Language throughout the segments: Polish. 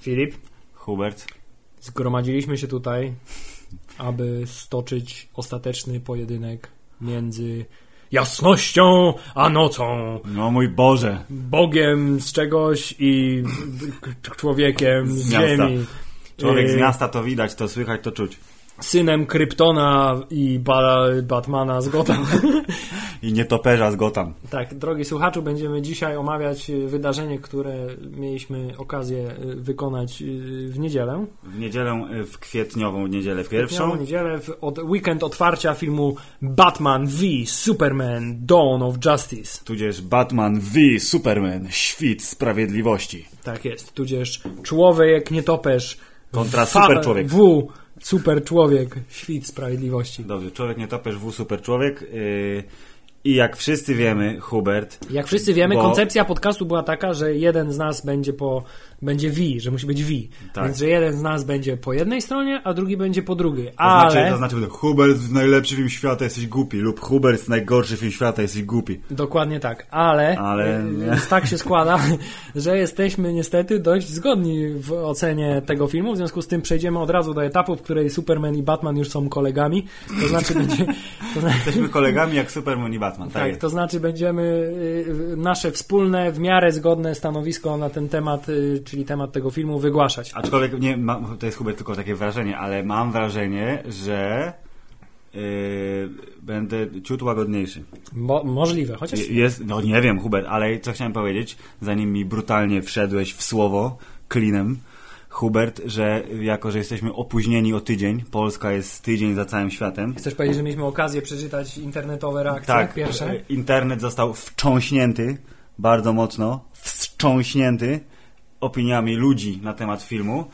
Filip, Hubert. zgromadziliśmy się tutaj, aby stoczyć ostateczny pojedynek między jasnością a nocą, No mój Boże. Bogiem z czegoś i człowiekiem z, Z ziemi. Człowiek z Yy, miasta to widać, to słychać, to czuć. Synem Kryptona i ba Batmana z Gotham. I nietoperza z Gotham. Tak, drogi słuchaczu, będziemy dzisiaj omawiać y, wydarzenie, które mieliśmy okazję y, wykonać y, w niedzielę. W niedzielę, w kwietniową niedzielę w pierwszą. niedzielę w od weekend otwarcia filmu Batman v Superman Dawn of Justice. Tudzież Batman v Superman, świt sprawiedliwości. Tak jest, tudzież człowiek nietoperz Kontra superczłowiek. W super człowiek, świt sprawiedliwości. Dobrze, człowiek nietoperz, w super człowiek. Yy, I jak wszyscy wiemy, Hubert, Jak wszyscy wiemy, Bo- koncepcja podcastu była taka, że jeden z nas będzie po będzie V, że musi być V. Tak. Więc że jeden z nas będzie po jednej stronie, a drugi będzie po drugiej. to Ale znaczy, to znaczy Hubert najlepszy film świata, jesteś głupi. Lub Hubert najgorszy film świata, jesteś głupi. Dokładnie tak, ale, Ale e, więc tak się składa, że jesteśmy niestety dość zgodni w ocenie tego filmu, w związku z tym przejdziemy od razu do etapu, w której Superman i Batman już są kolegami, to znaczy będzie... To znaczy, Jesteśmy kolegami jak Superman i Batman. Tak, tak, to znaczy będziemy y, nasze wspólne, w miarę zgodne stanowisko na ten temat, y, czyli temat tego filmu wygłaszać. Aczkolwiek nie, to jest Hubert tylko takie wrażenie, ale mam wrażenie, że yy, będę ciut łagodniejszy. Mo możliwe, chociaż... Jest, no nie wiem, Hubert, ale co chciałem powiedzieć, zanim mi brutalnie wszedłeś w słowo klinem, Hubert, że jako, że jesteśmy opóźnieni o tydzień, Polska jest tydzień za całym światem. Chcesz powiedzieć, że mieliśmy okazję przeczytać internetowe reakcje Tak, pierwsze? e, internet został wstrząśnięty bardzo mocno, wstrząśnięty opiniami ludzi na temat filmu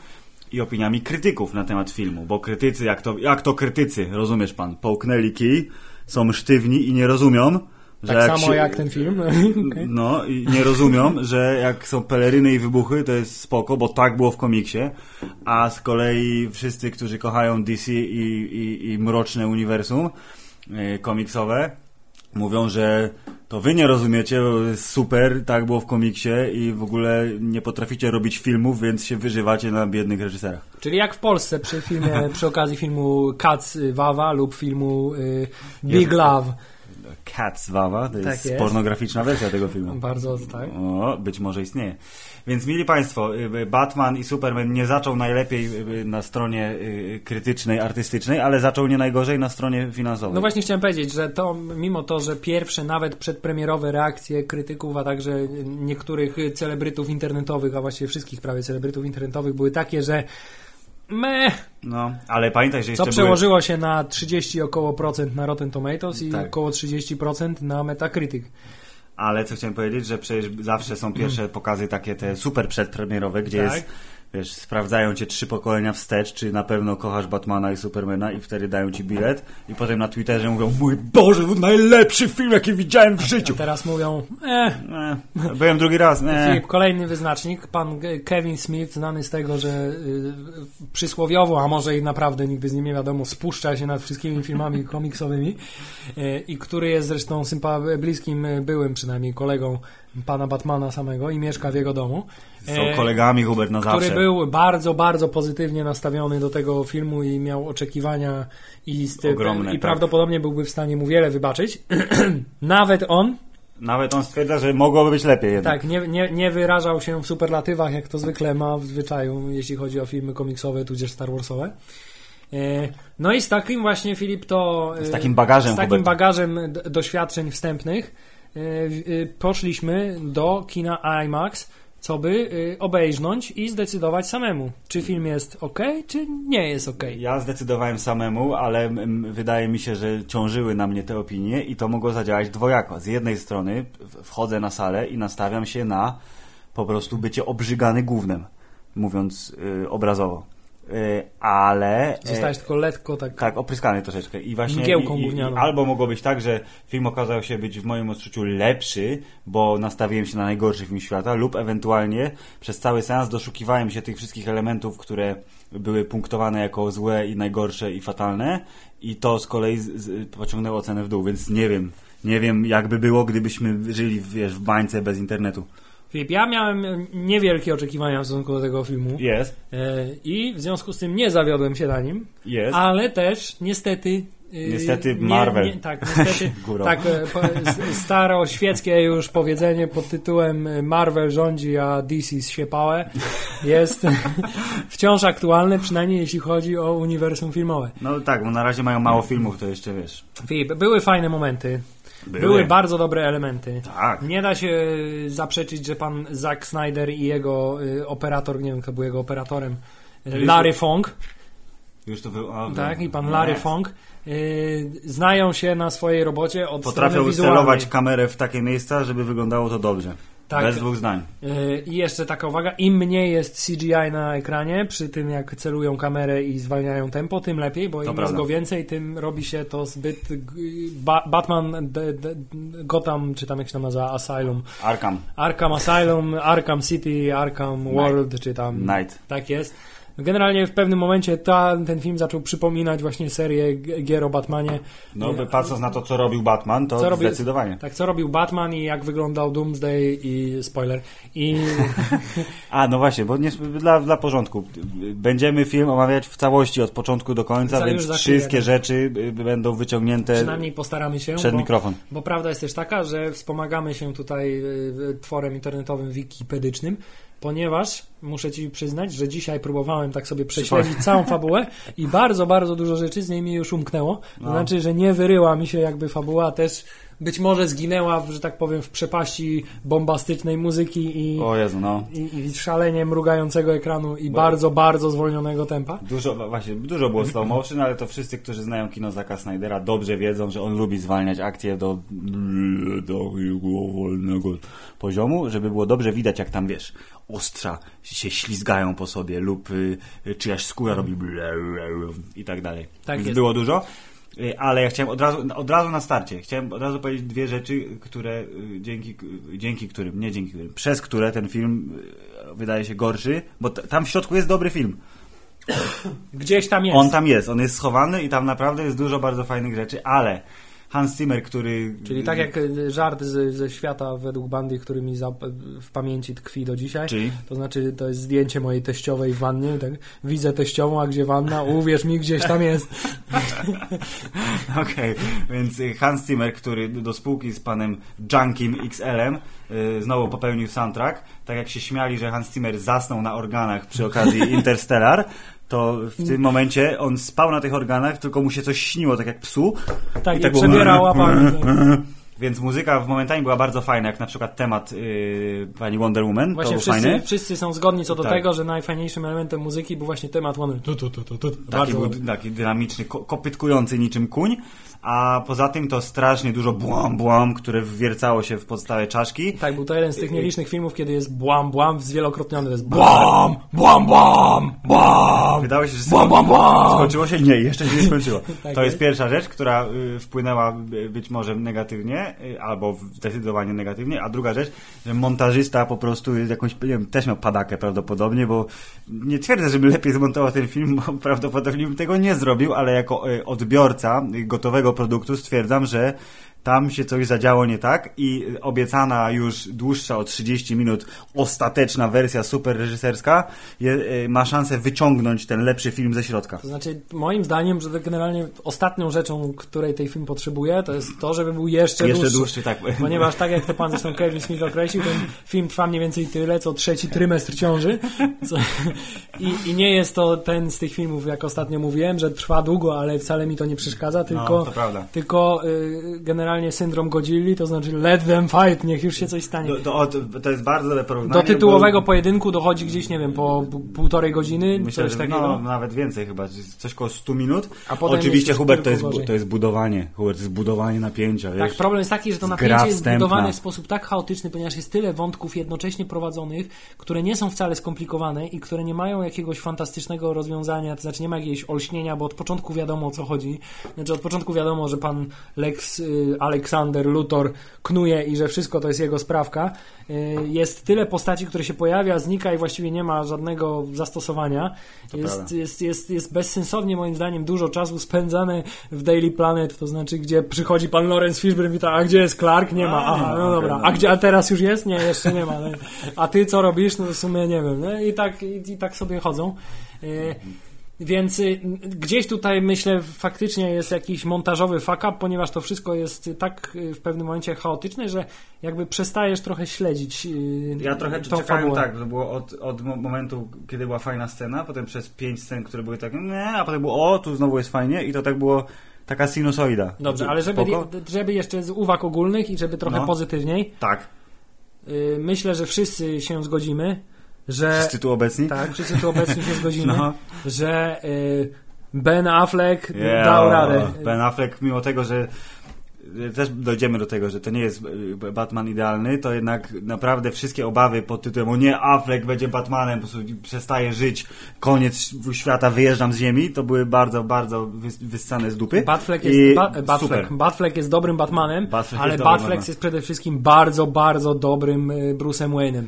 i opiniami krytyków na temat filmu, bo krytycy, jak to, jak to krytycy, rozumiesz pan, połknęli kij, są sztywni i nie rozumią, że Tak samo się- jak ten film. Okej. No i nie rozumią, że jak są peleryny i wybuchy, to jest spoko, bo tak było w komiksie, a z kolei wszyscy, którzy kochają DC i, i, i mroczne uniwersum e, komiksowe, mówią, że to wy nie rozumiecie, super, tak było w komiksie i w ogóle nie potraficie robić filmów, więc się wyżywacie na biednych reżyserach. Czyli jak w Polsce przy filmie, przy okazji filmu Cats Wawa lub filmu y, Big Love. Cats Wawa, to jest, Tak jest. pornograficzna wersja tego filmu. Bardzo tak. O, być może istnieje. Więc mili Państwo, y, Batman i Superman nie zaczął najlepiej y, na stronie y, krytycznej, artystycznej, ale zaczął nie najgorzej na stronie finansowej. No właśnie chciałem powiedzieć, że to mimo to, że pierwsze nawet przedpremierowe reakcje krytyków, a także niektórych celebrytów internetowych, a właściwie wszystkich prawie celebrytów internetowych były takie, że me, No, ale pamiętaj, że jeszcze co przełożyło się na 30 około procent na Rotten Tomatoes i Tak. około 30% na Metacritic. były... Ale co chciałem powiedzieć, że przecież zawsze są pierwsze pokazy takie te super przedpremierowe, gdzie Tak. jest, wiesz, sprawdzają cię trzy pokolenia wstecz, czy na pewno kochasz Batmana i Supermana i wtedy dają ci bilet i potem na Twitterze mówią, mój Boże, to najlepszy film, jaki widziałem w życiu. A teraz mówią, eh, E, byłem drugi raz, nie. Filip, kolejny wyznacznik. Pan Kevin Smith, znany z tego, że y, przysłowiowo, a może i naprawdę nigdy z nim nie wiadomo, spuszcza się nad wszystkimi filmami komiksowymi y, i który jest zresztą sympa- bliskim, byłym przynajmniej kolegą pana Batmana samego i mieszka w jego domu. Są E, kolegami, Hubert, na który zawsze. był bardzo, bardzo pozytywnie nastawiony do tego filmu i miał oczekiwania i, Ogromne, i tak. prawdopodobnie byłby w stanie mu wiele wybaczyć. Nawet on, Nawet on stwierdza, że mogłoby być lepiej jednak. tak, nie, nie, nie wyrażał się w superlatywach, jak to zwykle ma w zwyczaju, jeśli chodzi o filmy komiksowe, tudzież Star Warsowe. E, No i z takim właśnie, Filip, to... e, Z takim bagażem, Z takim Hubert. bagażem doświadczeń wstępnych e, e, poszliśmy do kina IMAX, co by e, obejrznąć i zdecydować samemu, czy film jest ok, czy nie jest ok. Ja zdecydowałem samemu, ale wydaje mi się, że ciążyły na mnie te opinie i to mogło zadziałać dwojako. Z jednej strony wchodzę na salę i nastawiam się na po prostu bycie obrzygany gównem, mówiąc y, obrazowo. Y, ale... e, Zostałeś tylko lekko tak... Tak, opryskany troszeczkę. I właśnie Mgiełką i, i, albo mogło być tak, że film okazał się być w moim odczuciu lepszy, bo nastawiłem się na najgorszy film świata, lub ewentualnie przez cały seans doszukiwałem się tych wszystkich elementów, które były punktowane jako złe i najgorsze i fatalne i to z kolei z, z, pociągnęło cenę w dół, więc nie wiem. Nie wiem, jakby było, gdybyśmy żyli wiesz, w bańce bez internetu. Filip, ja miałem niewielkie oczekiwania w stosunku do tego filmu. Jest. E, I w związku z tym nie zawiodłem się na nim. Jest. Ale też niestety. e, Niestety nie- Marvel. Nie, tak, niestety. Tak, e, po, s- staroświeckie już powiedzenie pod tytułem Marvel rządzi, a DC zsiepałe jest wciąż aktualne, przynajmniej jeśli chodzi o uniwersum filmowe. No tak, bo na razie mają mało filmów, to jeszcze wiesz. Filip, były fajne momenty. Były. Były bardzo dobre elementy. Tak. Nie da się zaprzeczyć, że pan Zack Snyder i jego y, operator, nie wiem kto był jego operatorem, y, Larry Fong, Już to był. a, tak, i pan nie. Larry Fong, y, znają się na swojej robocie od strony Potrafią wizualnej. celować kamerę w takie miejsca, żeby wyglądało to dobrze. Tak. Bez dwóch zdań. Y, I jeszcze taka uwaga, im mniej jest CGI na ekranie, przy tym jak celują kamerę i zwalniają tempo, tym lepiej, bo im jest go więcej, tym robi się to zbyt... Ba Batman, d, d, Gotham, czy tam jak się tam nazywa, Asylum, Arkham. Arkham Asylum, Arkham City, Arkham World, czy tam... Night. Tak jest. Generalnie w pewnym momencie ta, ten film zaczął przypominać właśnie serię gier o Batmanie. No, Nie, patrząc na to, co robił Batman, to robił- zdecydowanie. Tak, co robił Batman i jak wyglądał Doomsday i spoiler. I A, no właśnie, bo nie, dla, dla porządku. Będziemy film omawiać w całości od początku do końca, więc wszystkie tak. rzeczy y, będą wyciągnięte przynajmniej postaramy się. przed bo, mikrofon. Bo prawda jest też taka, że wspomagamy się tutaj y, tworem internetowym wikipedycznym, ponieważ muszę Ci przyznać, że dzisiaj próbowałem tak sobie prześledzić całą fabułę i bardzo, bardzo dużo rzeczy z niej mi już umknęło. To No. znaczy, że nie wyryła mi się jakby fabuła, też być może zginęła, że tak powiem, w przepaści bombastycznej muzyki i, Jezu, no. i, i szalenie mrugającego ekranu i Bo- bardzo, bardzo zwolnionego tempa. Dużo, właśnie, dużo było slow motion, ale to wszyscy, którzy znają kino Zacka Snydera, dobrze wiedzą, że on lubi zwalniać akcję do, do wolnego poziomu, żeby było dobrze widać, jak tam, wiesz, ostrza się ślizgają po sobie lub y, czyjaś skóra robi i tak dalej. Tak Więc jest. było dużo. Y, Ale ja chciałem od razu, od razu na starcie, chciałem od razu powiedzieć dwie rzeczy, które y, dzięki, dzięki którym, nie dzięki którym, przez które ten film y, wydaje się gorszy, bo tam w środku jest dobry film. Gdzieś tam jest. On tam jest, on jest schowany i tam naprawdę jest dużo bardzo fajnych rzeczy, ale Hans Zimmer, który... Czyli tak jak y, żart z, ze świata według bandy, który mi za, w pamięci tkwi do dzisiaj. Czyli? To znaczy, to jest zdjęcie mojej teściowej w wannie. Tak? Widzę teściową, a gdzie wanna? Uwierz mi, gdzieś tam jest. Okej, więc y, Hans Zimmer, który do spółki z panem Junkiem XL-em y, znowu popełnił soundtrack, tak jak się śmiali, że Hans Zimmer zasnął na organach przy okazji Interstellar, to w tym momencie on spał na tych organach, tylko mu się coś śniło, tak jak psu. Tak, I i tak było- przebiera łapami. tak. Więc muzyka w momentami była bardzo fajna, jak na przykład temat y, pani Wonder Woman, Właśnie to wszyscy, fajny. wszyscy są zgodni co do Tak. tego, że najfajniejszym elementem muzyki był właśnie temat Wonder. Tu. Taki Bardzo był taki dynamiczny, ko- kopytkujący niczym kuń, a poza tym to strasznie dużo błam, błam, które wwiercało się w podstawę czaszki. Tak, był to jeden z tych nielicznych filmów, kiedy jest błam, błam, zwielokrotniony. To jest błam, błam, błam, błam. Wydało się, że Błam, błam, błam. skończyło się? Nie, jeszcze się nie skończyło. Tak to jest pierwsza rzecz, która y, wpłynęła y, być może negatywnie, y, albo zdecydowanie negatywnie, a druga rzecz, że montażysta po prostu jest jakąś, nie wiem, też miał padakę prawdopodobnie, bo nie twierdzę, żeby lepiej zmontował ten film, bo prawdopodobnie bym tego nie zrobił, ale jako odbiorca gotowego produktu stwierdzam, że tam się coś zadziało nie tak i obiecana już dłuższa o 30 minut ostateczna wersja super reżyserska je, y, ma szansę wyciągnąć ten lepszy film ze środka. To znaczy, moim zdaniem, że generalnie ostatnią rzeczą, której tej film potrzebuje, to jest to, żeby był jeszcze, Jeszcze dłuższy. dłuższy, tak. Ponieważ tak jak to pan zresztą Kevin Smith określił, ten film trwa mniej więcej tyle, co trzeci trymestr ciąży. Co, i, I nie jest to ten z tych filmów, jak ostatnio mówiłem, że trwa długo, ale wcale mi to nie przeszkadza, tylko, No, to prawda. tylko y, generalnie syndrom Godzilli, to znaczy let them fight, niech już się coś stanie. To, to, to, to jest bardzo dobre porównanie. Do tytułowego bo pojedynku dochodzi gdzieś, nie wiem, po półtorej godziny, Myślę, coś że takiego. no, nawet więcej chyba, coś koło 100 minut. A potem Oczywiście Hubert to jest, gorzej. to jest budowanie. Hubert to jest budowanie napięcia. Tak, wiesz? problem jest taki, że to napięcie jest budowane w sposób tak chaotyczny, ponieważ jest tyle wątków jednocześnie prowadzonych, które nie są wcale skomplikowane i które nie mają jakiegoś fantastycznego rozwiązania, to znaczy nie ma jakiegoś olśnienia, bo od początku wiadomo o co chodzi. Znaczy od początku wiadomo, że pan Lex y, Aleksander Luthor knuje i że wszystko to jest jego sprawka. Y, Jest tyle postaci, które się pojawia, znika i właściwie nie ma żadnego zastosowania. To Jest, jest, jest, jest bezsensownie moim zdaniem dużo czasu spędzane w Daily Planet, to znaczy gdzie przychodzi pan Lawrence Fishburne i pyta, a gdzie jest Clark? Nie ma. Aha, no dobra. dobra. A gdzie, a teraz już jest? Nie, jeszcze nie ma. No. A ty co robisz? No w sumie nie wiem. No, I, tak, i, I tak sobie chodzą. Więc y, gdzieś tutaj myślę faktycznie jest jakiś montażowy fuck up, ponieważ to wszystko jest tak y, w pewnym momencie chaotyczne, że jakby przestajesz trochę śledzić y, Ja trochę tą czekałem fabułę. tak, to było od, od mo- momentu, kiedy była fajna scena, potem przez pięć scen, które były tak, nie, a potem było, o, tu znowu jest fajnie i to tak było taka sinusoida. Dobrze, ale żeby, żeby jeszcze z uwag ogólnych i żeby trochę No. pozytywniej, Tak, myślę, że wszyscy się zgodzimy, że wszyscy tu obecni? tak, wszyscy tu obecni się zgodzimy, No. że y, Ben Affleck Yeah, dał radę. Ben Affleck, mimo tego, że e, też dojdziemy do tego, że to nie jest e, Batman idealny, to jednak naprawdę wszystkie obawy pod tytułem o nie, Affleck będzie Batmanem, po prostu przestaje żyć, koniec świata, wyjeżdżam z ziemi, to były bardzo, bardzo wys- wyssane z dupy. Batfleck I jest, ba, Batfleck. Batfleck jest dobrym Batmanem, Batfleck ale jest Batfleck jest przede wszystkim bardzo, bardzo dobrym y, Bruce'em Wayne'em.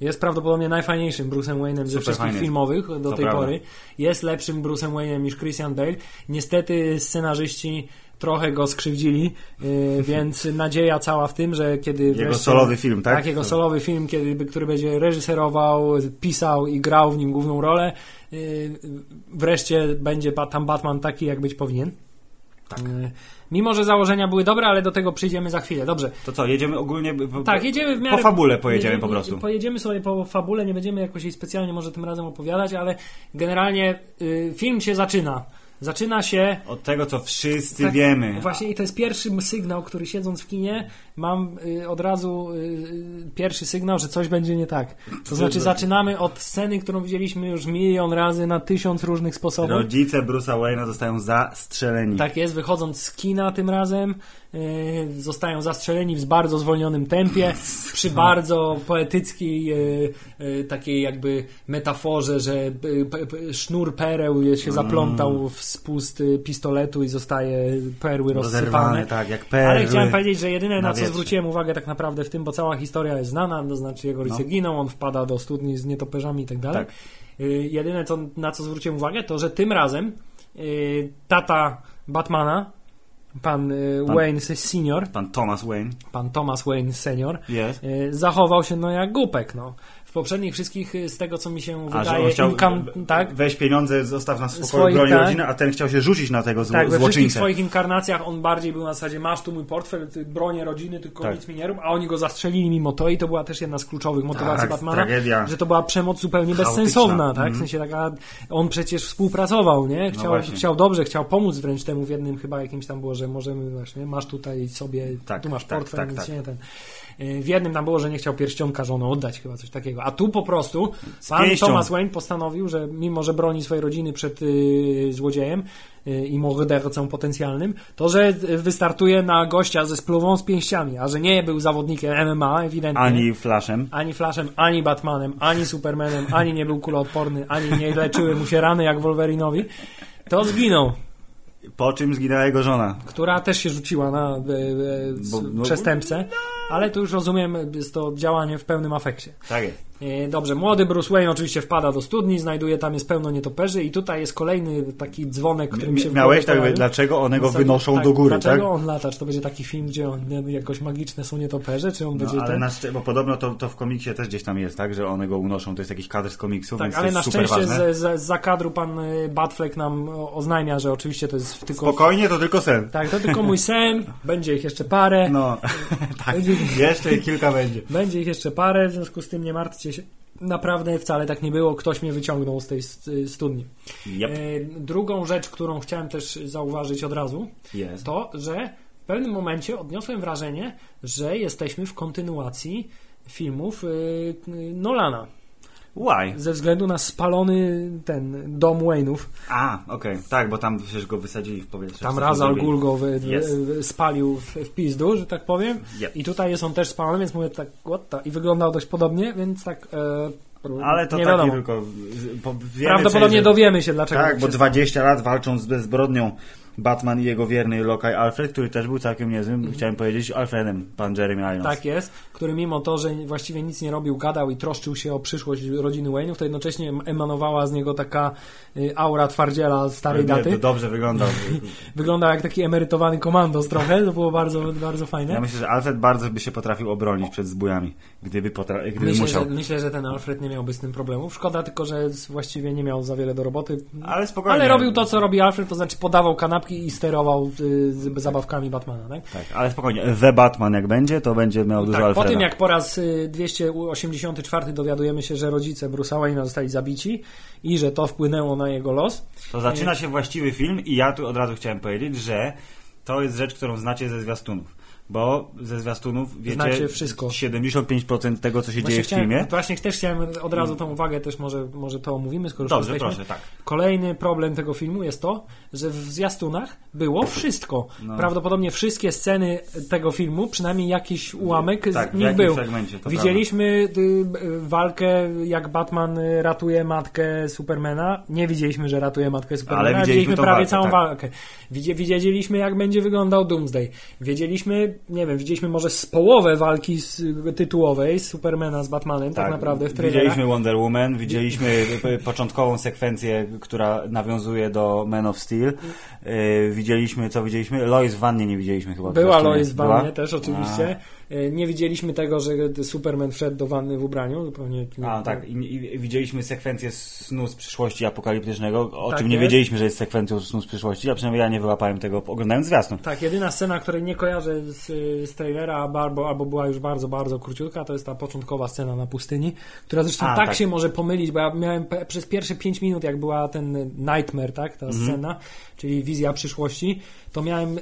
Jest prawdopodobnie najfajniejszym Bruce'em Wayne'em ze wszystkich filmowych do To tej prawda. pory. Jest lepszym Bruce'em Wayne'em niż Christian Bale. Niestety scenarzyści trochę go skrzywdzili, y, więc nadzieja cała w tym, że kiedy Jego wreszcie- solowy film, tak? Tak, jego solowy film, kiedy, który będzie reżyserował, pisał i grał w nim główną rolę. y, Wreszcie będzie tam Batman taki, jak być powinien. Tak. Y, Mimo, że założenia były dobre, ale do tego przyjdziemy za chwilę. Dobrze. To co, jedziemy ogólnie... Po, Tak, jedziemy w miarę... Po fabule pojedziemy jedziemy- po prostu. Pojedziemy sobie po fabule, nie będziemy jakoś jej specjalnie może tym razem opowiadać, ale generalnie y, film się zaczyna. Zaczyna się Od tego, co wszyscy tak, wiemy. Właśnie i to jest pierwszy sygnał, który siedząc w kinie mam y, od razu y, pierwszy sygnał, że coś będzie nie tak. To znaczy zaczynamy od sceny, którą widzieliśmy już milion razy na tysiąc różnych sposobów. Rodzice Bruce'a Wayne'a zostają zastrzeleni. Tak jest, wychodząc z kina tym razem, zostają zastrzeleni w bardzo zwolnionym tempie, przy bardzo poetyckiej y, y, takiej jakby metaforze, że sznur pereł się zaplątał w spust pistoletu i zostaje perły rozsypane. tak, jak perły. Ale chciałem powiedzieć, że jedyne na, na co wietrze. zwróciłem uwagę tak naprawdę w tym, bo cała historia jest znana, to znaczy jego rodzice No. giną, on wpada do studni z nietoperzami i tak dalej. Tak. Jedyne, co, na co zwróciłem uwagę, to że tym razem tata Batmana, pan, y, Pan- Wayne senior, Pan Thomas Wayne. pan Thomas Wayne senior, Jest. y, zachował się no jak głupek. No. Poprzednich wszystkich, y, z tego co mi się A wydaje, chciał tak, weź pieniądze, zostaw nas w spokoju, Swoich, broni tak. rodziny, a ten chciał się rzucić na tego zło, tak, we wszystkich złoczyńcę. swoich inkarnacjach on bardziej był na zasadzie masz tu mój portfel, ty bronię rodziny, tylko Tak. nic mi nie rób, a oni go zastrzelili mimo to i to była też jedna z kluczowych motywacji Tak, Batmana, tragedia. że to była przemoc zupełnie Chaotyczna. bezsensowna, tak? Mhm. W sensie taka, on przecież współpracował, nie? Chciał, właśnie. chciał dobrze, chciał pomóc wręcz temu w jednym chyba jakimś tam było, że możemy właśnie, masz tutaj sobie, Tak, tu masz tak, portfel, tak, nic tak. się nie ten. Y, W jednym tam było, że nie chciał pierścionka żony oddać, chyba coś takiego. A tu po prostu pan. Thomas Wayne postanowił, że mimo, że broni swojej rodziny przed y, złodziejem y, i mordercą potencjalnym, to że wystartuje na gościa ze spluwą z pięściami, a że nie był zawodnikiem MMA ewidentnie. Ani flashem. Ani Flashem, ani Batmanem, ani Supermanem, ani nie był kuloodporny, ani nie leczyły mu się rany jak Wolverinowi, to zginął. Po czym zginęła jego żona. Która też się rzuciła na e, e, Bo- no- przestępcę, ale tu już rozumiem, jest to działanie w pełnym afekcie. Tak jest. E, Dobrze, młody Bruce Wayne oczywiście wpada do studni, znajduje tam jest pełno nietoperzy i tutaj jest kolejny taki dzwonek, który mi się Miałeś tak, dlaczego one go wynoszą tak, do góry, tak? Dlaczego on lata? Czy to będzie taki film, gdzie on, jakoś magiczne są nietoperze, czy on będzie No, ale ten... na szczę- bo podobno to, to w komiksie też gdzieś tam jest, tak, że one go unoszą, to jest jakiś kadr z komiksu, Tak, ale na szczęście z, z, za kadru pan y, Batfleck nam oznajmia, że oczywiście to jest tylko... Spokojnie, to tylko sen. Tak, to tylko mój sen, będzie ich jeszcze parę. No, tak, Będzie, jeszcze kilka będzie. będzie ich jeszcze parę, w związku z tym nie martwcie się. Naprawdę wcale tak nie było, ktoś mnie wyciągnął z tej st- studni. Yep. E, drugą rzecz, którą chciałem też zauważyć od razu, Jest. to, że w pewnym momencie odniosłem wrażenie, że jesteśmy w kontynuacji filmów y, y, Nolana. Why? Ze względu na spalony ten dom Wayne'ów. A, okej, tak, bo tam przecież go wysadzili w powietrze. Tam zrobili? Ghul go wy, Yes. spalił w, w pizdu, że tak powiem. Yep. I tutaj jest on też spalony, więc mówię tak, what the? I wyglądał dość podobnie, więc tak e, Ale to nie taki wiadomo. tylko... wiemy Prawdopodobnie że- dowiemy się, dlaczego Tak, bo się 20 lat walcząc z bezbrodnią Batman i jego wierny lokaj Alfred, który też był całkiem niezłym, chciałem powiedzieć, Alfredem, pan Jeremy Irons. Tak jest, który mimo to, że właściwie nic nie robił, gadał i troszczył się o przyszłość rodziny Wayne'ów, to jednocześnie emanowała z niego taka y, aura twardziela starej Nie, daty. to dobrze wyglądał. Wyglądał jak taki emerytowany komandos trochę, to było bardzo, bardzo fajne. Ja myślę, że Alfred bardzo by się potrafił obronić przed zbójami, gdyby, potra- gdyby Myślę musiał. że, myślę, że ten Alfred nie miałby z tym problemów. Szkoda tylko, że właściwie nie miał za wiele do roboty. Ale spokojnie. Ale robił to, co robi Alfred, to znaczy podawał i sterował y, zabawkami Batmana, tak? Tak, ale spokojnie, The Batman jak będzie, to będzie miał dużo Tak, po Alfreda. tym jak po raz y, 284 dowiadujemy się, że rodzice Bruce'a Wayne'a zostali zabici i że to wpłynęło na jego los, To zaczyna się właściwy film i ja tu od razu chciałem powiedzieć, że to jest rzecz, którą znacie ze zwiastunów. Bo ze zwiastunów wiecie Znacie wszystko. 75% tego, co się dzieje w chciałem, filmie. Właśnie też chciałem od razu tą uwagę też może, może to omówimy, skoro już Dobrze, jesteśmy. proszę, tak. Kolejny problem tego filmu jest to, że w zwiastunach było wszystko. No. Prawdopodobnie wszystkie sceny tego filmu, przynajmniej jakiś ułamek Tak, z nich był. Widzieliśmy y, y, walkę, jak Batman ratuje matkę Supermana. Nie widzieliśmy, że ratuje matkę Supermana, Ale widzieliśmy widzieliśmy prawie walkę, całą tak. walkę. Widzi- Wiedzieliśmy, jak będzie wyglądał Doomsday. Wiedzieliśmy, nie wiem, widzieliśmy może z połowę walki z, tytułowej z Supermana z Batmanem, tak, naprawdę w trailerach. Widzieliśmy Wonder Woman, widzieliśmy początkową sekwencję, która nawiązuje do Man of Steel. Yy, widzieliśmy, co widzieliśmy? Lois w wannie nie widzieliśmy chyba. Była? Lois w wannie też oczywiście. E, Nie widzieliśmy tego, że Superman wszedł do wanny w ubraniu. Zupełnie nie, A, tak. I, I widzieliśmy sekwencję snu z przyszłości apokaliptycznego, o Tak czym nie jest. wiedzieliśmy, że jest sekwencją snu z przyszłości, a przynajmniej ja nie wyłapałem tego oglądając zwiastun. Tak, jedyna scena, której nie kojarzę z, z trailera, albo, albo była już bardzo, bardzo króciutka, to jest ta początkowa scena na pustyni, która zresztą A, tak, tak. się może pomylić, bo ja miałem przez pierwsze 5 minut, jak była ten Nightmare, tak, ta Mhm. scena, czyli wizja przyszłości, to miałem,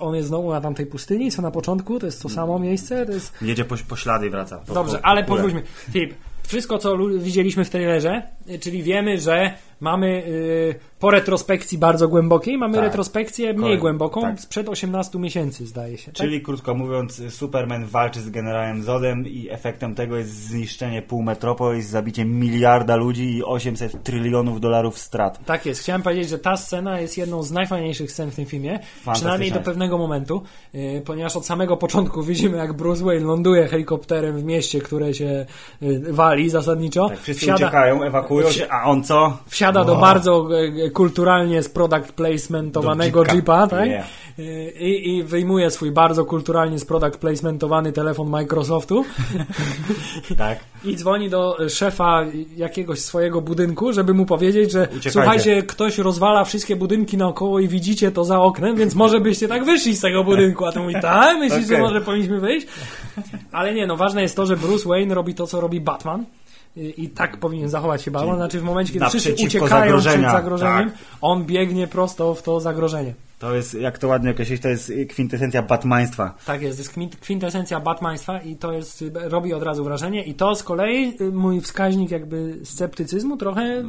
on jest znowu na tamtej pustyni, co na początku, to jest to samo miejsce, to jest Jedzie po, po ślady i wraca. Po, Dobrze, po, ale powróćmy. Filip, wszystko co widzieliśmy w trailerze, czyli wiemy, że mamy y, po retrospekcji bardzo głębokiej, mamy Tak. retrospekcję mniej Kolej- głęboką, tak. sprzed 18 miesięcy zdaje się. Tak? Czyli krótko mówiąc, Superman walczy z generałem Zodem i efektem tego jest zniszczenie pół metropolis, zabicie miliarda ludzi i 800 trylionów dolarów strat. Tak jest. Chciałem powiedzieć, że ta scena jest jedną z najfajniejszych scen w tym filmie, przynajmniej do pewnego momentu, y, ponieważ od samego początku widzimy, jak Bruce Wayne ląduje helikopterem w mieście, które się y, wali zasadniczo. Tak, wszyscy uciekają, ewakuują się, a on co? Wsiada do O. bardzo e, kulturalnie z product placementowanego Do Jeepa. Tak? Yeah. I, I wyjmuje swój bardzo kulturalnie z product placementowany telefon Microsoftu Tak. i dzwoni do szefa jakiegoś swojego budynku, żeby mu powiedzieć, że Uciekajcie. słuchajcie, ktoś rozwala wszystkie budynki naokoło i widzicie to za oknem, więc może byście tak wyszli z tego budynku. A to mówi, tak? Myślisz, że Okej. może powinniśmy wyjść? Ale nie, no ważne jest to, że Bruce Wayne robi to, co robi Batman. I, tak powinien zachować się Batman. Znaczy w momencie, kiedy wszyscy uciekają zagrożenia. przed zagrożeniem, Tak. on biegnie prosto w to zagrożenie. To jest, jak to ładnie określić, to jest kwintesencja batmaństwa. Tak jest, to jest kwint- kwintesencja Batmaństwa i to jest, robi od razu wrażenie i to z kolei y, mój wskaźnik jakby sceptycyzmu trochę y,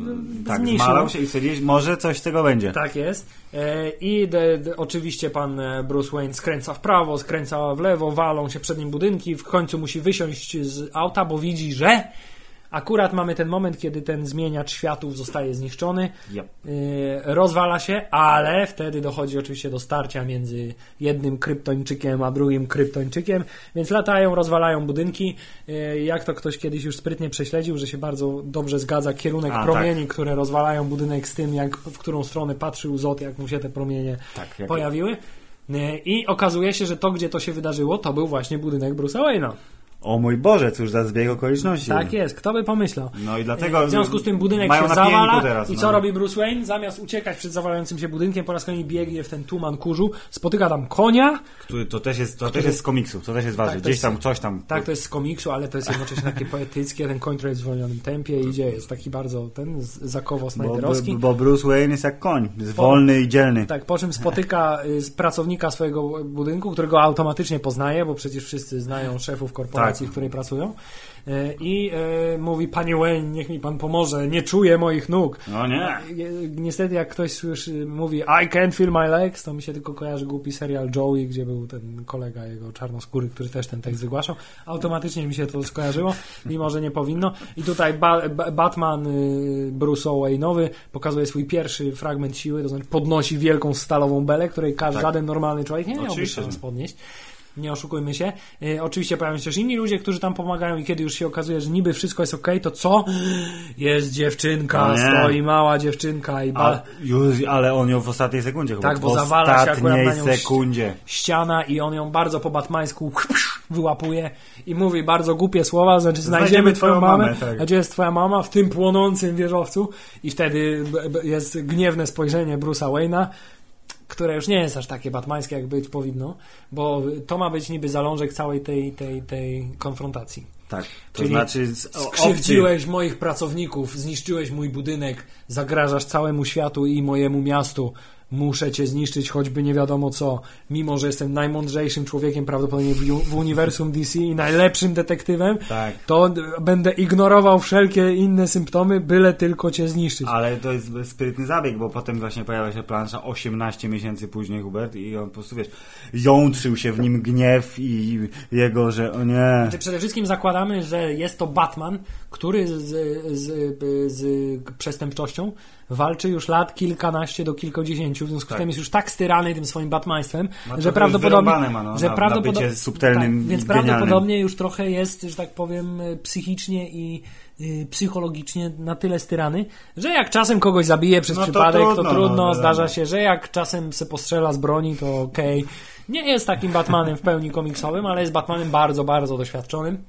Tak, zmniejszył. zmalał się i stwierdziłeś, może coś z tego będzie. Tak jest. E, I de, de, oczywiście pan e, Bruce Wayne skręca w prawo, skręca w lewo, walą się przed nim budynki, w końcu musi wysiąść z auta, bo widzi, że akurat mamy ten moment, kiedy ten zmieniacz światów zostaje zniszczony, Yep. e, rozwala się, ale wtedy dochodzi oczywiście do starcia między jednym kryptończykiem a drugim kryptończykiem, więc latają, rozwalają budynki. E, Jak to ktoś kiedyś już sprytnie prześledził, że się bardzo dobrze zgadza kierunek A, promieni, które rozwalają budynek z tym, jak, w którą stronę patrzył Zot, jak mu się te promienie Tak, jak- pojawiły. E, I okazuje się, że to, gdzie to się wydarzyło, to był właśnie budynek Bruce'a Wayne'a. O mój Boże, cóż za zbieg okoliczności. Tak jest, kto by pomyślał. No i dlatego W związku z tym budynek się zawala teraz, i no. co robi Bruce Wayne? Zamiast uciekać przed zawalającym się budynkiem, po raz kolejny biegnie w ten tuman kurzu, spotyka tam konia. Który, to też jest, to też jest z komiksu, to też jest ważne. Tak, Gdzieś tam, coś tam. Tak, to jest z komiksu, ale to jest jednocześnie takie poetyckie, ten koń, który jest w zwolnionym tempie idzie, jest taki bardzo ten zakowo bo, snajperowski. bo Bruce Wayne jest jak koń. Jest wolny i dzielny. Tak, po czym spotyka y, pracownika swojego budynku, którego automatycznie poznaje, bo przecież wszyscy znają szefów korporacji, Tak. W której pracują. E, I e, mówi, panie Wayne, niech mi pan pomoże, nie czuję moich nóg. No nie. E, Niestety jak ktoś słyszy, mówi I can't feel my legs, to mi się tylko kojarzy głupi serial Joey, gdzie był ten kolega jego czarnoskóry, który też ten tekst wygłaszał. Automatycznie mi się to skojarzyło, mimo że nie powinno. I tutaj ba ba Batman y, Bruce Wayne'owy pokazuje swój pierwszy fragment siły, to znaczy podnosi wielką stalową belę, której każdy, Tak. żaden normalny człowiek nie miałby Oczywiście. szans podnieść. Nie oszukujmy się. E, oczywiście pojawiają się też inni ludzie, którzy tam pomagają i kiedy już się okazuje, że niby wszystko jest ok, to co? Jest dziewczynka, No nie. stoi mała dziewczynka i ba- A, już, ale on ją w ostatniej sekundzie chyba. Tak, bo zawala się akurat ostatniej na nią sekundzie. ściana i on ją bardzo po batmańsku wyłapuje i mówi bardzo głupie słowa, znaczy znajdziemy, Znajdziemy twoją mamę, mamę, tak. gdzie jest twoja mama? W tym płonącym wieżowcu i wtedy jest gniewne spojrzenie Bruce'a Wayne'a, które już nie jest aż takie batmańskie, jak być powinno, bo to ma być niby zalążek całej tej, tej, tej konfrontacji. Tak, to Czyli znaczy Skrzywdziłeś moich pracowników, zniszczyłeś mój budynek, zagrażasz całemu światu i mojemu miastu. Muszę cię zniszczyć, choćby nie wiadomo co. Mimo, że jestem najmądrzejszym człowiekiem prawdopodobnie w, w uniwersum DC i najlepszym detektywem, Tak. to będę ignorował wszelkie inne symptomy, byle tylko cię zniszczyć. Ale to jest sprytny zabieg, bo potem właśnie pojawia się plansza 18 miesięcy później, Hubert, i on po prostu, wiesz, jątrzył się w nim gniew i jego, że o nie... Znaczy, przede wszystkim zakładamy, że jest to Batman, który z, z, z przestępczością walczy już lat kilkanaście do kilkudziesięciu, w związku Tak. z tym jest już tak styrany tym swoim batmaństwem, Ma że prawdopodobnie, ma, no, że na- na prawdopodobnie bycie subtelnym, tak, więc genialnym. prawdopodobnie już trochę jest, że tak powiem, psychicznie i y, psychologicznie na tyle styrany, że jak czasem kogoś zabije przez No to przypadek, to trudno, trudno, no, zdarza wiadomo. się, że jak czasem se postrzela z broni, to okej. Nie jest takim Batmanem w pełni komiksowym, ale jest Batmanem bardzo, bardzo doświadczonym.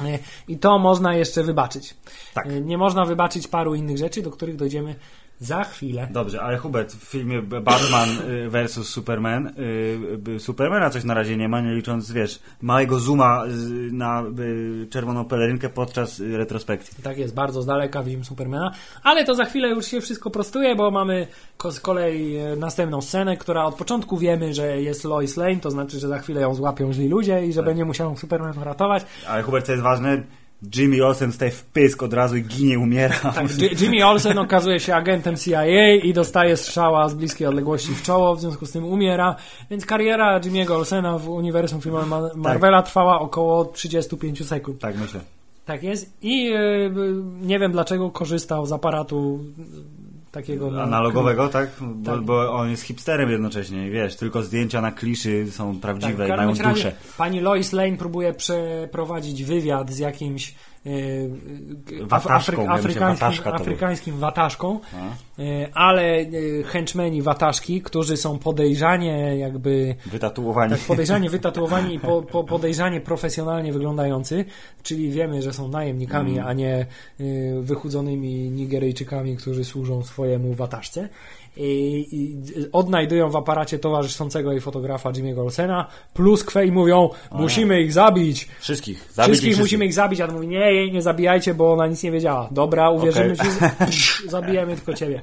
E, I to można jeszcze wybaczyć. Tak. E, Nie można wybaczyć paru innych rzeczy, do których dojdziemy za chwilę. Dobrze, ale Hubert, w filmie Batman y, vs Superman, y, y, Supermana coś na razie nie ma, nie licząc, wiesz, małego zooma na czerwoną pelerynkę podczas retrospekcji. Tak jest, bardzo z daleka widzimy Supermana, ale to za chwilę już się wszystko prostuje, bo mamy z kolei e, następną scenę, która od początku wiemy, że jest Lois Lane, to znaczy, że za chwilę ją złapią źli ludzie i że Tak. będzie musiał Superman ratować. Ale Hubert, co jest ważne, Jimmy Olsen staje w pysk od razu i ginie, umiera. Tak, Jimmy Olsen okazuje się agentem CIA i dostaje strzała z bliskiej odległości w czoło, w związku z tym umiera, więc kariera Jimmy'ego Olsena w uniwersum filmowym Ma- Marvela trwała około 35 sekund. Tak myślę. Tak jest i e, nie wiem dlaczego korzystał z aparatu takiego na- Analogowego, tak? Bo, Tak. bo on jest hipsterem jednocześnie, wiesz, tylko zdjęcia na kliszy są Tak, prawdziwe w i mają duszę. Pani Lois Lane próbuje przeprowadzić wywiad z jakimś Wataszką, Afry- ja myślę, afrykańskim, afrykańskim wataszką, e, ale e, henchmeni wataszki, którzy są podejrzanie jakby Wytatuowani. tak podejrzanie wytatuowani i po, po podejrzanie profesjonalnie wyglądający, czyli wiemy, że są najemnikami, Mm. a nie y, wychudzonymi Nigeryjczykami, którzy służą swojemu wataszce. I, i odnajdują w aparacie towarzyszącego jej fotografa Jimmy'ego Olsena, pluskwę i mówią, musimy ich zabić. Wszystkich. Zabić Wszystkich ich musimy ich zabić, a on mówi, nie, jej nie zabijajcie, bo ona nic nie wiedziała. Dobra, uwierzymy Okej. ci, zabijemy tylko ciebie.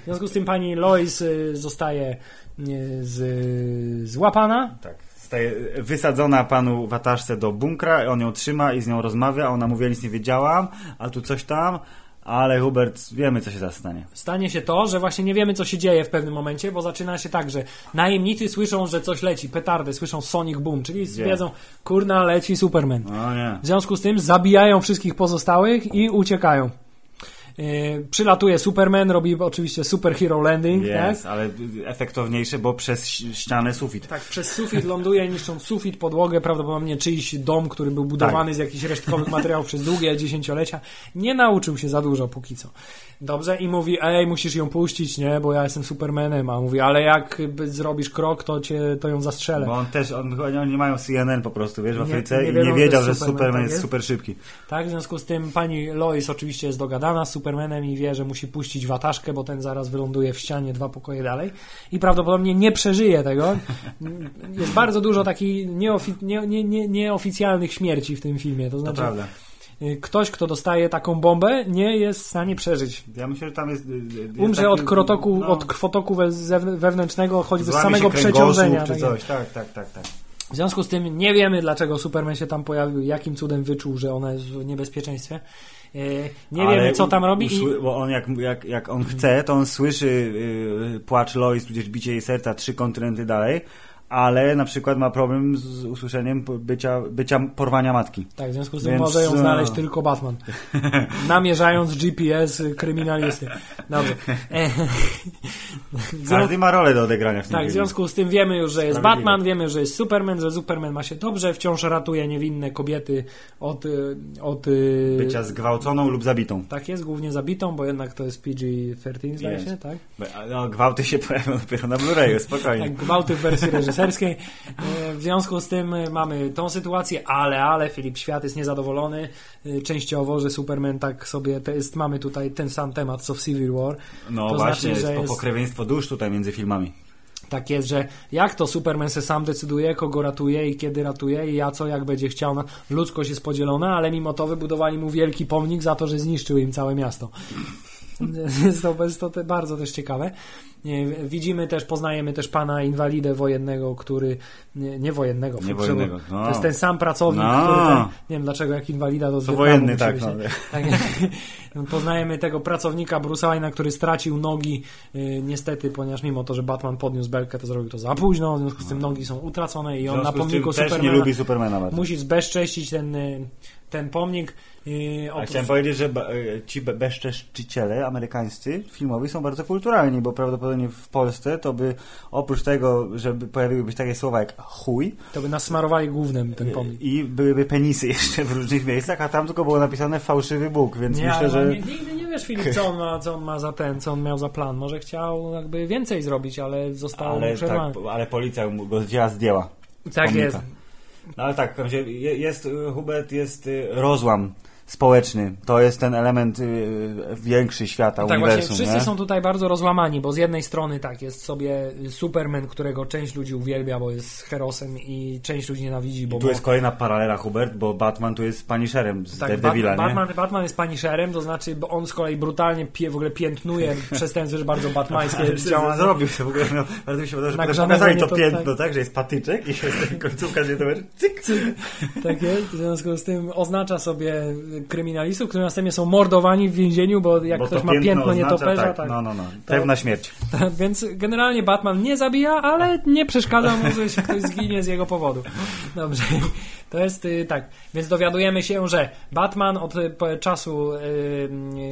W związku z tym pani Lois y, zostaje y, z, złapana. Tak. Staje wysadzona panu wataszce do bunkra, on ją trzyma i z nią rozmawia, a ona mówi, ja nic nie wiedziałam, a tu coś tam, ale Hubert, wiemy co się zastanie. Stanie się to, że właśnie nie wiemy, co się dzieje w pewnym momencie, bo zaczyna się tak, że najemnicy słyszą, że coś leci, petardy, słyszą Sonic Boom, czyli Gdzie? wiedzą, kurna, leci Superman. No nie. W związku z tym zabijają wszystkich pozostałych i uciekają. Yy, przylatuje Superman, robi oczywiście superhero landing, tak? Jest, ale efektowniejsze, bo przez ścianę sufit. Tak, przez sufit ląduje, niszcząc sufit, podłogę, prawdopodobnie czyjś dom, który był budowany z jakichś resztkowych materiałów przez długie dziesięciolecia. Nie nauczył się za dużo póki co. Dobrze, i mówi, ej, musisz ją puścić, nie, bo ja jestem Supermanem, a mówi, ale jak zrobisz krok, to cię, to ją zastrzelę. Bo on też, on, nie- oni nie mają CNN po prostu, wiesz, w Nie- Afryce nie i wiedzą, nie wiedział, że Superman, Superman tak jest jest? super szybki. Tak, w związku z tym pani Lois oczywiście jest dogadana z Supermanem i wie, że musi puścić wataszkę, bo ten zaraz wyląduje w ścianie dwa pokoje dalej i prawdopodobnie nie przeżyje tego. Jest bardzo dużo takich nieofi- nie, nie, nie, nieoficjalnych śmierci w tym filmie. To To znaczy, prawda. y, ktoś, kto dostaje taką bombę, nie jest w stanie przeżyć. Ja myślę, że tam jest... y, y, jest Umrze taki- od krotoku, no, od zew- wewnętrznego, choćby z samego przeciążenia. czy tak coś, tak, tak, tak, tak. W związku z tym nie wiemy, dlaczego Superman się tam pojawił, jakim cudem wyczuł, że ona jest w niebezpieczeństwie. E, Nie Ale wiemy, co tam robi. Usły- Bo on jak, jak, jak on chce, to on słyszy y, płacz Lois, tudzież bicie jej serca trzy kontynenty dalej, ale na przykład ma problem z usłyszeniem bycia, bycia porwania matki. Tak, w związku z tym Więc, może ją no. znaleźć tylko Batman. Namierzając GPS kryminalisty. Dobrze. E, Każdy ma rolę do odegrania w tym Tak, w związku z tym wiemy już, że jest. Batman, wiemy, że jest Superman, że Superman ma się dobrze, wciąż ratuje niewinne kobiety od... y, od Bycia zgwałconą lub zabitą. Tak jest, głównie zabitą, bo jednak to jest PG-13 zdaje się, tak? No, gwałty się pojawią dopiero na Blu-rayu, spokojnie. Tak, gwałty w wersji reżyserskiej. E, W związku z tym e, mamy tą sytuację, ale, ale Filip Świat jest niezadowolony e, częściowo, że Superman tak sobie, to jest, mamy tutaj ten sam temat co w Civil War. No to właśnie, znaczy, jest- pokrewieństwo dusz tutaj między filmami. Tak jest, że jak to Superman se sam decyduje, kogo ratuje i kiedy ratuje i ja co, jak będzie chciał. No, ludzkość jest podzielona, ale mimo to wybudowali mu wielki pomnik za to, że zniszczył im całe miasto. Jest to, jest to te- bardzo też ciekawe. Widzimy też, poznajemy też pana inwalidę wojennego, który, nie, nie wojennego, Nie przepraszam, wojennego, no. to jest ten sam pracownik, No. który ten, nie wiem dlaczego jak inwalida to To wojenny, tak, no. tak, poznajemy tego pracownika Wayne'a, który stracił nogi y, niestety, ponieważ mimo to, że Batman podniósł belkę, to zrobił to za późno, w związku z tym nogi są utracone i on na pomniku Supermana Supermana musi zbezcześcić ten, y, ten pomnik. y, A oprócz- chciałem powiedzieć, że e, ci be- bezczeszczyciele amerykańscy filmowi są bardzo kulturalni, bo prawdopodobnie w Polsce to by oprócz tego, żeby pojawiły się takie słowa jak chuj to by nasmarowali głównym ten pomnik. i byłyby penisy jeszcze w różnych miejscach, a tam tylko było napisane fałszywy Bóg, więc Nie, myślę, że... nie, nigdy nie wiesz, Filip, co on, ma, co on ma za ten, co on miał za plan. Może chciał jakby więcej zrobić, ale zostało mu Ale, przerwane. tak, ale policja mu go zdjęła. Tak pomnika. jest. No ale tak, jest, y, Hubert, jest y, rozłam społeczny. To jest ten element y, większy świata, Tak, właśnie uniwersum. wszyscy nie? są tutaj bardzo rozłamani, bo z jednej strony tak, jest sobie Superman, którego część ludzi uwielbia, bo jest herosem i część ludzi nienawidzi, bo... I tu jest kolejna paralela, Hubert, bo Batman tu jest Punisherem z tak, Daredevila, Bat-? Batman, Batman jest Punisherem, to znaczy bo on z kolei brutalnie pie, w ogóle piętnuje przestępstwo, że bardzo batmańskie zrobił to w ogóle, no, bardzo mi się podoba, że pokazali to to piętno, tak, że jest patyczek i jest końcówka, gdzie to cyk, cyk. Tak jest, w związku z tym oznacza sobie kryminalistów, którzy następnie są mordowani w więzieniu, bo jak Bo ktoś to ma piętno nietoperza, tak, tak. No, no, no. Pewna śmierć. Tak, Więc generalnie Batman nie zabija, ale nie przeszkadza mu, że się ktoś zginie z jego powodu. Dobrze. To jest y, tak. Więc dowiadujemy się, że Batman od y, czasu,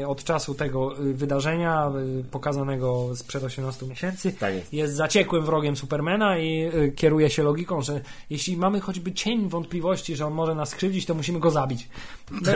y, od czasu tego wydarzenia pokazanego sprzed 18 miesięcy Tak jest. jest zaciekłym wrogiem Supermana i kieruje się logiką, że jeśli mamy choćby cień wątpliwości, że on może nas skrzywdzić, to musimy go zabić.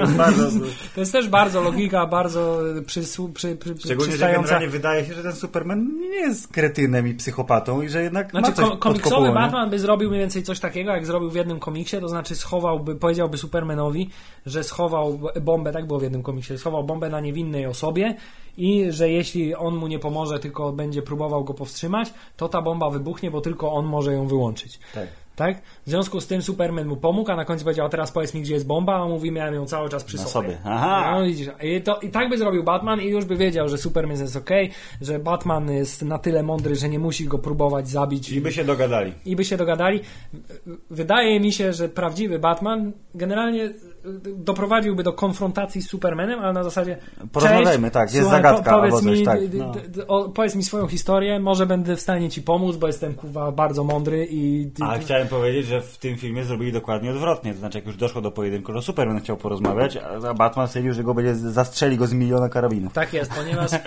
Jest bardzo... To jest też bardzo logika, bardzo przysłu, przy, przy, Szczególnie, że generalnie wydaje się, że ten Superman nie jest kretynem i psychopatą i że jednak Znaczy, ma coś ko- pod komiksowy kopułą, nie? Batman by zrobił mniej więcej coś takiego, jak zrobił w jednym komiksie, to znaczy schowałby, powiedziałby Supermanowi, że schował bombę, tak było w jednym komiksie, schował bombę na niewinnej osobie i że jeśli on mu nie pomoże, tylko będzie próbował go powstrzymać, to ta bomba wybuchnie, bo tylko on może ją wyłączyć. Tak. Tak? W związku z tym Superman mu pomógł, a na końcu powiedział, a teraz powiedz mi, gdzie jest bomba, a on mówi, miałem ją cały czas przy Na sobie. sobie. Aha. No widzisz, i, to, i tak by zrobił Batman i już by wiedział, że Superman jest ok, że Batman jest na tyle mądry, że nie musi go próbować zabić. I by się dogadali. I by się dogadali. Wydaje mi się, że prawdziwy Batman generalnie doprowadziłby do konfrontacji z Supermanem, ale na zasadzie Porozmawiajmy, cześć, tak, jest słuchaj, zagadka po, powiedz coś, mi, tak, no. o, powiedz mi swoją historię, może będę w stanie ci pomóc, bo jestem kurwa bardzo mądry i... A chciałem powiedzieć, że w tym filmie zrobili dokładnie odwrotnie. To znaczy, jak już doszło do pojedynku, że Superman chciał porozmawiać, a Batman stwierdził, że go będzie zastrzeli go z miliona karabinów. Tak jest, ponieważ y,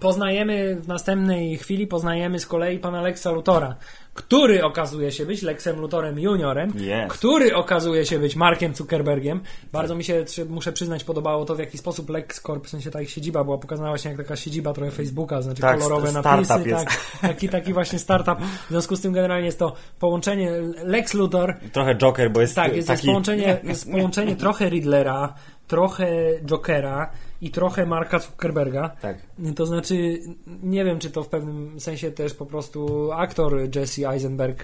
poznajemy w następnej chwili, poznajemy z kolei pana Lexa Lutora, który okazuje się być Lexem Lutorem juniorem, Jest. który okazuje się być Markiem Zuckerbergiem. Bardzo mi się, muszę przyznać, podobało to, w jaki sposób LexCorp, w sensie ta ich siedziba była pokazana właśnie jak taka siedziba trochę Facebooka, znaczy Tak, kolorowe napisy, jest. tak, taki, taki właśnie startup. W związku z tym generalnie jest to połączenie Lex Luthor Trochę Joker, bo jest tak, jest, taki... jest, połączenie, jest połączenie trochę Riddlera, trochę Jokera i trochę Marka Zuckerberga. Tak. To znaczy, nie wiem, czy to w pewnym sensie też po prostu aktor Jesse Eisenberg.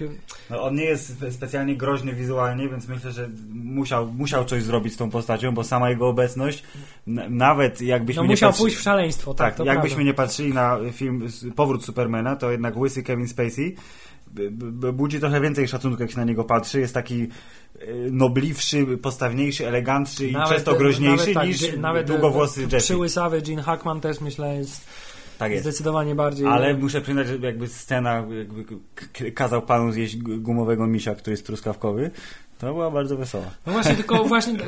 No, on nie jest spe- specjalnie groźny wizualnie, więc myślę, że musiał, musiał coś zrobić z tą postacią, bo sama jego obecność, n- nawet jakbyśmy No nie musiał patrzy- pójść w szaleństwo, tak, Tak, to jakbyśmy prawda. nie patrzyli na film Powrót Supermana, to jednak łysy Kevin Spacey budzi trochę więcej szacunku, jak się na niego patrzy. Jest taki e, nobliwszy, postawniejszy, elegantszy i przez to groźniejszy tak, niż dzie- nawet długowłosy Jesse. Przyłysawy Gene Hackman też myślę jest Tak jest. zdecydowanie bardziej... Ale muszę przyznać, że jakby scena, jakby kazał panu zjeść gu- gumowego misia, który jest truskawkowy, to była bardzo wesoła. No właśnie, tylko właśnie d-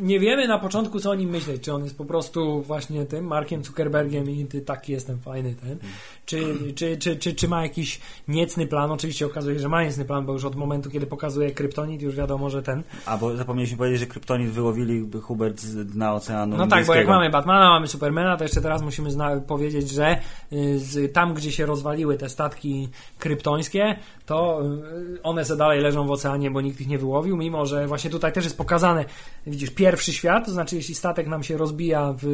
nie wiemy na początku, co o nim myśleć. Czy on jest po prostu właśnie tym Markiem Zuckerbergiem i ty taki jestem fajny ten. Czy, czy, czy, czy, czy ma jakiś niecny plan? Oczywiście okazuje się, że ma niecny plan, bo już od momentu, kiedy pokazuje kryptonit, już wiadomo, że ten. A bo zapomnieliśmy powiedzieć, że kryptonit wyłowili Hubert z dna oceanu No tak, bo jak mamy Batmana, mamy Supermana, to jeszcze teraz musimy powiedzieć, że y, tam, gdzie się rozwaliły te statki kryptońskie, to y, one se dalej leżą w oceanie, bo nikt ich nie wyłowił, mimo że właśnie tutaj też jest pokazane, widzisz, pierwszy świat, to znaczy jeśli statek nam się rozbija w,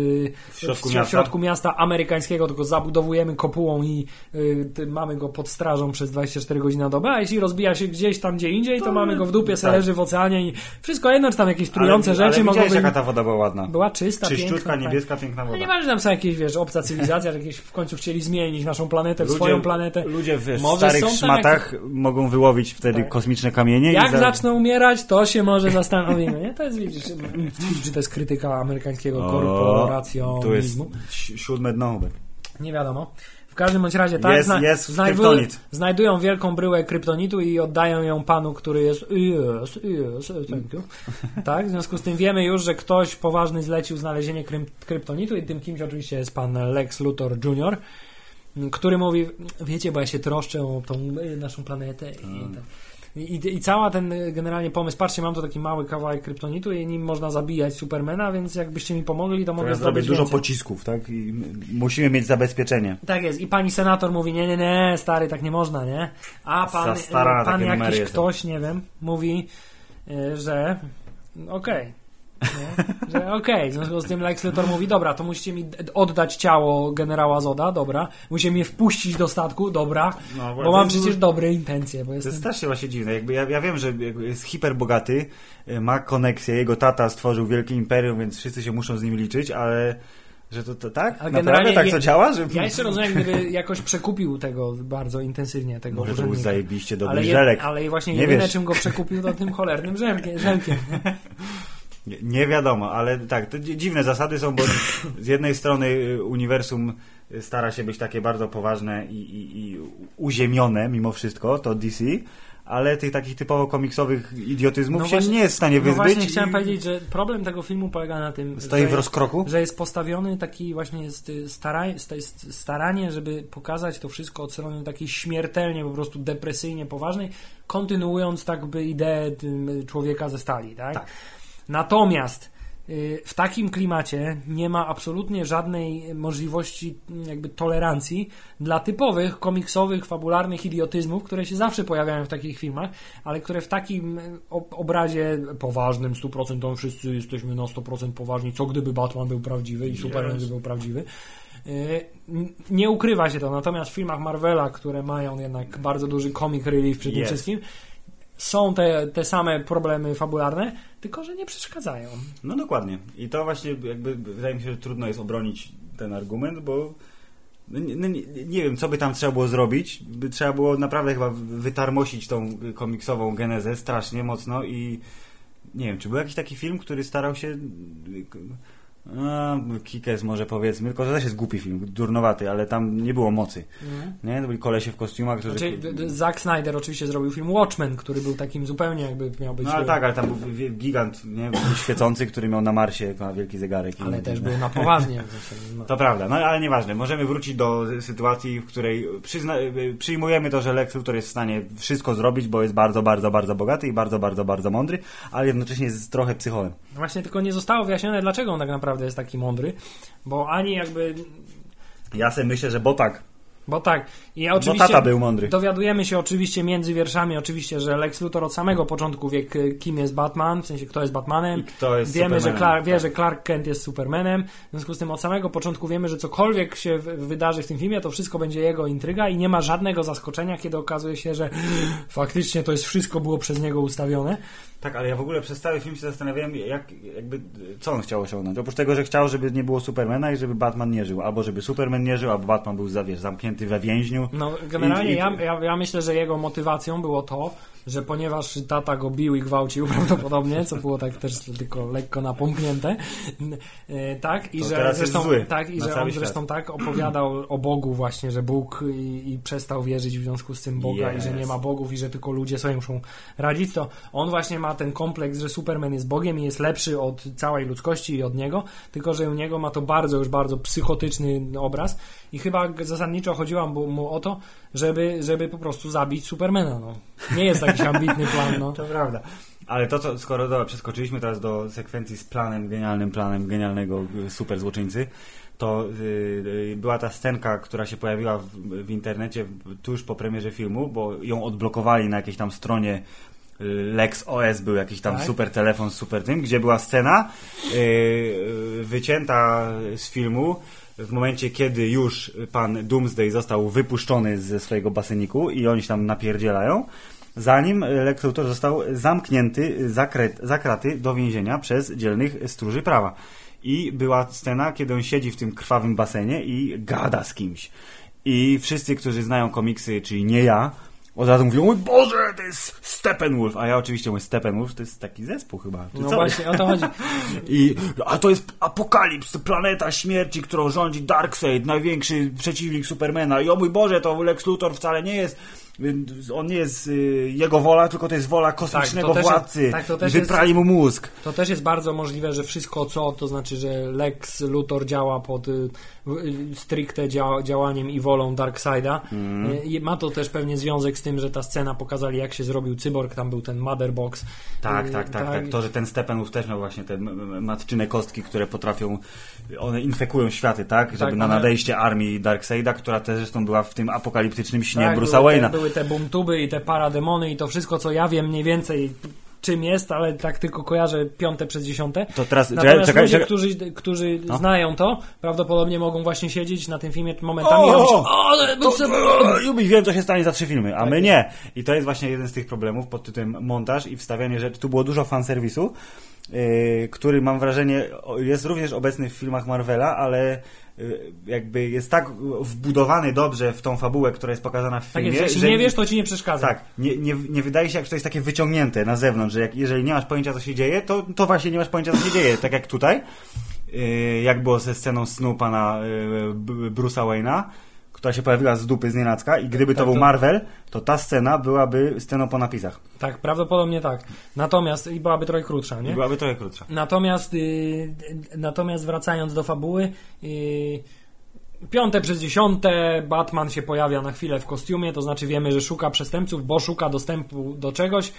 W środku w, miasta. w środku miasta amerykańskiego, to go zabudowujemy kopułą i y, mamy go pod strażą przez 24 godziny na dobę, a jeśli rozbija się gdzieś tam gdzie indziej, to, To mamy go w dupie, se tak. leży w oceanie i wszystko jedno, czy tam jakieś trujące ale, rzeczy ale mogą być... jaka ta woda była ładna. Była czysta, Czyściutka, piękna, tak. niebieska, piękna No woda. nie ważne, że tam są jakieś, wiesz, obca cywilizacja, że jakieś w końcu chcieli zmienić naszą planetę w swoją planetę. Ludzie w Może starych szmatach mogą wyłowić wtedy Tak. kosmiczne kamienie. Jak za... zaczną umierać, to się może zastanowimy, nie? To jest, widzisz, czy to jest krytyka amerykańskiego korporacjonizmu. Tu jest si- siódme dno, Hubert. Nie wiadomo. W każdym bądź razie tak, Jest- jest kryptonit. znajdują wielką bryłę kryptonitu i oddają ją panu, który jest yes, yes, thank you. Tak, w związku z tym wiemy już, że ktoś poważny zlecił znalezienie kryptonitu i tym kimś oczywiście jest pan Lex Luthor Jr., który mówi, wiecie, bo ja się troszczę o tą y, naszą planetę i, Mm. tak. I, i, cała ten y, generalnie pomysł, patrzcie, mam tu taki mały kawałek kryptonitu i nim można zabijać Supermana, więc jakbyście mi pomogli, to To mogę ja zrobić dużo więcej. pocisków, tak? I musimy mieć zabezpieczenie. Tak jest. I pani senator mówi, nie, nie, nie, stary, tak nie można, nie? A pan, na pan jakiś ktoś, nie wiem, mówi, że okej. nie? Że okej, w związku z tym Lex Luthor mówi, dobra, to musicie mi oddać ciało generała Zoda, dobra, musicie mnie wpuścić do statku, dobra, No, bo mam to przecież dobre intencje, bo To jestem... jest strasznie właśnie dziwne. Jakby ja, ja wiem, że jest hiperbogaty, y, ma koneksję, jego tata stworzył wielkie imperium, więc wszyscy się muszą z nim liczyć, ale że to, to tak? Ale Naprawdę tak je- to działa? Że... Ja jeszcze rozumiem, gdyby jakoś przekupił tego bardzo intensywnie, tego Może to był zajebiście dobry ale, je- żelek. ale właśnie Nie jedyne, wiesz. czym go przekupił, to tym cholernym żelkiem. żelkiem. Nie, nie wiadomo, ale tak, to dzi- dziwne zasady są, bo z jednej strony y, uniwersum y, stara się być takie bardzo poważne i, i, i uziemione mimo wszystko, to DC, ale tych takich typowo komiksowych idiotyzmów No się właśnie- nie jest w stanie No wyzbyć. właśnie chciałem i powiedzieć, że problem tego filmu polega na tym, Stoi że, w rozkroku. że jest postawiony taki właśnie jest y, staraj, sta- jest staranie, żeby pokazać to wszystko od strony takiej śmiertelnie, po prostu depresyjnie poważnej, kontynuując tak by ideę człowieka ze stali, tak? Tak. Natomiast y, w takim klimacie nie ma absolutnie żadnej możliwości mm, jakby tolerancji dla typowych komiksowych, fabularnych idiotyzmów, które się zawsze pojawiają w takich filmach, ale które w takim y, ob- obrazie poważnym, 100% wszyscy jesteśmy na 100% poważni, co gdyby Batman był prawdziwy i Superman Yes. był prawdziwy. Y, Nie ukrywa się to, natomiast w filmach Marvela, które mają jednak bardzo duży comic relief tym Jest. wszystkim, są te, te same problemy fabularne, tylko że nie przeszkadzają. No dokładnie. I to właśnie jakby wydaje mi się, że trudno jest obronić ten argument, bo no, nie, no, nie, nie wiem, co by tam trzeba było zrobić. By trzeba było naprawdę chyba wytarmosić tą komiksową genezę strasznie mocno i nie wiem, czy był jakiś taki film, który starał się a, Kikes może powiedzmy, tylko to też jest głupi film, durnowaty, ale tam nie było mocy. Nie? To byli kolesie w kostiumach, którzy... Znaczy, Zack Snyder oczywiście zrobił film Watchmen, który był takim zupełnie jakby miał być. No ale tak, ale tam był gigant nie? świecący, który miał na Marsie ma wielki zegarek. i- Ale też był na poważnie. no. To prawda, no ale nieważne. Możemy wrócić do sytuacji, w której przyzna- przyjmujemy to, że Lex Luthor jest w stanie wszystko zrobić, bo jest bardzo, bardzo, bardzo bogaty i bardzo, bardzo, bardzo mądry, ale jednocześnie jest trochę psycholem. Właśnie tylko nie zostało wyjaśnione, dlaczego on tak naprawdę jest taki mądry, bo ani jakby. Ja sobie myślę, że bo tak, Bo tak, i bo oczywiście. tata był mądry. Dowiadujemy się oczywiście między wierszami, oczywiście, że Lex Luthor od samego początku wie, kim jest Batman, w sensie kto jest Batmanem. I kto jest wiemy, że Supermanem, Clark, wie, tak. że Clark Kent jest Supermanem. W związku z tym od samego początku wiemy, że cokolwiek się wydarzy w tym filmie, to wszystko będzie jego intryga i nie ma żadnego zaskoczenia, kiedy okazuje się, że faktycznie to jest wszystko było przez niego ustawione. Tak, ale ja w ogóle przez cały film się zastanawiałem, jak, jakby, co on chciał osiągnąć. Oprócz tego, że chciał, żeby nie było Supermana i żeby Batman nie żył. Albo żeby Superman nie żył, albo Batman był wiesz, zamknięty we więźniu. No, generalnie I- i- ja, ja, ja myślę, że jego motywacją było to, że ponieważ tata go bił i gwałcił prawdopodobnie, co było tak też tylko lekko napomknięte, e, tak, i To że zresztą, zły tak, i że on świat. zresztą tak opowiadał o Bogu właśnie, że Bóg i, i przestał wierzyć w związku z tym Boga i że nie Yes. ma bogów i że tylko ludzie sobie muszą radzić, to on właśnie ma ten kompleks, że Superman jest Bogiem i jest lepszy od całej ludzkości i od niego, tylko że u niego ma to bardzo, już bardzo psychotyczny obraz i chyba zasadniczo chodziło mu mu o to, żeby, żeby po prostu zabić Supermana. No. Nie jest jakiś ambitny plan. No. To prawda. Ale to, co, skoro dobra, przeskoczyliśmy teraz do sekwencji z planem, genialnym planem genialnego y, super złoczyńcy, to y, y, była ta scenka, która się pojawiła w, w internecie tuż po premierze filmu, bo ją odblokowali na jakiejś tam stronie y, Lex OS był jakiś tam Tak. super telefon z super tym, gdzie była scena y, y, wycięta z filmu w momencie, kiedy już pan Doomsday został wypuszczony ze swojego baseniku i oni się tam napierdzielają, zanim Lex Luthor został zamknięty za, kret, za kraty do więzienia przez dzielnych stróży prawa. I była scena, kiedy on siedzi w tym krwawym basenie i gada z kimś. I wszyscy, którzy znają komiksy, czyli nie ja, od razu mówią, mój Boże, to jest Steppenwolf. A ja oczywiście mówię, Steppenwolf to jest taki zespół chyba. No co? właśnie, o to chodzi. I, a to jest Apokalips, planeta śmierci, którą rządzi Darkseid, największy przeciwnik Supermana. I o mój Boże, to Lex Luthor wcale nie jest, on nie jest y, jego wola, tylko to jest wola kosmicznego Tak, też jest- władcy. tak, to też I Wyprali mu mózg. To też jest bardzo możliwe, że wszystko co, to znaczy, że Lex Luthor działa pod y, stricte dzia działaniem i wolą Darkseida. I ma to też pewnie związek z tym, że ta scena pokazali jak się zrobił cyborg, tam był ten Motherbox. Tak, Y, tak, tak, tak. To, że ten Steppenwolf też miał właśnie te matczyne kostki, które potrafią, one infekują światy, tak? Żeby Tak, na one- nadejście armii Darkseida, która też zresztą była w tym apokaliptycznym śnie Tak, Bruce'a były te, Wayne'a. były te boomtuby i te parademony i to wszystko, co ja wiem mniej więcej czym jest, ale tak tylko kojarzę piąte przez dziesiąte. To teraz, Natomiast czekaj, ludzie, czekaj. którzy, którzy No. znają to, prawdopodobnie mogą właśnie siedzieć na tym filmie momentami i O! robić o, ale To, to, Jubi, wiem, co się stanie za trzy filmy, a Tak my jest. nie. I to jest właśnie jeden z tych problemów pod tytułem montaż i wstawianie rzeczy. Tu było dużo fanserwisu, yy, który mam wrażenie jest również obecny w filmach Marvela, ale jakby jest tak wbudowany dobrze w tą fabułę, która jest pokazana w Tak filmie, jest, jeśli że nie wiesz, to ci nie przeszkadza. tak, nie, nie, nie wydaje się, jak to jest takie wyciągnięte na zewnątrz, że jak, jeżeli nie masz pojęcia, co się dzieje, to, to właśnie nie masz pojęcia, co się dzieje. Tak jak tutaj, yy, jak było ze sceną snu pana B- Bruce'a Wayne'a, która się pojawiła z dupy z nienacka i gdyby to Tak, był to- Marvel, to ta scena byłaby sceną po napisach. Tak, prawdopodobnie tak. Natomiast i byłaby trochę krótsza, I nie? byłaby trochę krótsza. Natomiast, y, natomiast wracając do fabuły, y, piąte przez dziesiąte Batman się pojawia na chwilę w kostiumie, to znaczy wiemy, że szuka przestępców, bo szuka dostępu do czegoś.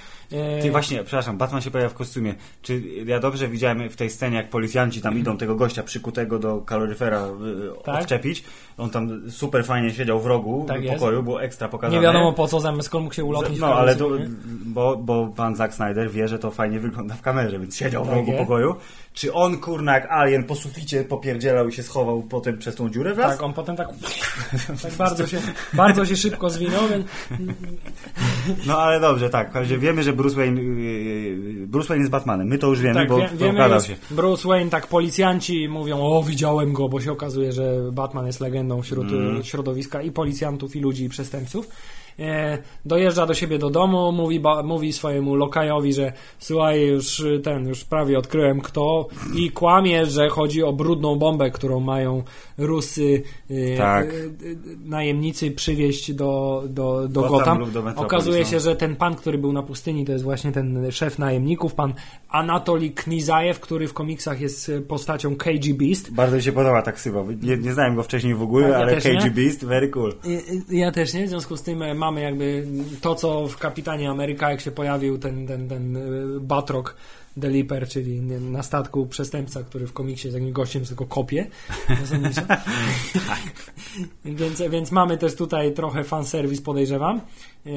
Ty właśnie, przepraszam, Batman się pojawia w kostiumie. Czy ja dobrze widziałem w tej scenie, jak policjanci tam idą tego gościa przykutego do kaloryfera y, Tak. odczepić? On tam super fajnie siedział w rogu Tak w pokoju, było ekstra pokazane. nie wiadomo po co zamiast skąd mógł się ulotnić. w No, ale to, bo, bo pan Zack Snyder wie, że to fajnie wygląda w kamerze, więc siedział w Tak rogu jest. pokoju. Czy on, kurna, jak alien po suficie popierdzielał i się schował potem przez tą dziurę wraz? Tak, on potem tak, tak bardzo, się, bardzo się szybko zwinął, więc No ale dobrze, tak. Wiemy, że Bruce Wayne, yy, Bruce Wayne jest Batmanem. My to już wiemy, tak, bo wie, wiemy się. Bruce Wayne, tak policjanci mówią, o widziałem go, bo się okazuje, że Batman jest legendą wśród Mm. środowiska i policjantów, i ludzi, i przestępców. E, dojeżdża do siebie do domu, mówi, mówi swojemu lokajowi, że słuchaj, już ten, już prawie odkryłem kto i kłamie, że chodzi o brudną bombę, którą mają Rusy, y, Tak. y, y, najemnicy przywieźć do, do, do Gotham Gotham. do Okazuje się, że ten pan, który był na pustyni, to jest właśnie ten szef najemników, pan Anatoli Knizajew, który w komiksach jest postacią KG Beast. Bardzo mi się podoba ta ksywa. Nie, nie znałem go wcześniej w ogóle, Tak, ja ale KG nie. Beast, very cool. I- Ja też nie, w związku z tym e, mamy jakby to, co w Kapitanie Ameryka, jak się pojawił ten, ten, ten y, Batroc Deliper, czyli nie, na statku przestępca, który w komiksie jest jakimś gościem, tylko kopie. zasadniczo. więc, więc mamy też tutaj trochę fanserwis, podejrzewam, yy,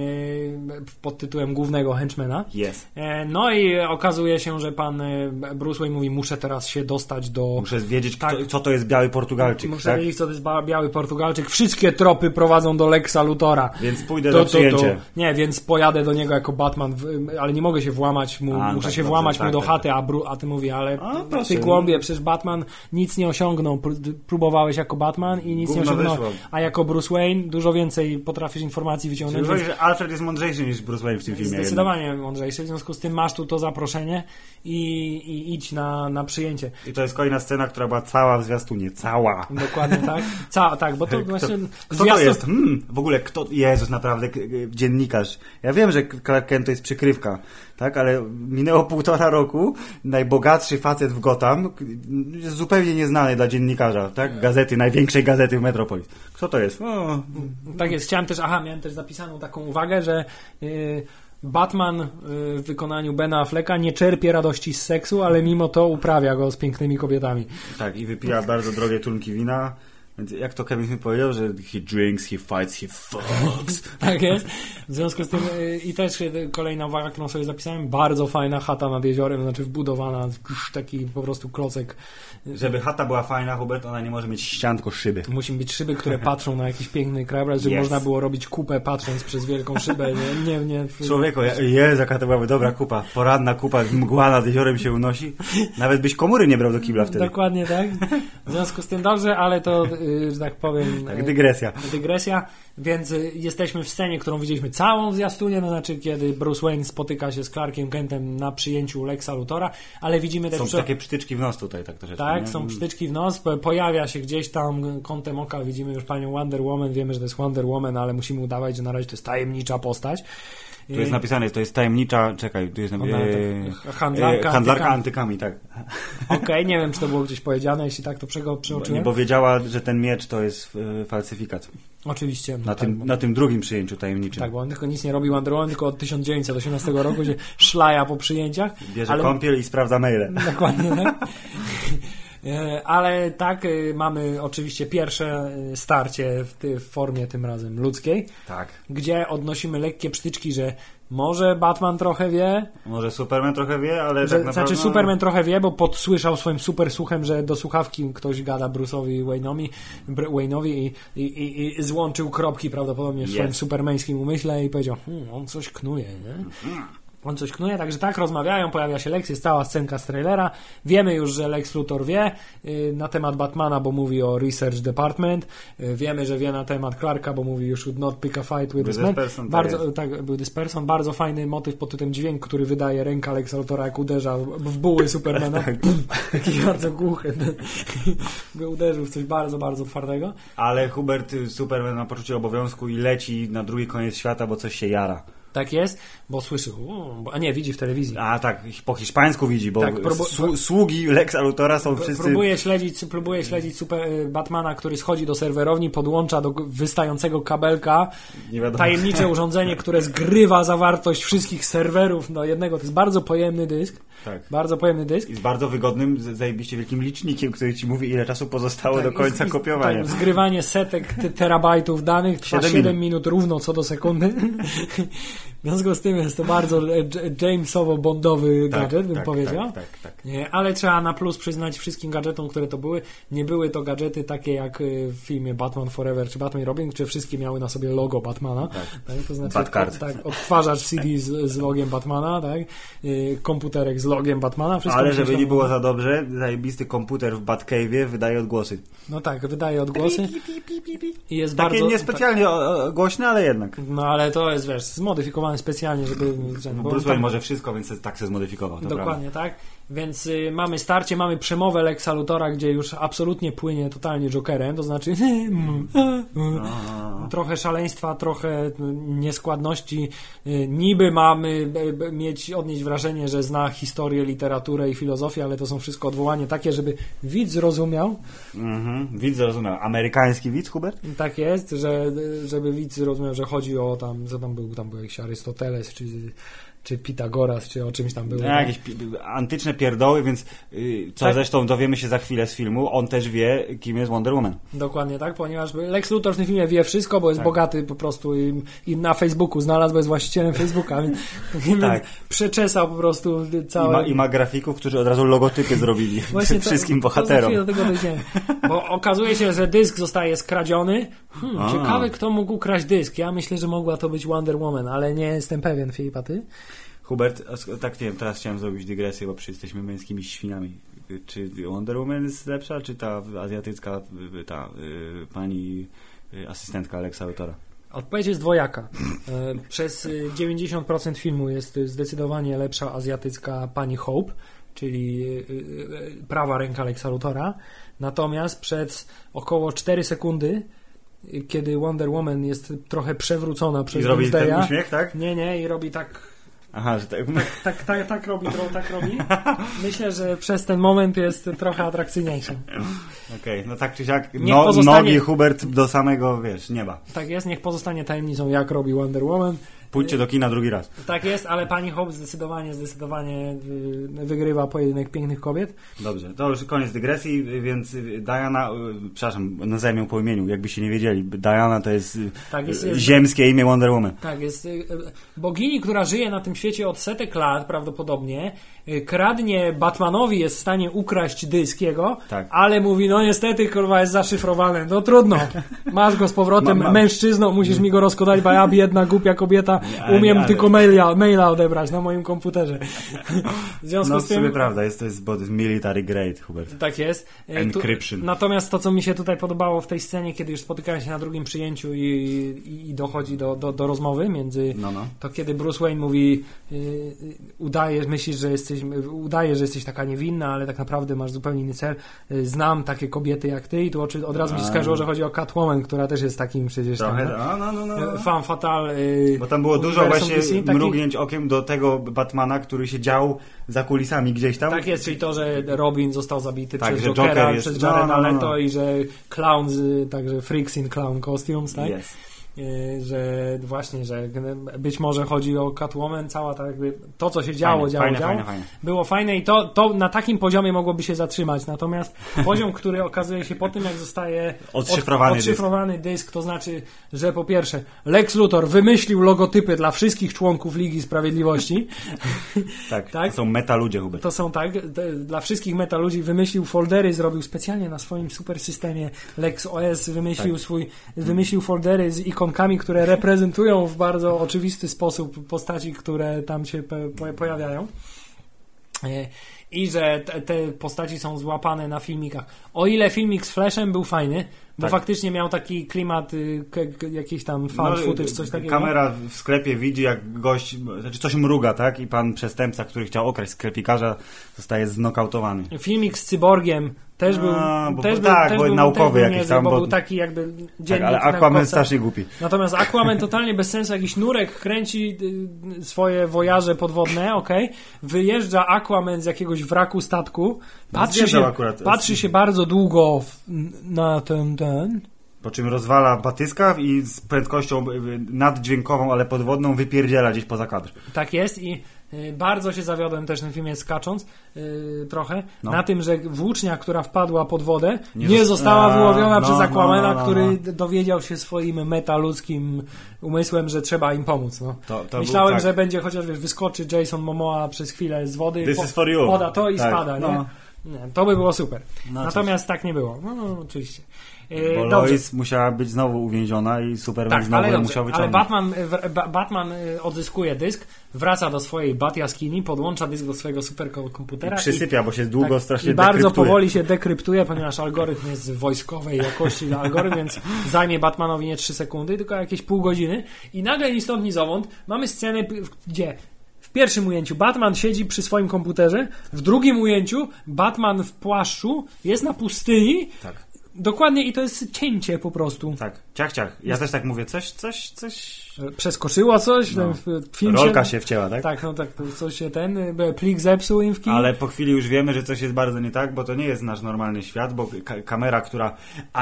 pod tytułem głównego henchmana. Yes. E, No i okazuje się, że pan e, Bruce Wayne mówi, muszę teraz się dostać do... Muszę wiedzieć, Tak. kto, co to jest biały Portugalczyk, Muszę tak? wiedzieć, co to jest biały Portugalczyk. Wszystkie tropy prowadzą do Lexa Lutora. Więc pójdę do przyjęcia. Nie, więc pojadę do niego jako Batman, ale nie mogę się włamać mu, A, muszę tak, się dobrze, włamać weszły Tak, do tak, chaty, a, Bru, a ty mówi, ale A, ty głąbie, przecież Batman nic nie osiągnął. Pró- Próbowałeś jako Batman i nic nie osiągnął. wyszło. A jako Bruce Wayne dużo więcej potrafisz informacji Czyli wyciągnąć. uważasz, więc że Alfred jest mądrzejszy niż Bruce Wayne w tym filmie. jednak. Zdecydowanie mądrzejszy, w związku z tym masz tu to zaproszenie i, i idź na, na przyjęcie. I to jest kolejna scena, która była cała w zwiastunie. Cała. Dokładnie tak. Ca, tak, bo to Kto, właśnie... kto to zwiastun- jest? Hmm, w ogóle kto... Jezus, naprawdę, dziennikarz. Ja wiem, że Clark Kent to jest przykrywka, tak? Ale minęło półtora roku, najbogatszy facet w Gotham, zupełnie nieznany dla dziennikarza, tak? Gazety, największej gazety w Metropolis. Kto to jest? O, Tak jest. Chciałem też, aha, miałem też zapisaną taką uwagę, że y, Batman y, w wykonaniu Bena Afflecka nie czerpie radości z seksu, ale mimo to uprawia go z pięknymi kobietami. tak, i wypija bardzo drogie trunki wina. Więc jak to Kevin Smith powiedział, że he drinks, he fights, he fucks. Tak jest. W związku z tym y, i też y, kolejna uwaga, którą sobie zapisałem, bardzo fajna chata nad jeziorem, znaczy wbudowana, taki po prostu klocek. Żeby chata była fajna, Hubert, ona nie może mieć ścian, tylko szyby. Musi być szyby, które patrzą na jakiś piękny krajobraz, żeby Yes. można było robić kupę patrząc przez wielką szybę. Nie, nie, nie. Człowieku, Jezu, jaka to byłaby dobra kupa. Poranna kupa, mgła nad jeziorem się unosi. Nawet byś komury nie brał do kibla wtedy. Dokładnie tak. W związku z tym dobrze, ale to, y, że tak powiem, Tak, dygresja. dygresja, więc y, jesteśmy w scenie, którą widzieliśmy całą w zwiastunie, to znaczy kiedy Bruce Wayne spotyka się z Clarkiem Kentem na przyjęciu Lexa Luthora, ale widzimy też... Są przy- takie przytyczki w nos tutaj, tak troszeczkę. tak, nie? są przytyczki w nos, po- pojawia się gdzieś tam kątem oka, widzimy już panią Wonder Woman, wiemy, że to jest Wonder Woman, ale musimy udawać, że na razie to jest tajemnicza postać. Tu jest napisane, to jest tajemnicza, czekaj, tu jest napisane... tak, handlarka handlarka antykami. antykami, tak. Okej, nie wiem, czy to było gdzieś powiedziane, jeśli tak, to przego Bo, przeoczyłem. nie, bo wiedziała, że ten miecz to jest e, falsyfikat. Oczywiście. no Na, tak, tym, bo- na tym drugim przyjęciu tajemniczym. Tak, bo on tylko nic nie robił Wonder Woman, tylko od 1918 roku, gdzie szlaja po przyjęciach. Bierze ale, kąpiel i sprawdza maile. Dokładnie, tak. E, Ale tak, y, mamy oczywiście pierwsze y, starcie w formie tym razem ludzkiej, Tak. gdzie odnosimy lekkie przytyczki, że może Batman trochę wie, Może Superman trochę wie, ale że, tak naprawdę... znaczy Superman trochę wie, bo podsłyszał swoim super słuchem, że do słuchawki ktoś gada Bruce'owi Wayne'owi, Wayne'owi i, i, i, i złączył kropki prawdopodobnie w Yes. swoim supermańskim umyśle i powiedział, hmm, on coś knuje, nie? On coś knuje, także tak rozmawiają, pojawia się Lex, jest cała scenka z trailera. Wiemy już, że Lex Luthor wie y, na temat Batmana, bo mówi o Research Department. Y, wiemy, że wie na temat Clarka, bo mówi you should not pick a fight with, With this person, tak bardzo, tak, był this person. Bardzo fajny motyw pod tytułem dźwięk, który wydaje ręka Lexa Luthora, jak uderza w buły Supermana. Tak. Taki bardzo głuchy. By uderzył w coś bardzo, bardzo twardego. Ale Hubert, y, Superman ma poczucie obowiązku i leci na drugi koniec świata, bo coś się jara. Tak jest, bo słyszy, a nie, widzi w telewizji. A tak, po hiszpańsku widzi, bo Tak, próbu- słu- sługi Lexa Luthora są wszyscy... Próbuje śledzić, próbuje śledzić super, y, Batmana, który schodzi do serwerowni, podłącza do wystającego kabelka tajemnicze urządzenie, które zgrywa zawartość wszystkich serwerów do jednego. To jest bardzo pojemny dysk. Tak. Bardzo pojemny dysk. I z bardzo wygodnym, zajebiście wielkim licznikiem, który ci mówi, ile czasu pozostało Tak, do końca i- kopiowania. Tak, zgrywanie setek te- terabajtów danych trwa Siedem 7 minut. minut równo co do sekundy. W związku z tym jest to bardzo e, Jamesowo-bondowy Tak, gadżet, bym tak, powiedział. Tak, tak, tak. Nie, ale trzeba na plus przyznać wszystkim gadżetom, które to były. Nie były to gadżety takie jak y, w filmie Batman Forever czy Batman Robin, gdzie wszystkie miały na sobie logo Batmana. Tak. To znaczy Batcard. tak, odtwarzacz CD z, z logiem Batmana, tak? Y, komputerek z logiem Batmana. Wszystko Ale żeby nie było za dobrze, zajebisty komputer w Batcave'ie wydaje odgłosy. No tak, wydaje odgłosy i jest Takie bardzo... niespecjalnie o- głośne, ale jednak. No ale to jest, wiesz, zmodyfikowane specjalnie, żeby... bo Bruce Wayne może wszystko, więc tak się zmodyfikował. Dokładnie tak. Więc y, mamy starcie, mamy przemowę Lexa Luthora, gdzie już absolutnie płynie totalnie Jokerem, to znaczy trochę szaleństwa, trochę y, nieskładności. Y, niby mamy b, mieć, odnieść wrażenie, że zna historię, literaturę i filozofię, ale to są wszystko odwołanie takie, żeby widz zrozumiał, Mhm. Widz zrozumiał. Amerykański widz, Hubert? tak jest, że, żeby widz zrozumiał, że chodzi o tam, co tam był, tam był jakiś Arystoteles, czy, czy Pitagoras, czy o czymś tam było. No, jakieś pi- antyczne pierdoły, więc y, co Tak. zresztą dowiemy się za chwilę z filmu, on też wie, kim jest Wonder Woman. Dokładnie tak, ponieważ Lex Luthor w tym filmie wie wszystko, bo jest Tak. bogaty po prostu i, i na Facebooku znalazł, bo jest właścicielem Facebooka, więc, Tak. przeczesał po prostu I całe... ma, I ma grafików, którzy od razu logotypy zrobili Właśnie to- wszystkim to bohaterom. do tego dojdziemy. Bo okazuje się, że dysk zostaje skradziony. Hmm, A. ciekawe, kto mógł ukraść dysk. Ja myślę, że mogła to być Wonder Woman, ale nie jestem pewien, Filipa, ty? Hubert, tak nie wiem, teraz chciałem zrobić dygresję, bo przecież jesteśmy męskimi świniami. Czy Wonder Woman jest lepsza, czy ta azjatycka, y, ta y, pani y, asystentka Alexa Luthora? Odpowiedź jest dwojaka. E, Przez y, 90% filmu jest y, zdecydowanie lepsza azjatycka pani Hope, czyli y, y, prawa ręka Lexa Luthora. Natomiast przez około 4 sekundy, y, kiedy Wonder Woman jest trochę przewrócona I przez zrobi ten Wednesdaya, uśmiech, tak? nie, nie, i robi tak Aha, że tak. tak, tak, tak robi, tro, tak robi. Myślę, że przez ten moment jest trochę atrakcyjniejszy. Okej, no tak czy siak, Niech no, pozostanie- nogi Hubert do samego, wiesz, nieba. Tak jest, niech pozostanie tajemnicą, jak robi Wonder Woman. Pójdźcie do kina drugi raz. Tak jest, ale pani Hope zdecydowanie, zdecydowanie y, wygrywa pojedynek pięknych kobiet. Dobrze, to już koniec dygresji, więc y, Diana, y, przepraszam, nazwijmy ją po imieniu, jakbyście nie wiedzieli. Diana to jest, Tak jest, jest- ziemskie imię Wonder Woman. Tak, jest bogini, która żyje na tym świecie od setek lat prawdopodobnie, kradnie Batmanowi, jest w stanie ukraść dysk jego, Tak. ale mówi, no niestety, kurwa, jest zaszyfrowany, no trudno, masz go z powrotem Ma- ma- mężczyzną, musisz mi go rozkodać, bo ja biedna, głupia kobieta, umiem ale- tylko maila, maila odebrać na moim komputerze. W związku No z tym... sumie prawda, jest to jest, military grade, Hubert. Tak jest. E, Encryption. Tu, natomiast to, co mi się tutaj podobało w tej scenie, kiedy już spotykają się na drugim przyjęciu i, i, i dochodzi do, do, do rozmowy między. No, no. To kiedy Bruce Wayne mówi, yy, udajesz, myślisz, że jesteś, udajesz, że jesteś taka niewinna, ale tak naprawdę masz zupełnie inny cel. Yy, znam takie kobiety jak ty i tu oczy, od razu mi się skojarzyło, że chodzi o Catwoman, która też jest takim przecież tam, Trochę, no, no, no, no, no. Fan Fatal. Yy, Bo tam było dużo właśnie DC, taki- mrugnięć okiem do tego Batmana, który się dział za kulisami gdzieś tam. Tak jest, czyli to, że Robin został zabity Tak, przez Jokera, Joker jest- przez no, Jareda no, no, no. Leto i że clowns, y, także freaks in clown costumes, tak? Yes. Y, Że właśnie, że być może chodzi o Catwoman, cała ta jakby, to co się działo, Fajne, działo, fajne, działo, fajne, fajne. było fajne i to, to na takim poziomie mogłoby się zatrzymać, natomiast poziom, który okazuje się po tym, jak zostaje Odszyfrowany od, odszyfrowany dysk. to znaczy, że po pierwsze Lex Luthor wymyślił logotypy dla wszystkich członków Ligi Sprawiedliwości, Tak, Tak? to są meta ludzie, Hubert. to są tak, dla wszystkich meta ludzi wymyślił foldery, zrobił specjalnie na swoim super systemie Lex OS, wymyślił Tak. swój, wymyślił foldery z ikonkami, które reprezentują w bardzo oczywisty sposób postaci, które tam się po, po, pojawiają. E, I że te postaci są złapane na filmikach. O ile filmik z Flashem był fajny, bo Tak. faktycznie miał taki klimat, y, jakiś tam found footage, coś takiego. Kamera w sklepie widzi, jak gość, znaczy coś mruga, tak? I pan przestępca, który chciał okraść sklepikarza, zostaje znokautowany. Filmik z cyborgiem też był, A, bo- też bo był, tak, też bo był naukowy też był jakiś tam, bo, bo- był taki jakby Tak, dziennik ale Aquaman strasznie głupi. Natomiast Aquaman totalnie bez sensu, jakiś nurek kręci y, swoje wojaże podwodne, okej, wyjeżdża Aquaman z jakiegoś wraku statku, patrzy zjeżdżał się, akurat. patrzy się bardzo długo w, na ten, ten, Po czym rozwala batyska i z prędkością y, y, naddźwiękową, ale podwodną wypierdziela gdzieś poza kadr. Tak jest i y, bardzo się zawiodłem też w tym filmie skacząc y, trochę No. na tym, że włócznia, która wpadła pod wodę nie, Nie zosta- została A, wyłowiona no, przez no, Aquamana, no, no, który no. d- dowiedział się swoim metaludzkim umysłem, że trzeba im pomóc. No. To, to Myślałem, był, tak. że będzie chociaż wiesz, wyskoczy Jason Momoa przez chwilę z wody, This po- is for you. poda to i Tak, spada. no. Nie? Nie, to by było super. Natomiast tak nie było. No oczywiście. E, Bo dobrze. Lois musiała być znowu uwięziona i Superman Tak, znowu ale, musiał ale wyciągnąć. Batman, w- Ba- Batman y, odzyskuje dysk, wraca do swojej Bat jaskini, podłącza dysk do swojego superkomputera I przysypia, bo się długo tak, strasznie i bardzo dekryptuje. powoli się dekryptuje, ponieważ algorytm jest wojskowej jakości algorytm, więc zajmie Batmanowi nie 3 sekundy, tylko jakieś pół godziny i nagle ni stąd ni zowąd mamy scenę, gdzie w pierwszym ujęciu Batman siedzi przy swoim komputerze, w drugim ujęciu Batman w płaszczu jest na pustyni, Tak. Dokładnie i to jest cięcie po prostu. Tak, ciach, ciach. Ja też tak mówię, coś, coś, coś... Przeskoczyło coś, No. w- film Rolka się wcięła, tak? Tak, no tak, coś się ten, y, plik zepsuł im w kinie. Ale po chwili już wiemy, że coś jest bardzo nie tak, bo to nie jest nasz normalny świat, bo ka- kamera, która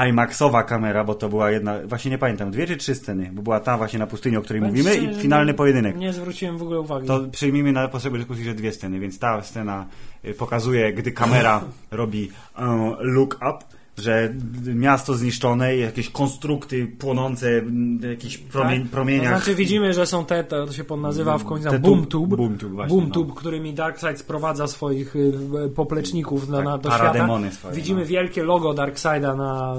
IMAXowa kamera, bo to była jedna, właśnie nie pamiętam, dwie czy trzy sceny, bo była ta właśnie na pustyni, o której Powiem mówimy i finalny nie- pojedynek. Nie zwróciłem w ogóle uwagi. To przyjmijmy na potrzeby dyskusji, że dwie sceny, więc ta scena y, pokazuje, gdy kamera robi e, look up, że miasto zniszczone, jakieś konstrukty płonące, jakieś promień, Tak? promieniach. Znaczy widzimy, że są te, to się nazywa w końcu Te boom tub- tube, boom tube właśnie, boom no. którymi Darkseid sprowadza swoich y, popleczników na, Tak, na, do świata. swoje, Widzimy no. wielkie logo Darkseida na,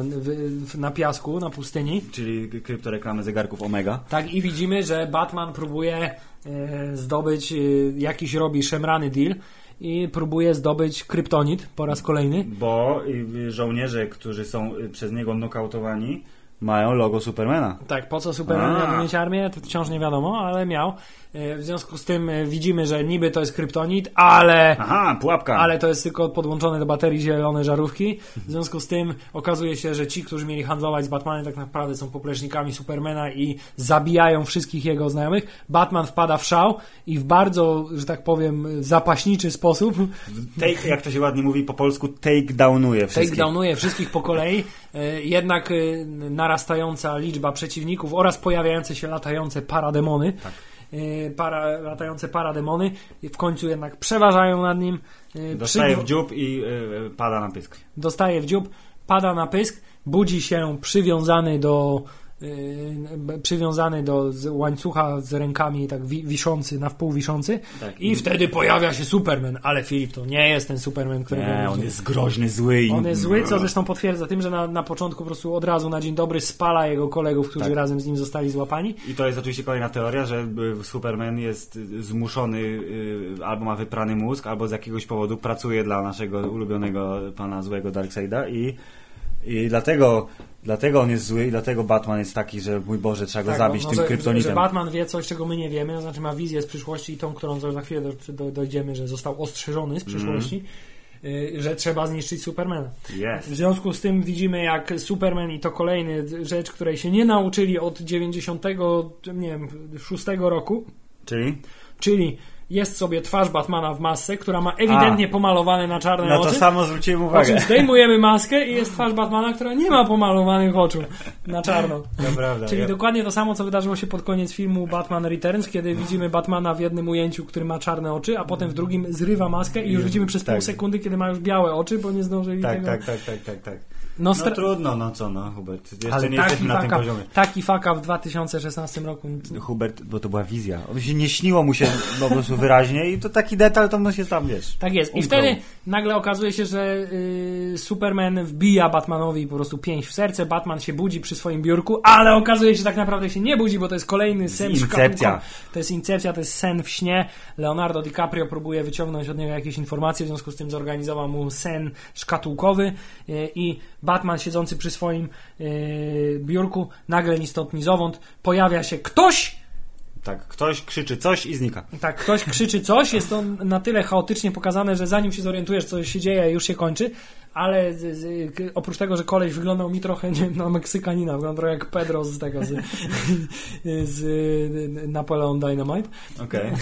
na piasku, na pustyni. Czyli kryptoreklamy zegarków Omega. Tak, i widzimy, że Batman próbuje e, zdobyć, e, jakiś robi szemrany deal i próbuje zdobyć kryptonit po raz kolejny. Bo y, żołnierze, którzy są y, przez niego nokautowani, mają logo Supermana. Tak, po co Superman miał mieć armię, to wciąż nie wiadomo, ale miał. E, W związku z tym e, widzimy, że niby to jest kryptonit, ale Aha, pułapka. ale to jest tylko podłączone do baterii zielone żarówki. W związku z tym okazuje się, że ci, którzy mieli handlować z Batmanem, tak naprawdę są poplecznikami Supermana i zabijają wszystkich jego znajomych. Batman wpada w szał i w bardzo, że tak powiem, zapaśniczy sposób Take, jak to się ładnie mówi po polsku, take downuje wszystkich. takedownuje wszystkich po kolei. E, Jednak e, narastająca liczba przeciwników oraz pojawiające się latające parademony. Tak. e, Para, latające parademony w końcu jednak przeważają nad nim. Dostaje w dziób i pada na pysk. dostaje w dziób, pada na pysk, budzi się przywiązany do przywiązany do łańcucha z rękami tak wi wiszący, na wpół wiszący Tak. i wtedy pojawia się Superman, ale Filip to nie jest ten Superman, którego Nie, on jest groźny, zły. On jest zły, co zresztą potwierdza tym, że na, na początku po prostu od razu na dzień dobry spala jego kolegów, którzy Tak. razem z nim zostali złapani. I to jest oczywiście kolejna teoria, że y, Superman jest y, zmuszony, y, albo ma wyprany mózg, albo z jakiegoś powodu pracuje dla naszego ulubionego pana złego Darkseida i, i dlatego, dlatego on jest zły i dlatego Batman jest taki, że mój Boże, trzeba go Tak, zabić no, tym że, kryptonitem. że Batman wie coś, czego my nie wiemy, to znaczy ma wizję z przyszłości i tą, którą za chwilę do, do, dojdziemy, że został ostrzeżony z przyszłości, y, że trzeba zniszczyć Supermana. Jest. W związku z tym widzimy, jak Superman i to kolejny rzecz, której się nie nauczyli od 90, nie wiem, 6 roku, Czyli? czyli jest sobie twarz Batmana w masce, która ma ewidentnie pomalowane na czarne Na to oczy. samo zwróciłem Po uwagę. czym zdejmujemy maskę i jest twarz Batmana, która nie ma pomalowanych oczu na czarno. To prawda. Czyli ja- dokładnie to samo, co wydarzyło się pod koniec filmu Batman Returns, kiedy widzimy Batmana w jednym ujęciu, który ma czarne oczy, a potem w drugim zrywa maskę i już widzimy przez pół Tak. sekundy, kiedy ma już białe oczy, bo nie zdążyli Tak, tego... tak, tak, tak, tak, tak. No, No trudno, no co no, Hubert. Jeszcze ale nie jesteśmy na tym poziomie. taki up w 2016 roku. Hubert, bo to była wizja. Się nie śniło mu się po prostu wyraźnie i to taki detal, to mu się tam, wiesz. Tak jest. I Umknął. wtedy nagle okazuje się, że y, Superman wbija Batmanowi po prostu pięść w serce. Batman się budzi przy swoim biurku, ale okazuje się, że tak naprawdę się nie budzi, bo to jest kolejny sen Incepcja. To jest incepcja, to jest sen w śnie. Leonardo DiCaprio próbuje wyciągnąć od niego jakieś informacje, w związku z tym zorganizował mu sen szkatułkowy y, i Batman siedzący przy swoim y, biurku, nagle ni stąd, ni zowąd, pojawia się ktoś, Tak, ktoś krzyczy coś i znika. tak, ktoś krzyczy coś, jest to na tyle chaotycznie pokazane, że zanim się zorientujesz, co się dzieje, już się kończy, ale z, z, oprócz tego, że koleś wyglądał mi trochę nie, na Meksykanina, wyglądał trochę jak Pedro z tego, z, z Napoleon Dynamite, Okej.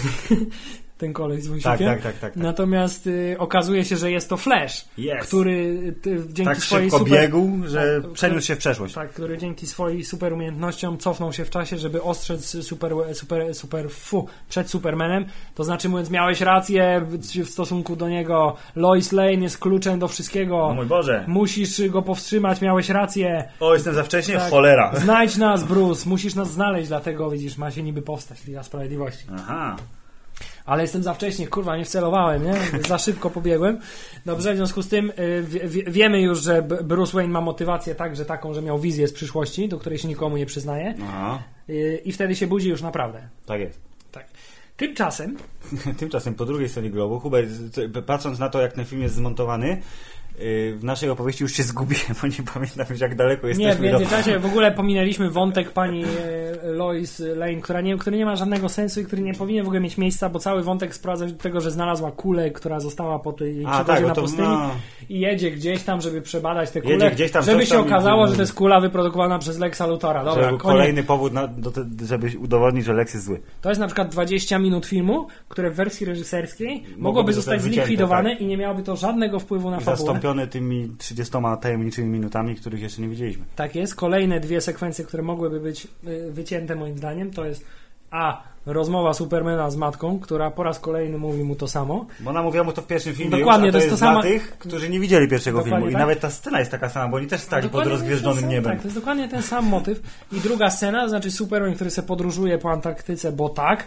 ten koleś z Tak, wąsikiem. tak, tak, tak. tak. Natomiast y, okazuje się, że jest to Flash, Yes. który ty, dzięki tak swojej szybko super... biegł, że Tak, przeniósł się w przeszłość. Tak, który dzięki swojej super umiejętnościom cofnął się w czasie, żeby ostrzec super, super, super, fu, przed Supermanem. To znaczy mówiąc, miałeś rację w stosunku do niego. Lois Lane jest kluczem do wszystkiego. O mój Boże. Musisz go powstrzymać, miałeś rację. O, jestem za wcześnie? Tak. Cholera. Znajdź nas, Bruce, musisz nas znaleźć, dlatego widzisz, ma się niby powstać Liga Sprawiedliwości. Aha. Ale jestem za wcześnie, kurwa, nie wcelowałem, nie? Za szybko pobiegłem. Dobrze, w związku z tym y, wie- wie- wiemy już, że Bruce Wayne ma motywację także taką, że miał wizję z przyszłości, do której się nikomu nie przyznaje. Aha. Y, I wtedy się budzi już naprawdę. Tak jest. Tak. Tymczasem, Tymczasem po drugiej stronie globu, Hubert, patrząc na to, jak ten film jest zmontowany, w naszej opowieści już się zgubiłem, bo nie pamiętam już jak daleko nie, w jesteśmy międzyczasie w ogóle pominęliśmy wątek pani e, Lois Lane, która nie, który nie ma żadnego sensu i który nie powinien w ogóle mieć miejsca, bo cały wątek sprowadza się do tego, że znalazła kulę, która została po tej A, tak, na no to pustyni no. i jedzie gdzieś tam, żeby przebadać te Jedzie kule, gdzieś tam, żeby się tam i- okazało, że to jest kula wyprodukowana przez Lexa Luthora. Dobra, Żeby kolejny powód, na, do żeby udowodnić, że Lex jest zły. To jest na przykład 20 minut filmu, które w wersji reżyserskiej mogłoby zostać zostać wycięte, zlikwidowane tak. i nie miałoby to żadnego wpływu na I fabułę. Tymi 30 tajemniczymi minutami, których jeszcze nie widzieliśmy. Tak jest. Kolejne dwie sekwencje, które mogłyby być y, wycięte moim zdaniem, to jest a. rozmowa Supermana z matką, która po raz kolejny mówi mu to samo. Bo ona mówiła mu to w pierwszym filmie Dokładnie, już, to, to jest to dla sama- tych, którzy nie widzieli pierwszego Dokładnie filmu. I tak. nawet ta scena jest taka sama, bo oni też stali pod rozgwieżdżonym sam- niebem. Tak, to jest dokładnie ten sam motyw. I druga scena, to znaczy Superman, który se podróżuje po Antarktyce, bo tak,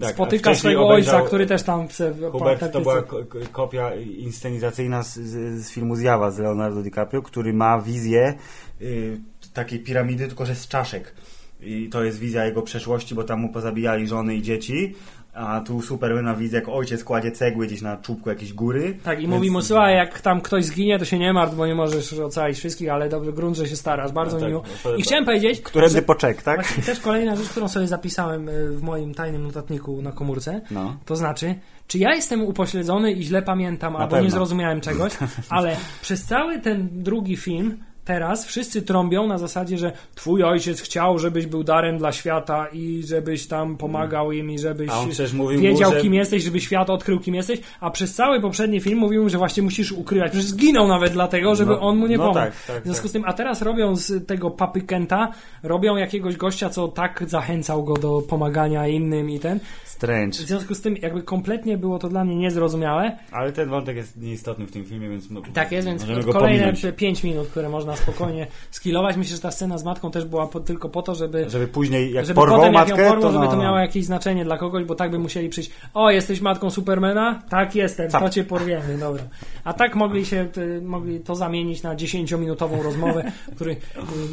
tak, spotyka swojego ojca, który też tam po Hubert, to była ko- ko- kopia inscenizacyjna z, z, z filmu Zjawa z Leonardo DiCaprio, który ma wizję y, takiej piramidy, tylko że z czaszek. I to jest wizja jego przeszłości, bo tam mu pozabijali żony i dzieci, a tu Supermana widzę, jak ojciec kładzie cegły gdzieś na czubku jakiejś góry. Tak, i Więc- mówi mu, słuchaj, jak tam ktoś zginie, to się nie martw, bo nie możesz ocalić wszystkich, ale dobry grunt, że się starasz, bardzo No tak, miło. no I chciałem powiedzieć, Którędy że poczek, tak? właśnie też kolejna rzecz, którą sobie zapisałem y, w moim tajnym notatniku na komórce, No. to znaczy, czy ja jestem upośledzony i źle pamiętam, albo pewno. nie zrozumiałem czegoś, ale przez cały ten drugi film teraz wszyscy trąbią na zasadzie, że twój ojciec chciał, żebyś był darem dla świata i żebyś tam pomagał im i żebyś przecież wiedział, mu, że... kim jesteś, żeby świat odkrył, kim jesteś, a przez cały poprzedni film mówił, że właśnie musisz ukrywać, że zginął nawet dlatego, żeby No, on mu nie no pomógł. tak, tak, w związku tak. z tym, a teraz robią z tego papy Kenta, robią jakiegoś gościa, co tak zachęcał go do pomagania innym i ten. Strange. W związku z tym, jakby kompletnie było to dla mnie niezrozumiałe. Ale ten wątek jest nieistotny w tym filmie, więc Tak jest, więc kolejne pominąć. 5 minut, które można spokojnie skilować. Myślę, że ta scena z matką też była po, tylko po to, żeby Żeby później, jak żeby porwał potem jak matkę, ją porwał, to, żeby to no, miało jakieś znaczenie dla kogoś, bo tak by musieli przyjść. O, jesteś matką Supermana? Tak, jestem, Cap. to cię porwiemy, dobra. A tak mogli się, y, mogli to zamienić na 10-minutową rozmowę, w której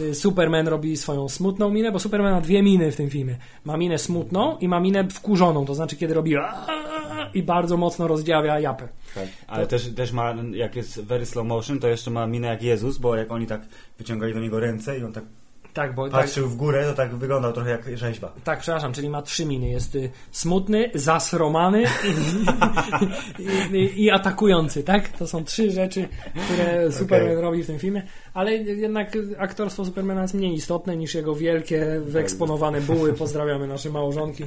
y, Superman robi swoją smutną minę, bo Superman ma dwie miny w tym filmie. Ma minę smutną i ma minę wkurzoną, to znaczy kiedy robi i bardzo mocno rozdziawia japę. Tak, ale też, też ma, jak jest very slow motion, to jeszcze ma minę jak Jezus, bo jak oni tak wyciągali do niego ręce i on tak Tak, bo tak, patrzył w górę, to tak wyglądał trochę jak rzeźba. Tak, przepraszam, czyli ma trzy miny. Jest y, smutny, zasromany i, i, i atakujący, tak? To są trzy rzeczy, które Superman Okej. robi w tym filmie, ale jednak aktorstwo Supermana jest mniej istotne niż jego wielkie, wyeksponowane buły. Pozdrawiamy nasze małżonki,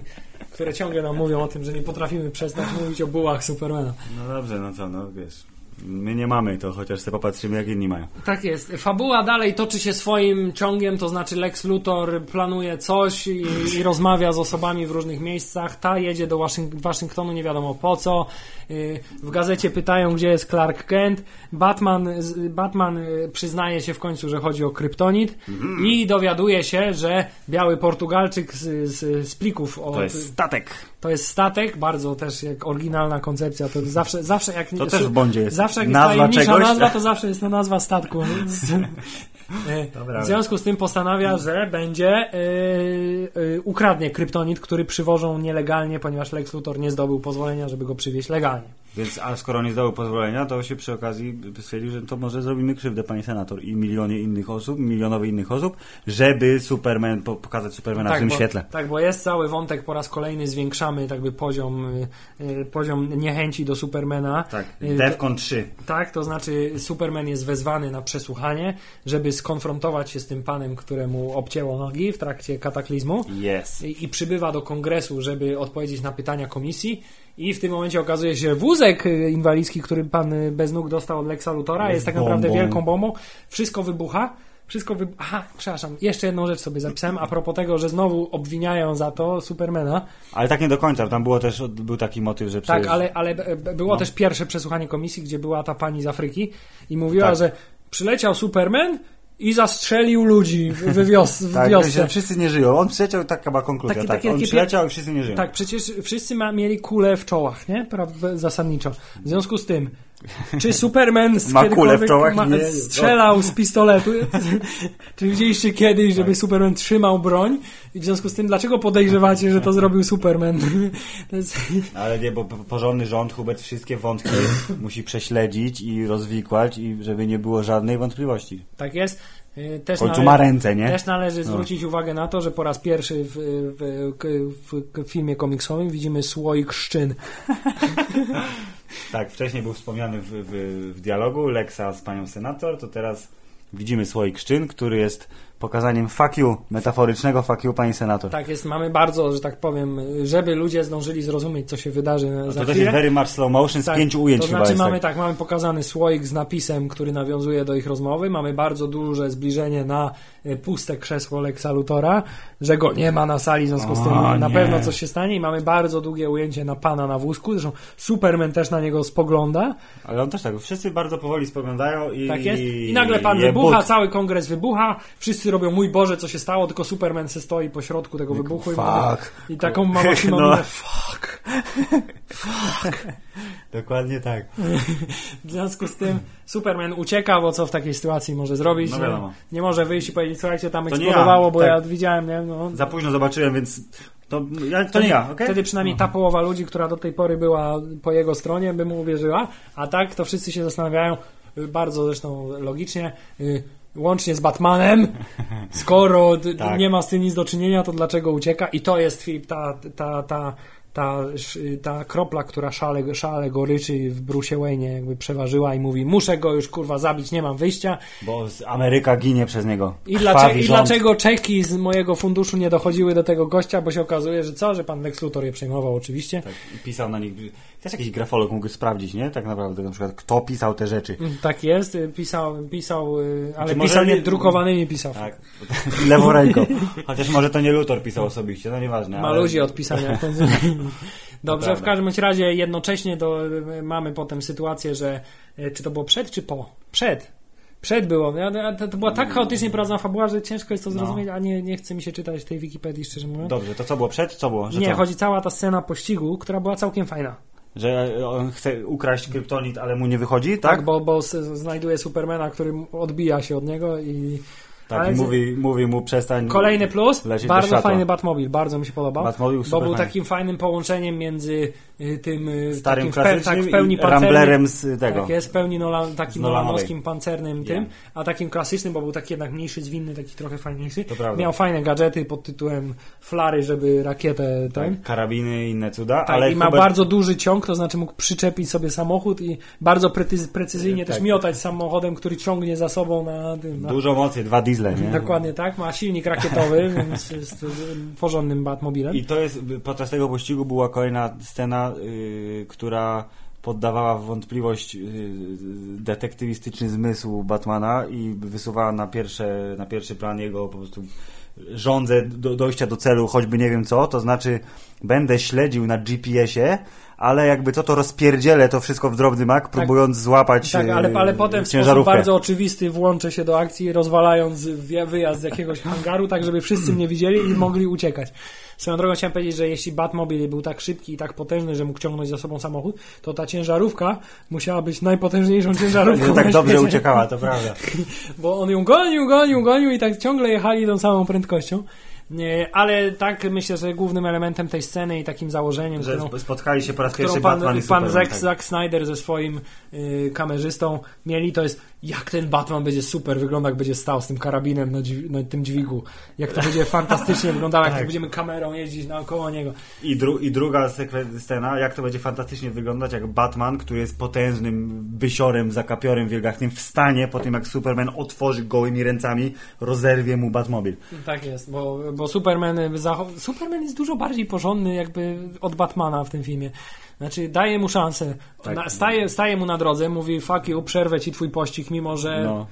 które ciągle nam mówią o tym, że nie potrafimy przestać mówić o bułach Supermana. No dobrze, no co, no wiesz. My nie mamy to, chociaż sobie popatrzymy jak inni mają. Tak jest. Fabuła dalej toczy się swoim ciągiem, to znaczy Lex Luthor planuje coś i, i rozmawia z osobami w różnych miejscach. Ta jedzie do Waszyng- Waszyngtonu, nie wiadomo po co. Yy, W gazecie pytają, gdzie jest Clark Kent. Batman, Batman yy, przyznaje się w końcu, że chodzi o kryptonit i dowiaduje się, że biały Portugalczyk z, z, z plików od, To jest statek. To jest statek, bardzo też jak oryginalna koncepcja. To zawsze, zawsze jak To też w Bondzie jest. Zawsze jak Nazwa jest czegoś. nazwa, to zawsze jest to nazwa statku. Więc, e, Dobra. w związku z tym postanawia, że będzie e, e, ukradnie kryptonit, który przywożą nielegalnie, ponieważ Lex Luthor nie zdobył pozwolenia, żeby go przywieźć legalnie. Więc, a skoro nie zdobył pozwolenia, to się przy okazji stwierdził, że to może zrobimy krzywdę, panie senator, i milionie innych osób, milionowie innych osób, żeby Superman, po, pokazać Supermana w tym bo, świetle. tak, bo jest cały wątek, po raz kolejny zwiększamy jakby poziom, e, e, poziom niechęci do Supermana. Tak, E, Defcon 3. Tak, to znaczy Superman jest wezwany na przesłuchanie, żeby skonfrontować się z tym panem, któremu obcięło nogi w trakcie kataklizmu. Yes. I, i przybywa do kongresu, żeby odpowiedzieć na pytania komisji. I w tym momencie okazuje się, że wózek y, inwalidzki, który pan y, bez nóg dostał od Lexa Luthora, jest, Jest tak naprawdę bombą. wielką bombą. Wszystko wybucha. Wszystko wy... Aha, przepraszam, jeszcze jedną rzecz sobie zapisałem a propos tego, że znowu obwiniają za to Supermana. Ale tak nie do końca, tam było też, był taki motyw, że Tak, przecież... ale, ale b- było No. też pierwsze przesłuchanie komisji, gdzie była ta pani z Afryki i mówiła, Tak. że przyleciał Superman i zastrzelił ludzi w, w, wios, w Tak, wiosce. że wszyscy nie żyją. On przyleciał, taka była konkluzja, Takie- tak. takie- on przyleciał i wszyscy nie żyją. Tak, przecież wszyscy ma, mieli kulę w czołach, nie? Prawda, zasadniczo. W związku z tym, czy Superman Ma kulę w czołach? ma, Nie. strzelał z pistoletu? czy widzieliście kiedyś, żeby Superman trzymał broń? I w związku z tym, dlaczego podejrzewacie, że to zrobił Superman? jest... Ale nie, bo po- porządny rząd, Hubert, wszystkie wątki musi prześledzić i rozwikłać, i żeby nie było żadnej wątpliwości. Tak jest. Y, Też końcu nale- ma ręce, nie? Też należy zwrócić uwagę na to, że po raz pierwszy w, w, w, w filmie komiksowym widzimy słoik szczyn. Tak, wcześniej był wspomniany w, w, w dialogu Lexa z panią senator, to teraz widzimy słoik szczyn, który jest pokazaniem you, metaforycznego you pani senator. Tak jest, mamy bardzo, że tak powiem, żeby ludzie zdążyli zrozumieć, co się wydarzy No za to chwilę. jest very much slow motion z Tak, pięciu ujęć to znaczy mamy tak. tak, mamy pokazany słoik z napisem, który nawiązuje do ich rozmowy, mamy bardzo duże zbliżenie na e, puste krzesło Lexa Lutora, że go nie ma na sali, w związku z tym O, na nie. pewno coś się stanie i mamy bardzo długie ujęcie na pana na wózku, zresztą Superman też na niego spogląda, Ale on też tak, wszyscy bardzo powoli spoglądają i... tak jest, i nagle pan wybucha, cały kongres wybucha, wszyscy robią, mój Boże, co się stało, tylko Superman se stoi po środku tego wybuchu i, ma, fuck. i taką ma właśnie No. no. fuck. Dokładnie tak. W związku z tym Superman ucieka, bo co w takiej sytuacji może zrobić? No wiadomo. Nie może wyjść i powiedzieć, słuchajcie, tam To eksplodowało, ja, bo tak. ja widziałem, nie? No, Za późno zobaczyłem, więc to, ja, to nie ja, okej? Wtedy przynajmniej ta połowa ludzi, która do tej pory była po jego stronie, by mu uwierzyła, a tak to wszyscy się zastanawiają, bardzo zresztą logicznie, y, łącznie z Batmanem, skoro Tak. nie ma z tym nic do czynienia, to dlaczego ucieka? I to jest Filip, ta, ta, ta, ta, ta kropla, która szale, szale goryczy w Bruce Wayne jakby przeważyła i mówi, muszę go już kurwa zabić, nie mam wyjścia. Bo Ameryka ginie przez niego. I, dlaczego, I dlaczego czeki z mojego funduszu nie dochodziły do tego gościa, bo się okazuje, że co, że pan Lex Luthor je przejmował oczywiście. Tak, i pisał na nich. Też jakiś grafolog mógł sprawdzić, nie? Tak naprawdę, na przykład, kto pisał te rzeczy. Tak jest, y, pisał, pisał y, ale Czy pisał nie nie- drukowanymi pisał. Tak, lewą ręką. Chociaż może to nie Luthor pisał osobiście, no nieważne. Ma ale- ludzi od pisania. Dobrze, w każdym razie jednocześnie do, mamy potem sytuację, że y, czy to było przed, czy po? Przed. Przed było. To, była tak chaotycznie prowadzona fabuła, że ciężko jest to No. zrozumieć, a nie, nie chce mi się czytać tej Wikipedii, szczerze mówiąc. Dobrze, to co było przed? Co było? Że nie, co? chodzi cała ta scena pościgu, która była całkiem fajna. Że on chce ukraść kryptonit, ale mu nie wychodzi, Tak, tak? bo, bo znajduje Supermana, który odbija się od niego i Tak, ale mówi, mówi mu przestań. Kolejny plus, bardzo fajny Batmobil, bardzo mi się podobał. Batmobil bo był takim fajnym połączeniem między tym y, Starym takim tak, w pełni Ramblerem z tego. Tak jest, w pełni Nolan, takim nolanowskim pancernym tym, Ja. a takim klasycznym, bo był taki jednak mniejszy, zwinny, taki trochę fajniejszy. Miał fajne gadżety pod tytułem flary, żeby rakietę ten. Tak, karabiny i inne cuda, Tak, ale i ma Hubert- bardzo duży ciąg, to znaczy mógł przyczepić sobie samochód i bardzo precyz- precyzyjnie Tak. też miotać samochodem, który ciągnie za sobą na tym. Na, dużo mocy, dwa diesle, nie? Dokładnie tak, ma silnik rakietowy, więc jest y, porządnym Batmobilem. I to jest, podczas tego pościgu była kolejna scena, y, która poddawała w wątpliwość y, detektywistyczny zmysł Batmana i wysuwała na, pierwsze, na pierwszy plan jego po prostu żądzę do, dojścia do celu, choćby nie wiem co, to znaczy będę śledził na GPS-ie, ale jakby co to rozpierdzielę to wszystko w drobny mak, próbując złapać Tak, ale, ale potem w sposób bardzo oczywisty włączę się do akcji, rozwalając wyjazd z jakiegoś hangaru, tak żeby wszyscy mnie widzieli i mogli uciekać. Swoją drogą chciałem powiedzieć, że jeśli Batmobil był tak szybki i tak potężny, że mógł ciągnąć za sobą samochód, to ta ciężarówka musiała być najpotężniejszą ciężarówką. Nie tak dobrze uciekała, to prawda. Bo on ją gonił, gonił, gonił i tak ciągle jechali tą samą prędkością. Nie, ale tak myślę, że głównym elementem tej sceny i takim założeniem, Że którą, spotkali się po raz pierwszy pan, Batman i pan. Zack, tak. Zack Snyder ze swoim y, kamerzystą mieli, to jest jak ten Batman będzie super wyglądał, jak będzie stał z tym karabinem na, dźwi- na tym dźwigu. Jak to będzie fantastycznie wyglądało, jak Tak. będziemy kamerą jeździć naokoło niego. I, dru, I druga scena, jak to będzie fantastycznie wyglądać, jak Batman, który jest potężnym bysiorem, zakapiorem wielgachnym, wstanie po tym, jak Superman otworzy gołymi ręcami, rozerwie mu Batmobil. Tak jest, bo, bo Superman, Superman jest dużo bardziej porządny jakby od Batmana w tym filmie. Znaczy daje mu szansę, Tak. na, staje, staje mu na drodze, mówi fuck you, przerwę ci twój pościg, mimo że No.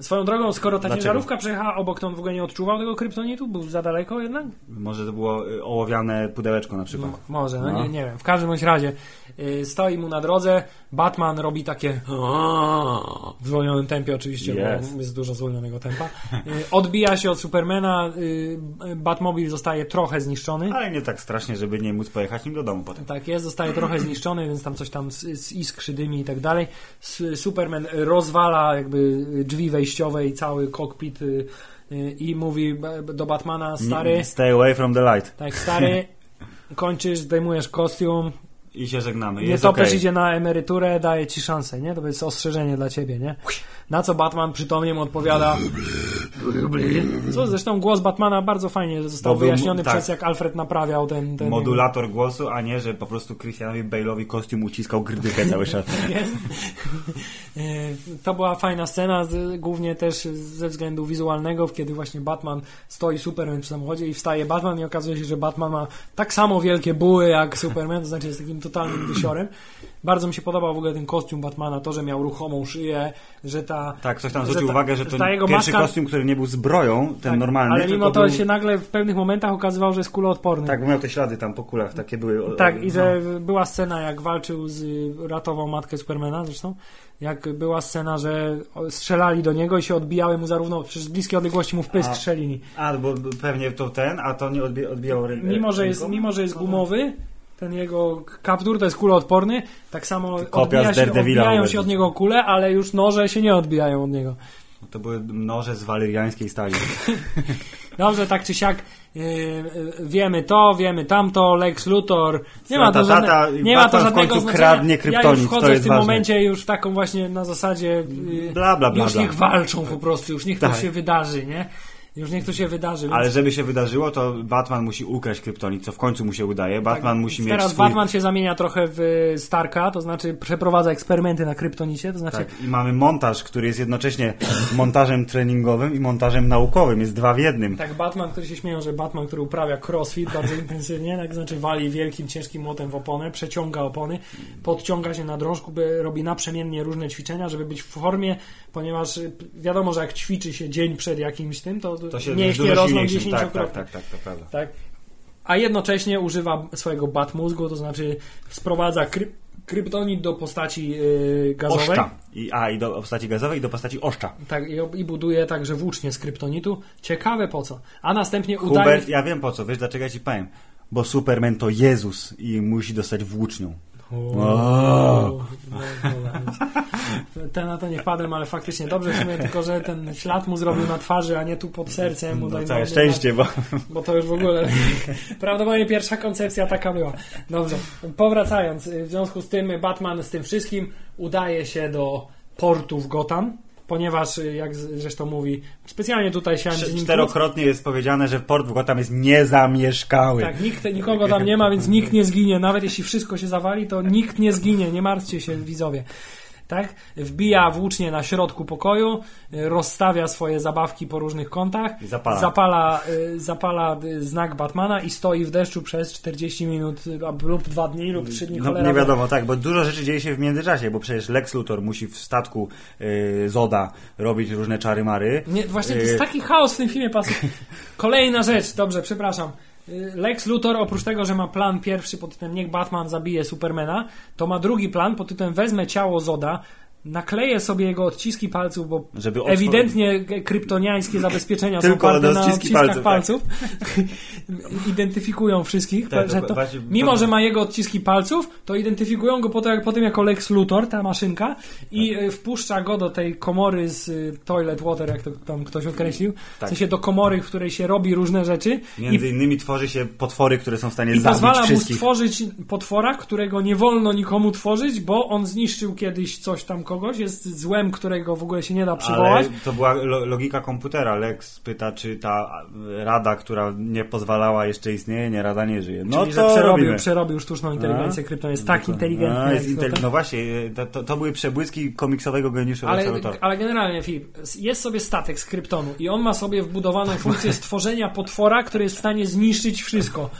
Swoją drogą, skoro ta Dlaczego? ciężarówka przejechała obok, to on w ogóle nie odczuwał tego kryptonitu? Był za daleko jednak? Może to było y, ołowiane pudełeczko na przykład. M- może, no, No. Nie, nie wiem. W każdym bądź razie y, stoi mu na drodze, Batman robi takie w zwolnionym tempie oczywiście, Yes. bo jest dużo zwolnionego tempa. Y, odbija się od Supermana, y, Batmobil zostaje trochę zniszczony. Ale nie tak strasznie, żeby nie móc pojechać nim do domu potem. Tak jest, zostaje trochę zniszczony, więc tam coś tam z, z iskrzy dymi i tak dalej. Superman rozwala jakby drzwi wejściowe i cały kokpit y, y, i mówi b- do Batmana, stary, Stay away from the light. tak stary, kończysz, zdejmujesz kostium, I się żegnamy. nie Jest topesz okej. idzie na emeryturę, daje ci szansę, nie? To jest ostrzeżenie dla ciebie, nie? Na co Batman przytomnie mu odpowiada co zresztą głos Batmana bardzo fajnie został był- wyjaśniony tak. przez jak Alfred naprawiał ten... ten Modulator głosu, a nie, że po prostu Christianowi Bale'owi kostium uciskał grydykę cały czas. E, To była fajna scena, głównie też ze względu wizualnego, kiedy właśnie Batman stoi Superman przy samochodzie i wstaje Batman i okazuje się, że Batman ma tak samo wielkie buły jak Superman, to znaczy jest takim totalnym wysiorem. Bardzo mi się podobał w ogóle ten kostium Batmana, to, że miał ruchomą szyję, że ta... Tak, ktoś tam zwrócił ta- uwagę, że to pierwszy maska- kostium, który nie był zbroją, ten tak, normalny, Ale mimo to był... się nagle w pewnych momentach okazywało, że jest kuloodporny. Tak, bo miał te ślady tam po kulach, takie były. Tak, i że była scena, jak walczył z, ratował matkę Supermana zresztą, jak była scena, że strzelali do niego i się odbijały mu zarówno przez bliskie odległości mu w pysk A. strzelili. A, bo pewnie to ten, a to nie odbi- odbijał rę- Mimo, że jest, mimo, że jest gumowy, ten jego kaptur to jest kuloodporny, tak samo odbija się, odbijają się od niego kule, ale już noże się nie odbijają od niego. No To były noże z waleriańskiej stali. Dobrze, tak czy siak yy, yy, wiemy to, wiemy tamto, Lex Luthor. Nie ma to, żadne, tata, nie ma to Batman w żadnego końcu kradnie Ja kryptonit, już to wchodzę w jest tym ważne. momencie już w taką właśnie na zasadzie yy, Bla, bla, bla, już niech walczą po prostu, już niech to Tak. się wydarzy, nie? Już niech to się wydarzy. Więc Ale żeby się wydarzyło, to Batman musi ukraść kryptonit, co w końcu mu się udaje. Batman musi mieć Tak, Teraz swój... Batman się zamienia trochę w Starka, to znaczy przeprowadza eksperymenty na kryptonicie, to znaczy Tak, i mamy montaż, który jest jednocześnie montażem treningowym i montażem naukowym. Jest dwa w jednym. Tak, Batman, który się śmieją, że Batman, który uprawia crossfit bardzo intensywnie, tak znaczy wali wielkim, ciężkim młotem w oponę, przeciąga opony, podciąga się na drążku, by robi naprzemiennie różne ćwiczenia, żeby być w formie, ponieważ y, wiadomo, że jak ćwiczy się dzień przed jakimś tym, to, To się mięśnie dużo rosną silniejszym. Tak, dziesięciokrotnie. tak, tak, tak, to prawda. tak? A jednocześnie używa swojego batmózgu, to znaczy sprowadza kry, kryptonit do postaci yy, gazowej. Oszcza. I, a, i do postaci gazowej, i do postaci oszcza. Tak, i, i buduje także włócznie z kryptonitu. Ciekawe po co. A następnie udaje... Hubert, ja wiem po co, wiesz dlaczego ja ci powiem? Bo Superman to Jezus i musi dostać włócznią. No, więc Ten na to nie wpadłem, ale faktycznie dobrze w sumie, tylko że ten ślad mu zrobił na twarzy, a nie tu pod sercem. Mu No, całe szczęście, bo Bo to już w ogóle prawdopodobnie pierwsza koncepcja taka była. Dobrze, powracając, w związku z tym Batman z tym wszystkim udaje się do portu w Gotham, ponieważ jak z- zresztą mówi, specjalnie tutaj się czterokrotnie jest powiedziane, że port w Gotham jest niezamieszkały. Tak, nikt, nikogo tam nie ma, więc nikt nie zginie. Nawet jeśli wszystko się zawali, to nikt nie zginie. Nie martwcie się, widzowie. Tak? Wbija włócznie na środku pokoju, y, rozstawia swoje zabawki po różnych kątach, zapala. zapala, y, zapala y, znak Batmana i stoi w deszczu przez 40 minut lub dwa dni lub trzy dni. No, cholera nie wiadomo, tak, bo dużo rzeczy dzieje się w międzyczasie, bo przecież Lex Luthor musi w statku Zoda robić różne czary-mary. Nie, właśnie to jest taki chaos w tym filmie. Pas... Kolejna rzecz, dobrze, przepraszam. Y, Lex Luthor, oprócz tego, że ma plan pierwszy pod tytułem Niech Batman zabije Supermana, to ma drugi plan pod tytułem Wezmę ciało Zoda, nakleję sobie jego odciski palców, bo Żeby otwor- ewidentnie kryptoniańskie zabezpieczenia są Tylko oparte na odciskach palców, tak. palców. Identyfikują wszystkich. Tak, że to właśnie- mimo, to- że ma jego odciski palców, to identyfikują go potem, potem jako Lex Luthor, ta maszynka, i Tak. y, wpuszcza go do tej komory z y, toilet water, jak to tam ktoś określił. Tak. W sensie do komory, w której się robi różne rzeczy. Między I, innymi tworzy się potwory, które są w stanie i zabić pozwala mu wszystkich. stworzyć potwora, którego nie wolno nikomu tworzyć, bo on zniszczył kiedyś coś tam kogoś, jest złem, którego w ogóle się nie da Ale przywołać. to była lo- logika komputera. Lex pyta, czy ta rada, która nie pozwalała jeszcze istnieje, nie rada nie żyje. No Czyli, to że przerobił, robimy. przerobił sztuczną inteligencję. Krypton jest tak inteligentny. A, jest intel- to- no właśnie, to, to, to były przebłyski komiksowego geniuszu Lexa Ale, ale generalnie, Filip, jest sobie statek z kryptonu i on ma sobie wbudowaną funkcję stworzenia potwora, który jest w stanie zniszczyć wszystko.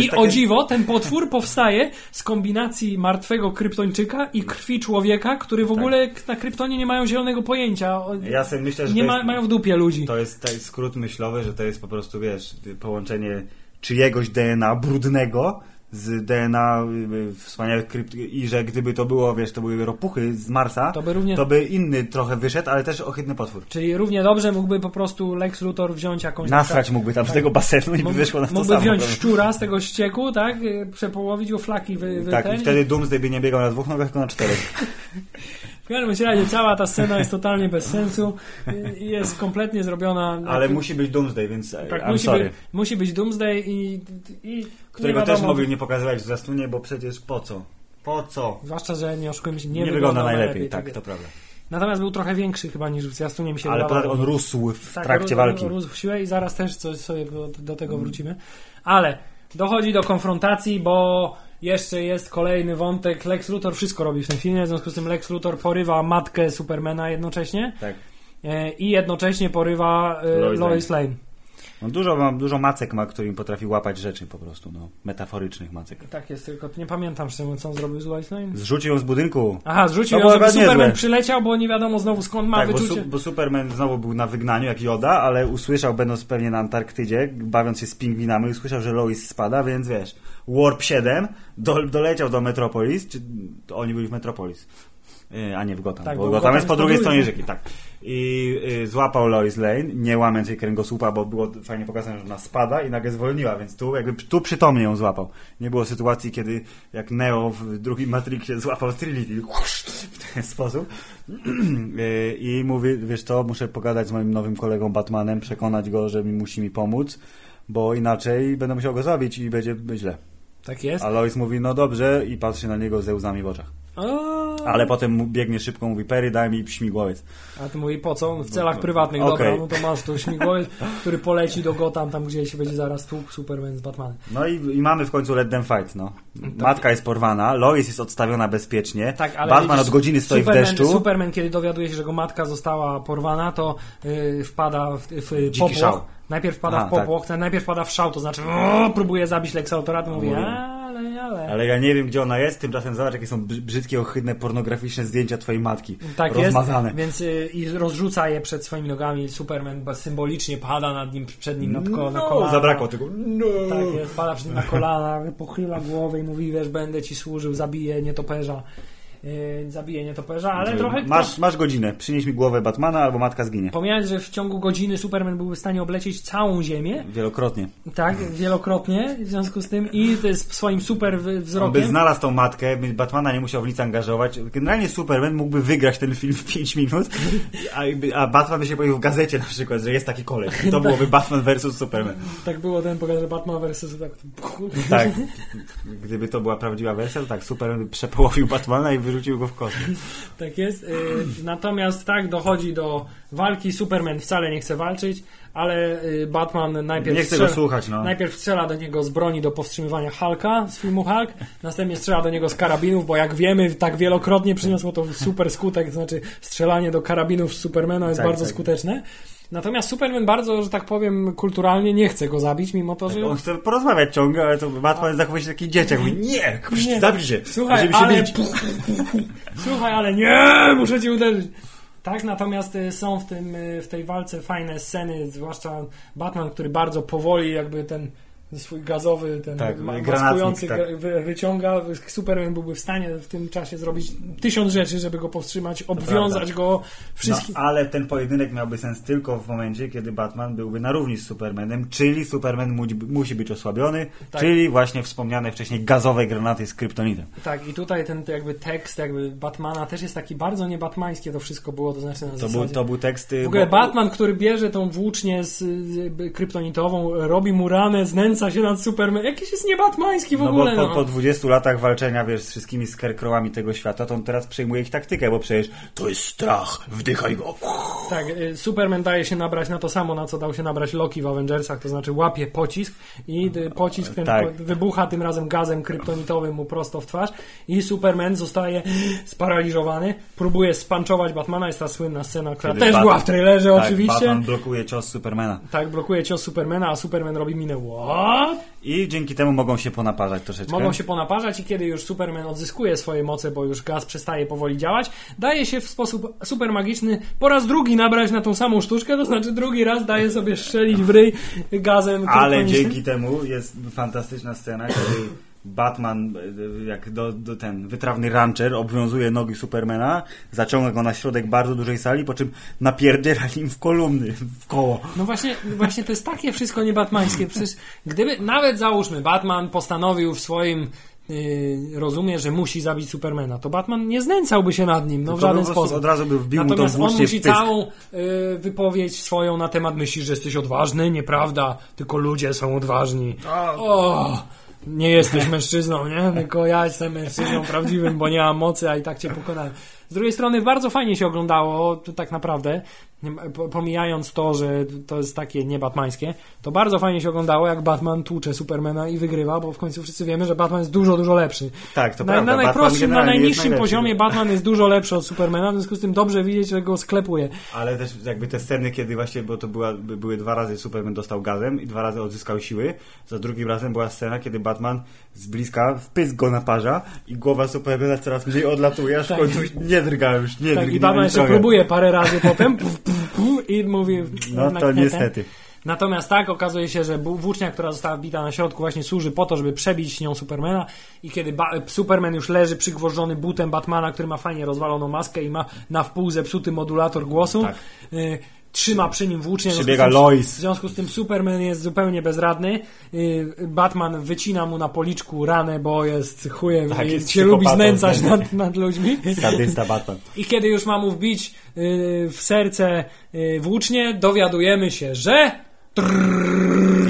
I takie- o dziwo, ten potwór powstaje z kombinacji martwego kryptończyka i krwi człowieka, który w ogóle na kryptonie nie mają zielonego pojęcia. Tak. Ja sobie myślę, że nie ma, jest, mają w dupie ludzi. to jest ten skrót myślowy, że to jest po prostu, wiesz, połączenie czyjegoś DNA brudnego z DNA wspaniałych krypt i że gdyby to było, wiesz, to były ropuchy z Marsa, To by równie- to by inny trochę wyszedł, ale też ohydny potwór. Czyli równie dobrze mógłby po prostu Lex Luthor wziąć jakąś... Nasrać mógłby tam z tego basenu i by wyszło na to Mógłby samo. wziąć prawda? szczura z tego ścieku, tak? Przepołowić go flaki wy, wy Tak, ten i wtedy Doomsday by nie biegał na dwóch nogach, tylko na czterech. W każdym razie cała ta scena jest totalnie bez sensu jest kompletnie zrobiona. na- Ale musi być Doomsday, więc tak, musi, sorry. być, musi być Doomsday i, i Którego też mogli nie pokazywać w zwiastunie, bo przecież po co? Po co? Zwłaszcza, że nie oszukujmy się, nie, Nie, wygląda najlepiej, tak, jest. to prawda. Natomiast był trochę większy chyba niż w zwiastunie mi się Ale wydawało. poza tym on rósł w Tak, trakcie walki. Rósł w siłę i zaraz też coś sobie do, do tego wrócimy. Ale dochodzi do konfrontacji, bo jeszcze jest kolejny wątek. Lex Luthor wszystko robi w tym filmie, w związku z tym Lex Luthor porywa matkę Supermana jednocześnie Tak. e, i jednocześnie porywa e, Lois Lois Lane. On dużo, dużo macek ma, którym potrafi łapać rzeczy po prostu, no. Metaforycznych macek. Tak jest, tylko nie pamiętam szczerze co on zrobił z Lois Lane. Zrzucił ją z budynku. Aha, zrzucił To ją, było żeby Superman niezłe. przyleciał, bo nie wiadomo znowu skąd ma tak, bo, wyczucie. su, bo Superman znowu był na wygnaniu, jak Joda, ale usłyszał, będąc pewnie na Antarktydzie, bawiąc się z pingwinami, usłyszał, że Lois spada, więc wiesz, Warp 7 do, doleciał do Metropolis, czy to oni byli w Metropolis. Yy, A nie w Gotham, Tak, bo bo Gotham Gotham jest po drugiej stronie rzeki, tak. i y, złapał Lois Lane, nie łamiąc jej kręgosłupa, bo było fajnie pokazane, że ona spada i nagle zwolniła, więc tu jakby tu przytomnie ją złapał. Nie było sytuacji, kiedy jak Neo w drugim Matrixie złapał Trinity w ten sposób. Y, I mówi, wiesz co, muszę pogadać z moim nowym kolegą Batmanem, przekonać go, że mi musi mi pomóc, bo inaczej będę musiał go zabić i będzie źle. Tak jest. A Lois mówi, no dobrze i patrzy na niego ze łzami w oczach. Ale potem biegnie szybko, mówi Perry, daj mi śmigłowiec. A ty mówi po co? W celach No, prywatnych, okej. dobra, no to masz to śmigłowiec, który poleci do Gotham, tam gdzie się będzie zaraz tłukł Superman z Batmanem. No i, i mamy w końcu Let Them Fight, no. Matka jest porwana, Lois jest odstawiona bezpiecznie, Tak, ale Batman widzisz, od godziny stoi Superman, w deszczu. Superman, kiedy dowiaduje się, że jego matka została porwana, to yy, wpada w, w popłoch. Najpierw wpada Aha, w popłoch, najpierw wpada w szał, to znaczy o, próbuje zabić Lexa Luthora, to mówi, ale, ale. Ale ja nie wiem, gdzie ona jest, tymczasem zobacz, jakie są brzy- brzydkie, ohydne, pornograficzne zdjęcia twojej matki. Tak rozmazane. jest, więc y, i rozrzuca je przed swoimi nogami. Superman symbolicznie pada nad nim, przed nim na, ko- na No, kolana. zabrakło tego. No. Tak jest, pada przed nim na kolana, pochyla głowę i mówi, wiesz, będę ci służył, zabiję nietoperza. Yy, zabiję nietoperza, ale trochę... masz, masz godzinę, przynieś mi głowę Batmana albo matka zginie. Pomijając, że w ciągu godziny Superman byłby w stanie oblecieć całą Ziemię, Wielokrotnie. tak, wielokrotnie, w związku z tym i jest swoim super wy- On by wzrokiem. znalazł tą matkę, by Batmana nie musiał w nic angażować. Generalnie Superman mógłby wygrać ten film w 5 minut, a, a Batman by się pojawił w gazecie na przykład, że jest taki koleś. To byłoby Batman versus Superman. Tak było ten pokaz, że Batman versus tak, Tak. Gdyby to była prawdziwa wersja, to tak, Superman by przepołowił Batmana i wyrzucił go w kosmos. Tak jest. Yy, natomiast tak dochodzi do walki. Superman wcale nie chce walczyć, ale yy, Batman najpierw Nie chcę strzela, go słuchać, no. najpierw strzela do niego z broni do powstrzymywania Hulka z filmu Hulk, następnie strzela do niego z karabinów, bo jak wiemy, tak wielokrotnie przyniosło to super skutek, to znaczy strzelanie do karabinów z Supermana jest Tak, bardzo tak. skuteczne. Natomiast Superman bardzo, że tak powiem, kulturalnie nie chce go zabić, mimo to, że... On chce porozmawiać ciągle, ale to Batman zachowuje się taki dzieciak. Mówi, nie, Nie. zabij się, Słuchaj, się ale... bić. Słuchaj, ale nie, muszę cię uderzyć. Tak, natomiast y, są w, tym, y, w tej walce fajne sceny, zwłaszcza Batman, który bardzo powoli jakby ten swój gazowy, ten Tak, maskujący tak. wyciąga. Superman byłby w stanie w tym czasie zrobić tysiąc rzeczy, żeby go powstrzymać, obwiązać go No, wszystkim. ale ten pojedynek miałby sens tylko w momencie, kiedy Batman byłby na równi z Supermanem, czyli Superman mu, musi być osłabiony, Tak. czyli właśnie wspomniane wcześniej gazowe granaty z kryptonitem. Tak, i tutaj ten jakby tekst jakby Batmana też jest taki bardzo niebatmańskie to wszystko było, to znaczy na To zasadzie... był, to był tekst... y, W ogóle bo- Batman, który bierze tą włócznię z y, kryptonitową, robi mu ranę, znęca się nad Superman. Jakiś jest niebatmański w No ogóle. bo po, no. po 20 latach walczenia, wiesz, z wszystkimi scarecrowami tego świata, to on teraz przejmuje ich taktykę, bo przecież to jest strach, wdychaj go. Tak, y, Superman daje się nabrać na to samo, na co dał się nabrać Loki w Avengersach, to znaczy łapie pocisk i pocisk ten Tak. wybucha tym razem gazem kryptonitowym mu prosto w twarz i Superman zostaje sparaliżowany, próbuje spanczować Batmana, jest ta słynna scena, która Kiedy też Bat- była w trailerze tak, oczywiście. Batman blokuje cios Supermana. Tak, blokuje cios Supermana, a Superman robi minę I dzięki temu mogą się ponaparzać troszeczkę. Mogą się ponaparzać i kiedy już Superman odzyskuje swoje moce, bo już gaz przestaje powoli działać, daje się w sposób super magiczny po raz drugi nabrać na tą samą sztuczkę, to znaczy drugi raz daje sobie strzelić w ryj gazem Ale dzięki temu jest fantastyczna scena, kiedy Batman, y, jak do, do ten wytrawny rancher, obwiązuje nogi Supermana, zaciąga go na środek bardzo dużej sali, po czym napierdziela nim w kolumny, w koło. No właśnie, właśnie to jest takie wszystko niebatmańskie. Przecież gdyby, nawet załóżmy, Batman postanowił w swoim yy, rozumie, że musi zabić Supermana, to Batman nie znęcałby się nad nim, no w żaden sposób. Od razu by wbił mu Natomiast on włócznię w musi całą y, wypowiedź swoją na temat myślisz, że jesteś odważny? Nieprawda, tylko ludzie są odważni. O, nie jesteś mężczyzną, nie? Tylko ja jestem mężczyzną prawdziwym, bo nie mam mocy, a i tak cię pokonałem. Z drugiej strony bardzo fajnie się oglądało, tak naprawdę, pomijając to, że to jest takie niebatmańskie, to bardzo fajnie się oglądało, jak Batman tłucze Supermana i wygrywa, bo w końcu wszyscy wiemy, że Batman jest dużo, dużo lepszy. Tak, to na, prawda. na najprostszym, na najniższym poziomie Batman jest dużo lepszy od Supermana, w związku z tym dobrze widzieć, że go sklepuje. Ale też jakby te sceny, kiedy właśnie, bo to była, by- były dwa razy Superman dostał gazem i dwa razy odzyskał siły. Za drugim razem była scena, kiedy Batman z bliska wpysk go naparza i głowa Supermana coraz mniej odlatuje, aż w Tak. końcu nie drga już, nie Tak, drgnie i Batman jeszcze próbuje parę razy potem i mówi... No to niestety. Natomiast tak, okazuje się, że włócznia, która została wbita na środku właśnie służy po to, żeby przebić nią Supermana i kiedy ba- Superman już leży przygwożdżony butem Batmana, który ma fajnie rozwaloną maskę i ma na wpół zepsuty modulator głosu, Tak. y, trzyma przy nim włócznie. Przybiega Lois. W związku z tym Superman jest zupełnie bezradny. Y, Batman wycina mu na policzku ranę, bo jest chujem Tak, i jest się lubi znęcać nad, nad ludźmi. Sadysta Batman. I kiedy już ma mu wbić y, w serce y, włócznie, dowiadujemy się, że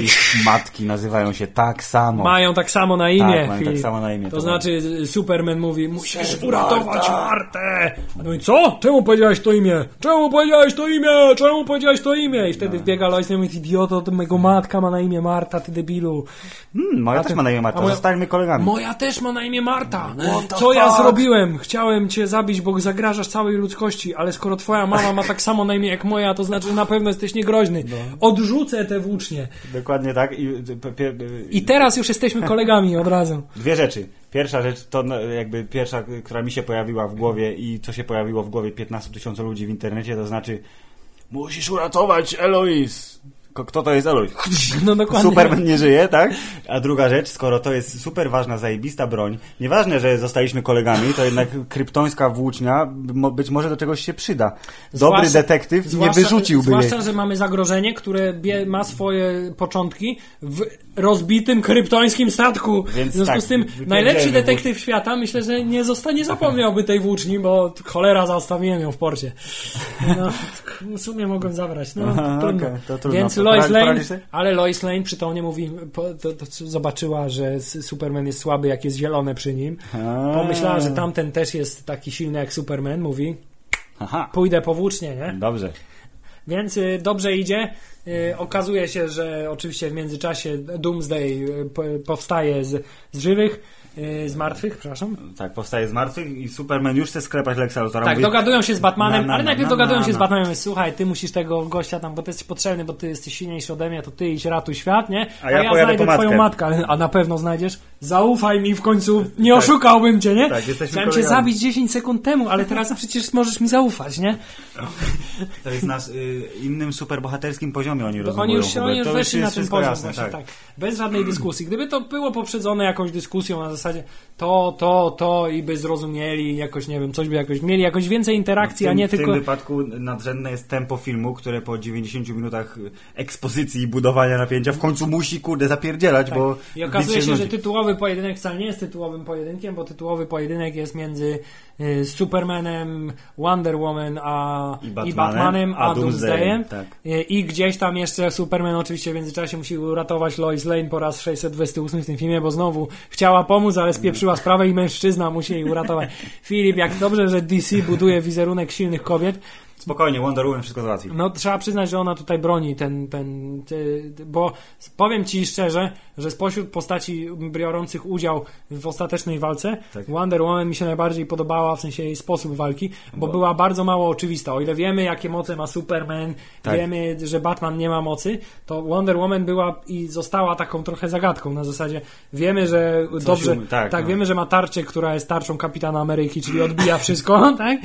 Ich matki nazywają się tak samo. mają tak samo na imię. Tak, mają tak samo na imię, To to znaczy y, Superman mówi, musisz uratować Martę. A no i co? Czemu powiedziałeś to imię? Czemu powiedziałeś to imię? Czemu powiedziałeś to imię? I wtedy wbiega Lois i mówi, idioto, to mego matka ma na imię Marta, ty debilu. Hmm, moja też ma na imię Marta, moja- zostańmy kolegami. Moja też ma na imię Marta. The Co ja fuck? zrobiłem? Chciałem cię zabić, bo zagrażasz całej ludzkości, ale skoro twoja mama ma tak samo na imię jak moja, to znaczy, że na pewno jesteś niegroźny. No. Odrzucę te włócznie. Dokładnie tak. I, I teraz już jesteśmy kolegami od razu. Dwie rzeczy. Pierwsza rzecz to no, jakby pierwsza, która mi się pojawiła w głowie i co się pojawiło w głowie 15 tysięcy ludzi w internecie, to znaczy musisz uratować Elois. Kto to jest Elois? No dokładnie. Superman nie żyje, tak? A druga rzecz, skoro to jest super ważna, zajebista broń, nieważne, że zostaliśmy kolegami, to jednak kryptońska włócznia być może do czegoś się przyda. Dobry Zwłaszcza- detektyw nie zwłaszcza- wyrzuciłby jej. Zwłaszcza, że mamy zagrożenie, które bie, ma swoje początki w rozbitym kryptońskim statku. Więc w związku tak, z tym najlepszy detektyw świata myślę, że nie zostanie zapomniałby tej włóczni, bo cholera zostawiłem ją w porcie. No, w sumie mogłem zabrać. No, Aha, trudno. okej, to trudno. Więc Lois Lane, ale Lois Lane przy to nie mówi, po, to, to zobaczyła, że Superman jest słaby, jak jest zielone przy nim. A. Pomyślała, że tamten też jest taki silny jak Superman, mówi, Aha, pójdę po włócznie, nie? dobrze. Więc y, dobrze idzie. Y, okazuje się, że oczywiście w międzyczasie Doomsday y, po- powstaje z, z żywych, y, z martwych, przepraszam. Tak, powstaje z martwych i Superman już chce sklepać Lexa Luthora. Tak, Mówi, dogadują się z Batmanem, Na, na, ale na, najpierw na, dogadują się z. Batmanem, mówi, słuchaj, ty musisz tego gościa tam, bo ty jesteś potrzebny, bo ty jesteś silniejszy ode mnie, to ty idź ratuj świat, nie? A ja pojadę znajdę po twoją matkę, a na pewno znajdziesz. Zaufaj mi w końcu, nie oszukałbym cię, nie? Tak, Chciałem cię zabić 10 sekund temu, ale teraz przecież możesz mi zaufać, nie? To jest na y, innym superbohaterskim poziomie oni rozmawiają. oni już się oni już weszli na ten poziom jasne, właśnie, tak. Bez żadnej dyskusji. Gdyby to było poprzedzone jakąś dyskusją na zasadzie to, to, to i by zrozumieli jakoś, nie wiem, coś by jakoś mieli jakoś więcej interakcji, w tym, a nie w tylko... tym wypadku nadrzędne jest tempo filmu, które po 90 minutach ekspozycji i budowania napięcia w końcu musi, kurde, zapierdzielać, Tak. bo I okazuje się, że tytułowy pojedynek wcale nie jest tytułowym pojedynkiem, bo tytułowy pojedynek jest między y, Supermanem, Wonder Woman a, I i Batmanem, Batmanem, a, a Doomsdayem. Tak. Y, I gdzieś tam jeszcze Superman oczywiście w międzyczasie musi uratować Lois Lane po raz 628 w tym filmie, bo znowu chciała pomóc, ale spieprzyła sprawę i mężczyzna musi jej uratować. Filip, jak dobrze, że DC buduje wizerunek silnych kobiet, Spokojnie, Wonder Woman wszystko załatwi. no trzeba przyznać, że ona tutaj broni ten, ten, ty, bo powiem Ci szczerze, że spośród postaci biorących udział w ostatecznej walce, Tak. Wonder Woman mi się najbardziej podobała, w sensie jej sposób walki, bo, Bo- była bardzo mało oczywista. O ile wiemy, jakie moce ma Superman, Tak. wiemy, że Batman nie ma mocy, to Wonder Woman była i została taką trochę zagadką na zasadzie, wiemy, że dobrze, um- tak, tak no. wiemy, że ma tarczę, która jest tarczą Kapitana Ameryki, czyli odbija wszystko, tak?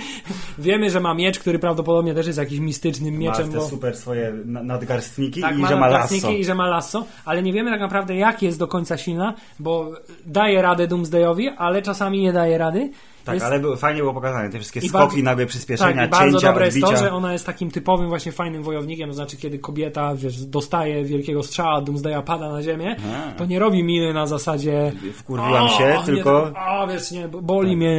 Wiemy, że ma miecz, który prawdopodobnie też jest jakimś mistycznym Ma mieczem, te bo... super swoje na- nadgarstniki Tak, i ma że ma nadgarstniki lasso. i że ma lasso, ale nie wiemy tak naprawdę jak jest do końca silna, bo daje radę Doomsdayowi, ale czasami nie daje rady. Tak, jest, ale fajnie było pokazane. Te wszystkie I skoki, bardzo- nagłe tak, przyspieszenia, i bardzo cięcia, dobre jest odbicia. to, że ona jest takim typowym właśnie fajnym wojownikiem, to znaczy kiedy kobieta wiesz, dostaje wielkiego strzała, Doomsdaya pada na ziemię, Aha. to nie robi miny na zasadzie Wkurwiłam się, nie, tylko... o, wiesz, nie, boli mnie,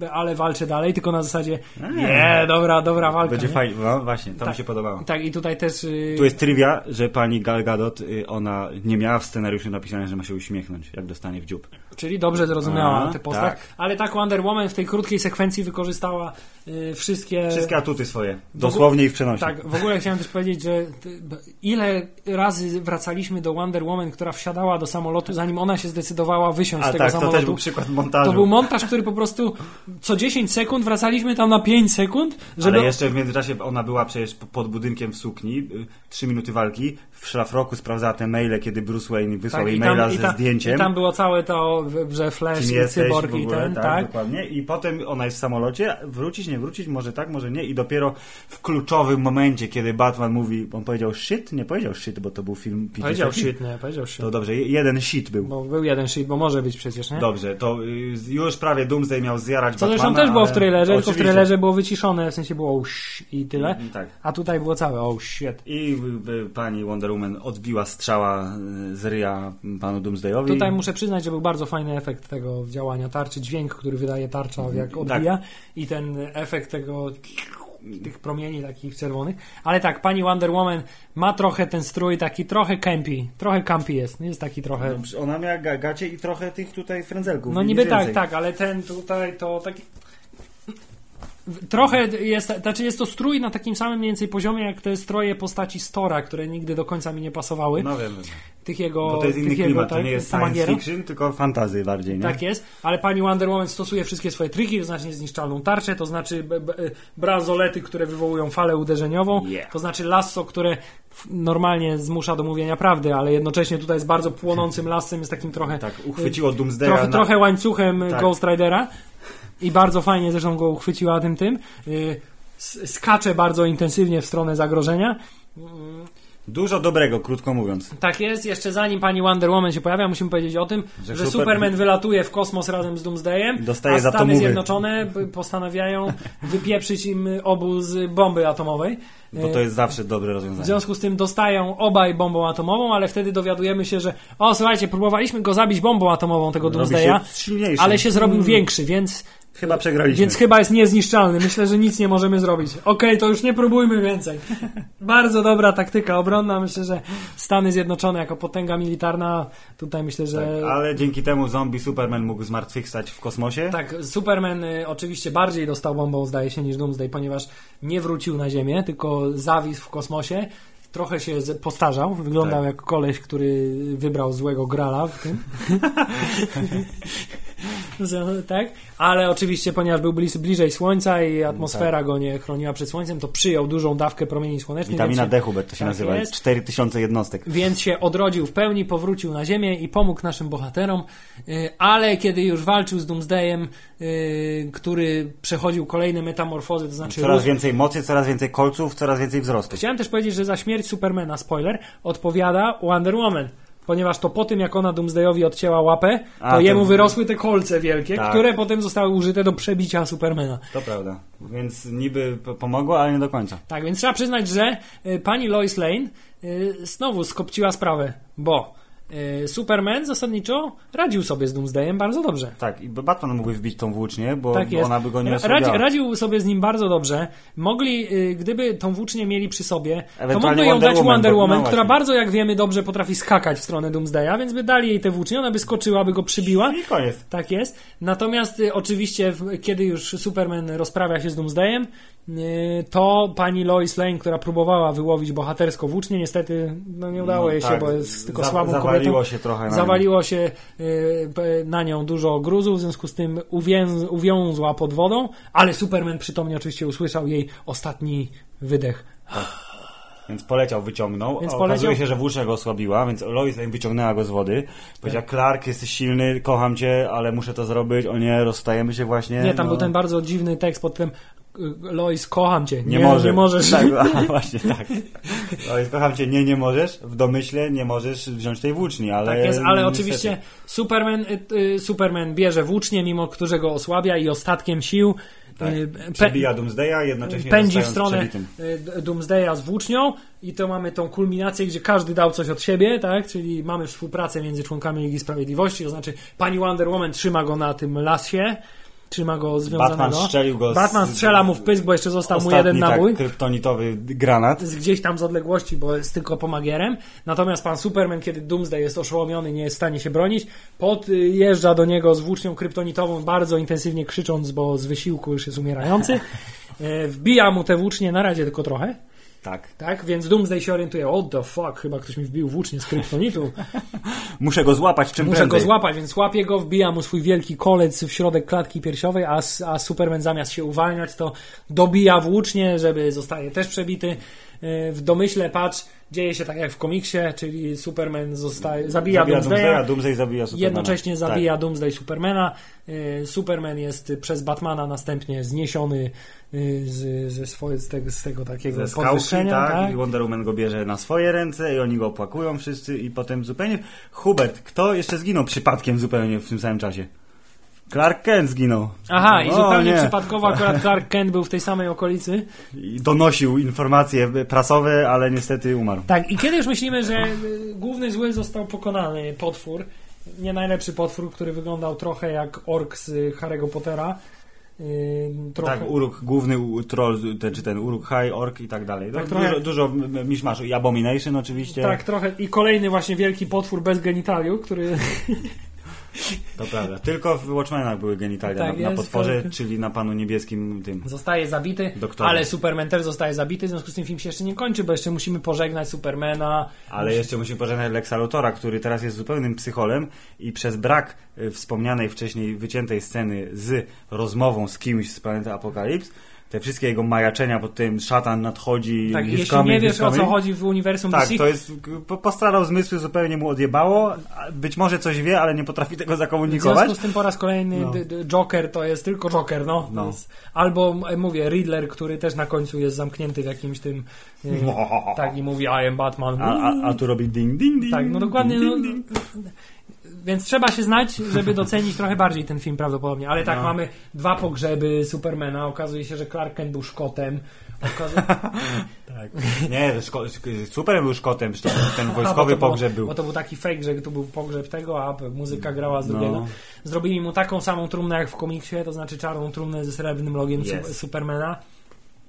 nie, ale walczę dalej, tylko na zasadzie A. nie, dobra, dobra walka. Będzie nie? fajnie. No właśnie, to Tak. mi się podobało. Tak, i tutaj też... y, Tu jest trivia, że pani Gal Gadot, y, ona nie miała w scenariuszu napisane, że ma się uśmiechnąć, jak dostanie w dziób. Czyli dobrze zrozumiała A, tę postać. tak. Ale tak Wonder Woman w tej krótkiej sekwencji wykorzystała y, wszystkie... Wszystkie atuty swoje. Dosłownie i w przenośni. Tak, w ogóle chciałem też powiedzieć, że ile razy wracaliśmy do Wonder Woman, która wsiadała do samolotu, zanim ona się zdecydowała wysiąść A z tego tak, to samolotu. też był przykład montażu. To był montaż, który po prostu co 10 sekund wracaliśmy tam na 5 sekund, żeby... Ale jeszcze w międzyczasie ona była przecież pod budynkiem w sukni, y, trzy minuty walki, w szlafroku sprawdzała te maile, kiedy Bruce Wayne wysłał Tak, jej tam- maila i ze ta- zdjęciem. I tam było całe to, że Flash Kim i cyborg i ten, tak, tak. dokładnie. I potem ona jest w samolocie, wrócić, nie wrócić, może tak, może nie. I dopiero w kluczowym momencie, kiedy Batman mówi, on powiedział shit? Nie powiedział shit, bo to był film PG-13. Powiedział shit, nie, powiedział shit. To dobrze, je- jeden shit był. Bo był jeden shit, bo może być przecież, nie? Dobrze, to y, już prawie Doomsday miał zjarać Co Batmana, zresztą też było w trailerze, tylko w trailerze było wyciszone, w sensie było sh- i tyle. Tak. A tutaj było całe oh shit. I y, y, pani Wonder Woman odbiła strzała z ryja panu Doomsdayowi. Tutaj muszę przyznać, że był bardzo fajny efekt tego działania. Tarczy, dźwięk, który wydaje tarcza, jak odbija. I ten efekt tego tych promieni takich czerwonych. Ale tak, pani Wonder Woman ma trochę ten strój taki trochę campy, trochę campy jest, jest taki trochę... No, Ona miała ga- gacie i trochę tych tutaj frędzelków. No niby tak, tak, ale ten tutaj to taki... Trochę jest, znaczy jest to strój na takim samym mniej więcej poziomie, jak te stroje postaci Stora, które nigdy do końca mi nie pasowały. No wiem, Tych jego... bo to jest inny klimat, to tak, nie jest science Samagiero. fiction, tylko fantazy bardziej, nie? Tak jest, ale pani Wonder Woman stosuje wszystkie swoje triki, to znaczy niezniszczalną tarczę, to znaczy b- b- bransolety, które wywołują falę uderzeniową, Yeah. to znaczy lasso, które normalnie zmusza do mówienia prawdy, ale jednocześnie tutaj jest bardzo płonącym lasem, jest takim trochę Tak, uchwyciło Doomsdaya trochę, na... trochę łańcuchem Tak. Ghost Ridera i bardzo fajnie zresztą go uchwyciła tym tym. Y, Skacze bardzo intensywnie w stronę zagrożenia. Dużo dobrego, krótko mówiąc. Tak jest, jeszcze zanim pani Wonder Woman się pojawia, musimy powiedzieć o tym, Że że, super- Superman wylatuje w kosmos razem z Doomsdayem, Dostaje a za to Stany mówy. Zjednoczone postanawiają wypieprzyć im obóz bomby atomowej. Bo to jest zawsze dobre W rozwiązanie. związku z tym dostają obaj bombą atomową, ale wtedy dowiadujemy się, że o słuchajcie, próbowaliśmy go zabić bombą atomową tego Doomsdaya, ale się zrobił większy, więc Chyba przegraliśmy. więc chyba jest niezniszczalny. Myślę, że nic nie możemy zrobić. Okej, to już nie próbujmy więcej. Bardzo dobra taktyka obronna. Myślę, że Stany Zjednoczone jako potęga militarna, tutaj myślę, że Tak, ale dzięki temu zombie Superman mógł zmartwychwstać w kosmosie. tak, Superman y, oczywiście bardziej dostał bombą, zdaje się, niż Doomsday, ponieważ nie wrócił na Ziemię, tylko zawisł w kosmosie. Trochę się postarzał, wyglądał Tak. jak koleś, który wybrał złego grala w tym. Tak? Ale oczywiście, ponieważ był bliżej Słońca i atmosfera go nie chroniła przed Słońcem, to przyjął dużą dawkę promieni słonecznych. Witamina D, się, Hubert, to się tak nazywa. jest. 4000 jednostek. więc się odrodził w pełni, powrócił na Ziemię i pomógł naszym bohaterom, y, ale kiedy już walczył z Doomsdayem, y, który przechodził kolejne metamorfozy, to znaczy Coraz rósł- więcej mocy, coraz więcej kolców, coraz więcej wzrostu. Chciałem też powiedzieć, że za śmierć Supermana, spoiler, odpowiada Wonder Woman. Ponieważ to po tym, jak ona Doomsdayowi odcięła łapę, to A, to- jemu wyrosły te kolce wielkie, Tak. które potem zostały użyte do przebicia Supermana. To prawda. Więc niby pomogło, ale nie do końca. Tak, więc trzeba przyznać, że y, pani Lois Lane y, znowu skopciła sprawę, bo Superman zasadniczo radził sobie z Doomsdayem bardzo dobrze. Tak, i Batman mógłby wbić tą włócznię, bo Tak jest. ona by go nie osłabiała. radzi, radził sobie z nim bardzo dobrze. Mogli, y, gdyby tą włócznię mieli przy sobie, to mogli ją Wonder dać Woman, Wonder bo- no Woman, właśnie. która bardzo, jak wiemy, dobrze potrafi skakać w stronę Doomsdaya, więc by dali jej tę włócznię, ona by skoczyła, by go przybiła. I koniec. Tak jest. Natomiast y, oczywiście, kiedy już Superman rozprawia się z Doomsdayem, y, to pani Lois Lane, która próbowała wyłowić bohatersko włócznię, niestety no, nie udało No, jej się, tak. bo jest tylko Za- słabą Zawaliło się trochę na Zawaliło się y, na nią dużo gruzu, w związku z tym uwięz, uwiązła pod wodą, ale Superman przytomnie oczywiście usłyszał jej ostatni wydech. Więc poleciał, wyciągnął. Więc poleciał- Okazuje się, że włócznia go osłabiła, więc Lois Lane wyciągnęła go z wody. Powiedziała, Tak. Clark, jesteś silny, kocham cię, ale muszę to zrobić. O nie, rozstajemy się właśnie. Nie, tam no. był ten bardzo dziwny tekst pod tym Lois, kocham cię. Nie, może. Nie możesz. Tak, a, właśnie tak. Lois, kocham cię, nie, nie możesz. W domyśle nie możesz wziąć tej włóczni, ale... Tak jest, ale niestety. oczywiście Superman, y, y, Superman bierze włócznie, mimo którego osłabia i ostatkiem sił Tak. y, Przebija Doomsdaya, jednocześnie pędzi w stronę przebitym. Doomsdaya z włócznią i to mamy tą kulminację, gdzie każdy dał coś od siebie, tak? Czyli mamy współpracę między członkami Ligi Sprawiedliwości, to znaczy pani Wonder Woman trzyma go na tym lasie, trzyma go związanego. Batman strzelił go z- Batman strzela mu w pysk, bo jeszcze został mu jeden nabój. tak, kryptonitowy granat. z gdzieś tam z odległości, bo jest tylko pomagierem. Natomiast pan Superman, kiedy Doomsday jest oszołomiony, nie jest w stanie się bronić, podjeżdża do niego z włócznią kryptonitową, bardzo intensywnie krzycząc, bo z wysiłku już jest umierający. E, Wbija mu te włócznie na razie tylko trochę, Tak. tak? Więc Doomsday się orientuje, what the fuck, chyba ktoś mi wbił włócznie z kryptonitu. Muszę go złapać czym Muszę prędzej. go złapać, więc łapie go, wbija mu swój wielki kolec w środek klatki piersiowej, a, a Superman zamiast się uwalniać, to dobija włócznie, żeby zostaje też przebity. E, w domyśle, patrz, dzieje się tak jak w komiksie, czyli Superman zostaje, zabija, Zabija Doomsdaya, Doomsdaya, Doomsday zabija Supermana. jednocześnie zabija Tak. Doomsday Supermana. E, Superman jest przez Batmana następnie zniesiony e, z, ze swoje, z, tego, z tego takiego Ze skałki, podwyższenia. tak, tak? i Wonder Woman go bierze na swoje ręce i oni go opłakują wszyscy i potem zupełnie... Hubert, kto jeszcze zginął przypadkiem zupełnie w tym samym czasie? Clark Kent zginął. Aha, i O, zupełnie nie. przypadkowo akurat Clark Kent był w tej samej okolicy. I donosił informacje prasowe, ale niestety umarł. Tak, i kiedy już myślimy, że y, główny zły został pokonany, potwór, nie najlepszy potwór, który wyglądał trochę jak ork z Harry'ego Pottera. y, trochę, Tak, uruk, główny u- troll, ten, czy ten uruk high, ork i tak dalej. Tak, Tak, trochę- dużo, dużo miszmaszu. I Abomination oczywiście. tak, trochę. I kolejny właśnie wielki potwór bez genitaliów, który To prawda. Tylko w Watchmenach były genitalia Tak na, na potworze, tak. czyli na panu niebieskim tym. zostaje zabity, Doktorze. ale Superman też zostaje zabity, w związku z tym film się jeszcze nie kończy, bo jeszcze musimy pożegnać Supermana. Ale jeszcze musimy pożegnać Lexa Luthora, który teraz jest zupełnym psycholem i przez brak y, wspomnianej wcześniej wyciętej sceny z rozmową z kimś z planety Apokalips, te wszystkie jego majaczenia pod tym szatan nadchodzi, Tak, jeśli coming, nie wiesz o co chodzi w uniwersum Tak, DC, to jest, po- postradał zmysły, zupełnie mu odjebało. Być może coś wie, ale nie potrafi tego W zakomunikować. związku z tym po raz kolejny No. Joker to jest tylko Joker, no. No. Albo m- mówię Riddler, który też na końcu jest zamknięty w jakimś tym y, tak i mówi I am Batman. A, a, a tu robi ding, ding, ding. tak, no dokładnie. Ding, No, ding, ding. Więc trzeba się znać, żeby docenić trochę bardziej ten film prawdopodobnie. Ale tak, No. mamy dwa pogrzeby Supermana. Okazuje się, że Clark Kent był Szkotem. Okazuje... Tak. Nie, szko- super był szkotem, ten wojskowy było- pogrzeb był. Bo to był taki fake, że to był pogrzeb tego, a muzyka grała z No. drugiego. Zrobili mu taką samą trumnę jak w komiksie, to znaczy czarną trumnę ze srebrnym logiem Yes. su- Supermana.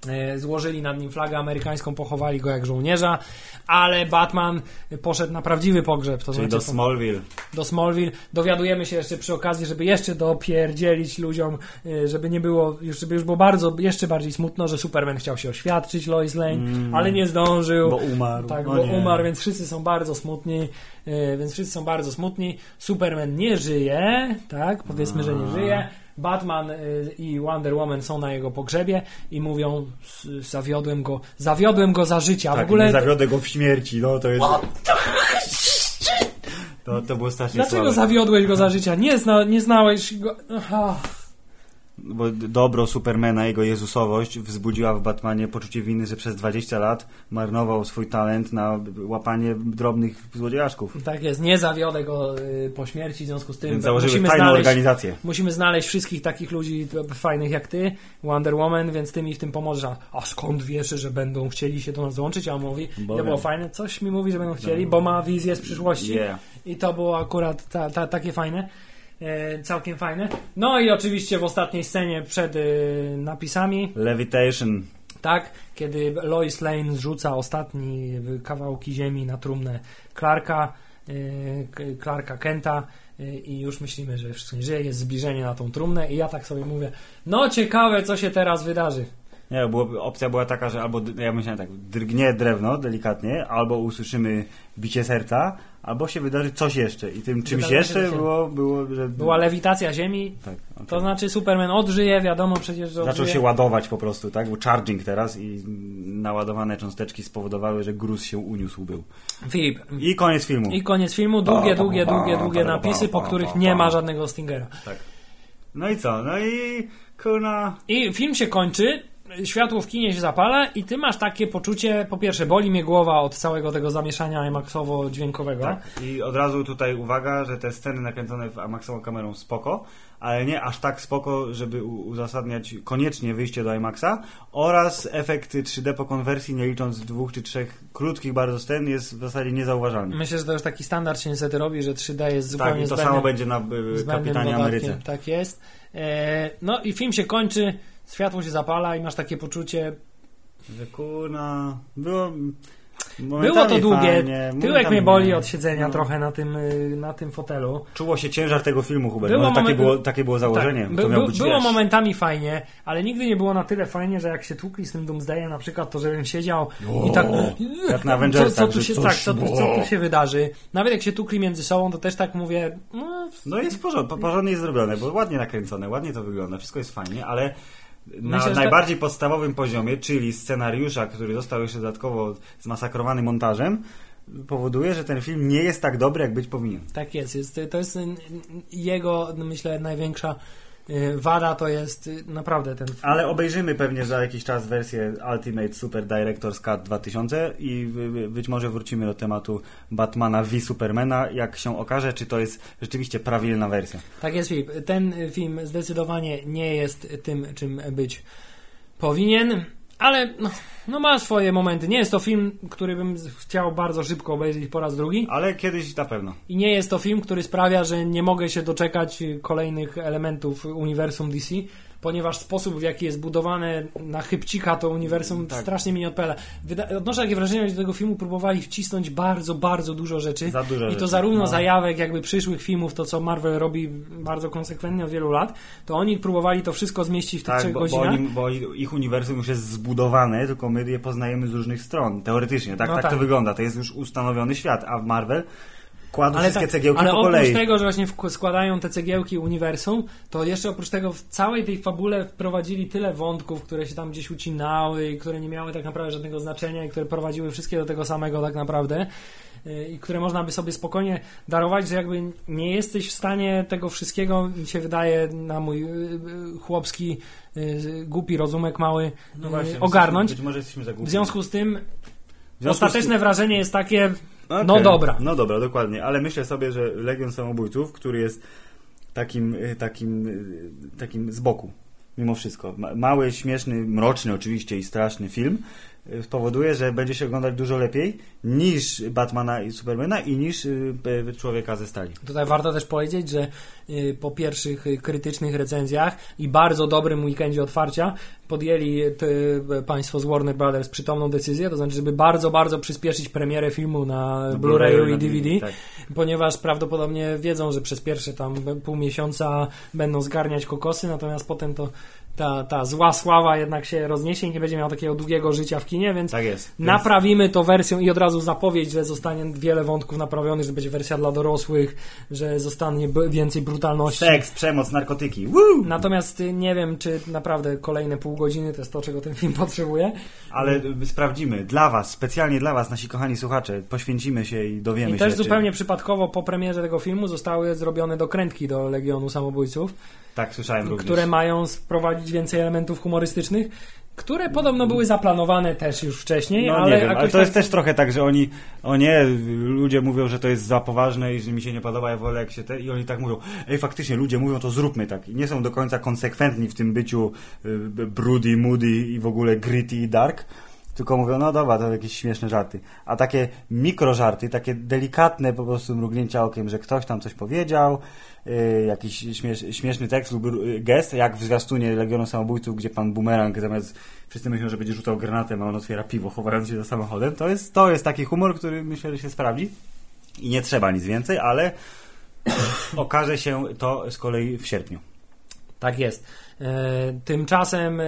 E, Złożyli nad nim flagę amerykańską, pochowali go jak żołnierza, ale Batman poszedł na prawdziwy pogrzeb, to Czyli znaczy do Smallville. do Smallville. Dowiadujemy się jeszcze przy okazji, żeby jeszcze dopierdzielić ludziom, y, żeby nie było, już, żeby już było bardzo, jeszcze bardziej smutno, że Superman chciał się oświadczyć Lois Lane, ale nie zdążył. Mm. Bo umarł. Tak, bo umarł, więc wszyscy są bardzo smutni, y, więc wszyscy są bardzo smutni. Superman nie żyje, tak, powiedzmy, że nie żyje. Batman y, i Wonder Woman są na jego pogrzebie i mówią, "S- zawiodłem go, zawiodłem go za życia. Tak, w ogóle nie zawiodę go w śmierci, no to jest... To, to było strasznie Dlaczego słabe. zawiodłeś go za życia? Nie, zna, nie znałeś go. Aha. Bo dobro Supermana, jego jezusowość wzbudziła w Batmanie poczucie winy, że przez 20 lat marnował swój talent na łapanie drobnych złodziejaszków. Tak jest, nie zawiodę go y, po śmierci, w związku z tym Więc założyły musimy tajną znaleźć, organizację. musimy znaleźć wszystkich takich ludzi fajnych jak ty, Wonder Woman, więc ty mi w tym pomożesz. A, skąd wiesz, że będą chcieli się do nas dołączyć? A on mówi, Bo nie było fajne, coś mi mówi, że będą chcieli, bo ma wizję z przyszłości. Yeah. I to było akurat ta, ta, takie fajne. E, całkiem fajne. No i oczywiście w ostatniej scenie przed y, napisami Levitation. tak, kiedy Lois Lane zrzuca ostatni kawałki ziemi na trumnę Clarka, K- Clarka Kenta i już myślimy, że wszystko nie żyje, jest zbliżenie na tą trumnę i ja tak sobie mówię, no ciekawe co się teraz wydarzy. Nie, było, opcja była taka, że albo, ja myślałem tak, drgnie drewno delikatnie, albo usłyszymy bicie serca, albo się wydarzy coś jeszcze. I tym czymś jeszcze było, było, że... Była lewitacja ziemi, Tak, okej. to znaczy Superman odżyje, wiadomo przecież, że Zaczął odżyje. się ładować po prostu, tak? Był charging teraz i naładowane cząsteczki spowodowały, że gruz się uniósł był. Filip, I koniec filmu. i koniec filmu, długie, długie, długie, długie napisy, po których nie ma żadnego Stingera. Tak. No i co? No i kurna... I film się kończy, światło w kinie się zapala i ty masz takie poczucie, po pierwsze boli mnie głowa od całego tego zamieszania IMAXowo-dźwiękowego. Tak. I od razu tutaj uwaga, że te sceny nakręcone w Amaxową kamerą spoko, ale nie aż tak spoko, żeby uzasadniać koniecznie wyjście do IMAXa oraz efekty 3D po konwersji, nie licząc dwóch czy trzech krótkich bardzo scen, jest w zasadzie niezauważalny. Myślę, że to już taki standard się niestety robi, że 3D jest zupełnie Tak, i to zbędnym- samo będzie na y, Kapitanie dodatkiem. Ameryce. Tak jest. E, no i film się kończy, światło się zapala i masz takie poczucie, Że kurna, było... było to długie, fajnie, tyłek mnie boli od siedzenia No. trochę na tym, y, na tym fotelu. Czuło się ciężar tego filmu, Hubert. Było Może takie, było, takie było założenie. Tak, by, by, być, było wiesz, momentami fajnie, ale nigdy nie było na tyle fajnie, że jak się tłukli z tym Doomsdayem na przykład, to żebym siedział i tak... jak na co, Avengersach, co, tu że się, coś tak, co, tu, co tu się wydarzy? Nawet jak się tukli między sobą, to też tak mówię, no, No jest porządnie, porządnie jest zrobione, bo ładnie nakręcone, ładnie to wygląda, wszystko jest fajnie, ale na Myślę, że najbardziej podstawowym poziomie, czyli scenariusza, który został jeszcze dodatkowo zmasakrowany montażem, powoduje, że ten film nie jest tak dobry, jak być powinien. Tak jest, jest to jest jego, myślę, największa wada, to jest y, naprawdę ten film. Ale obejrzymy pewnie za jakiś czas wersję Ultimate Super Director's Cut 2000 i być może wrócimy do tematu Batmana v Supermana, jak się okaże, czy to jest rzeczywiście prawilna wersja. Tak jest, Filip. Ten film zdecydowanie nie jest tym, czym być powinien, ale no, no ma swoje momenty. Nie jest to film, który bym chciał bardzo szybko obejrzeć po raz drugi. Ale kiedyś na pewno. I nie jest to film, który sprawia, że nie mogę się doczekać kolejnych elementów uniwersum DC, ponieważ sposób, w jaki jest budowane na chybcika to uniwersum Tak. strasznie mi nie odpala. Wyda- odnoszę takie wrażenie, że do tego filmu próbowali wcisnąć bardzo, bardzo dużo rzeczy. Za dużo I to rzeczy. zarówno No. zajawek jakby przyszłych filmów, to co Marvel robi bardzo konsekwentnie od wielu lat, to oni próbowali to wszystko zmieścić w tych Tak, trzech bo, bo, godzinach. oni, bo ich uniwersum już jest zbudowane, tylko my je poznajemy z różnych stron, teoretycznie. Tak, No tak, tak. to wygląda. To jest już ustanowiony świat, a w Marvel kładą Ale, wszystkie tak, cegiełki ale po oprócz kolei. tego, że właśnie składają te cegiełki uniwersum, to jeszcze oprócz tego w całej tej fabule wprowadzili tyle wątków, które się tam gdzieś ucinały i które nie miały tak naprawdę żadnego znaczenia i które prowadziły wszystkie do tego samego tak naprawdę yy, i które można by sobie spokojnie darować, że jakby nie jesteś w stanie tego wszystkiego, mi się wydaje, na mój yy, yy, chłopski, głupi rozumek mały, No właśnie, ogarnąć. Być może jesteśmy za głupi. W związku z tym ostateczne tym- wrażenie jest takie, Okej. no dobra. No dobra, dokładnie. Ale myślę sobie, że Legion Samobójców, który jest takim, y, takim, y, takim z boku, mimo wszystko. Ma- Mały, śmieszny, mroczny oczywiście i straszny film spowoduje, że będzie się oglądać dużo lepiej niż Batmana i Supermana i niż y, y, Człowieka ze Stali. Tutaj warto też powiedzieć, że y, po pierwszych y, krytycznych recenzjach i bardzo dobrym weekendzie otwarcia podjęli Państwo z Warner Brothers przytomną decyzję, to znaczy, żeby bardzo, bardzo przyspieszyć premierę filmu na Blu-rayu i na DVD, Tak. ponieważ prawdopodobnie wiedzą, że przez pierwsze tam pół miesiąca będą zgarniać kokosy, natomiast potem to ta, ta zła sława jednak się rozniesie i nie będzie miał takiego długiego życia w kinie, więc tak jest. Więc Naprawimy to wersją i od razu zapowiedź, że zostanie wiele wątków naprawionych, że będzie wersja dla dorosłych, że zostanie więcej brutalności. Seks, przemoc, narkotyki. Woo! Natomiast y, nie wiem, czy naprawdę kolejne pół godziny to jest to, czego ten film potrzebuje. Ale y, sprawdzimy. Dla Was, specjalnie dla Was, nasi kochani słuchacze, poświęcimy się i dowiemy I się. też czy- zupełnie przypadkowo po premierze tego filmu zostały zrobione dokrętki do Legionu Samobójców, Tak, słyszałem również. które mają wprowadzić więcej elementów humorystycznych, które podobno były zaplanowane też już wcześniej, No ale nie wiem, ale to jest tak- też trochę tak, że oni, o nie, ludzie mówią, że to jest za poważne i że mi się nie podoba, ja wolę jak się te, i oni tak mówią, ej faktycznie ludzie mówią, to zróbmy tak i nie są do końca konsekwentni w tym byciu y, broody, moody i w ogóle gritty i dark, tylko mówią, no dobra, to jakieś śmieszne żarty. A takie mikrożarty, takie delikatne po prostu mrugnięcia okiem, że ktoś tam coś powiedział, jakiś śmiesz, śmieszny tekst lub y, gest, jak w zwiastunie Legionu Samobójców, gdzie pan Bumerang zamiast wszyscy myślą, że będzie rzucał granatem, a on otwiera piwo, chowając się za samochodem. To jest, to jest taki humor, który myślę, że się sprawdzi. I nie trzeba nic więcej, ale okaże się to z kolei w sierpniu. Tak jest. E, tymczasem e,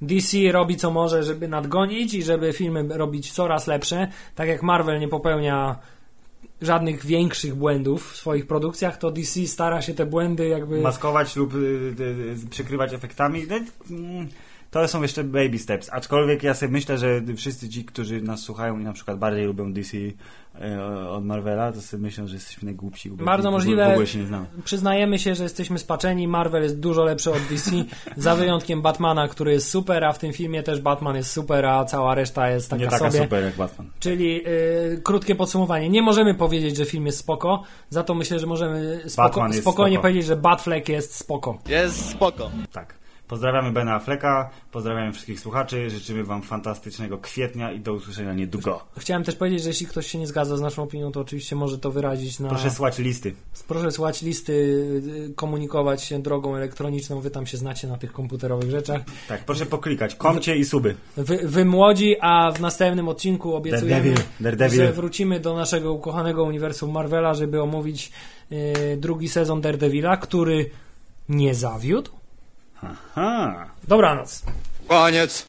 DC robi co może, żeby nadgonić i żeby filmy robić coraz lepsze. Tak jak Marvel nie popełnia żadnych większych błędów w swoich produkcjach, to DC stara się te błędy jakby... Maskować lub y, y, y, przykrywać efektami. To są jeszcze baby steps. Aczkolwiek ja sobie myślę, że wszyscy ci, którzy nas słuchają i na przykład bardziej lubią DC y, od Marvela, to sobie myślą, że jesteśmy najgłupsi. Bardzo możliwe. W ogóle się nie znamy. Przyznajemy się, że jesteśmy spaczeni. Marvel jest dużo lepszy od DC, za wyjątkiem Batmana, który jest super, a w tym filmie też Batman jest super, a cała reszta jest taka, nie taka sobie. super jak Batman. Czyli y, krótkie podsumowanie. Nie możemy powiedzieć, że film jest spoko, za to myślę, że możemy spoko, spokojnie spoko. powiedzieć, że Batfleck jest spoko. Jest spoko. Tak. Pozdrawiamy Bena Afflecka, pozdrawiamy wszystkich słuchaczy, życzymy Wam fantastycznego kwietnia i do usłyszenia niedługo. Chciałem też powiedzieć, że jeśli ktoś się nie zgadza z naszą opinią, to oczywiście może to wyrazić na... Proszę słać listy. Proszę słać listy, y, komunikować się drogą elektroniczną, wy tam się znacie na tych komputerowych rzeczach. Tak, proszę poklikać. Komcie i suby. Wy, wy młodzi, a w następnym odcinku obiecujemy, Daredevil, Daredevil. że wrócimy do naszego ukochanego uniwersum Marvela, żeby omówić y, drugi sezon Daredevila, który nie zawiódł. Aha. Dobranoc. Koniec.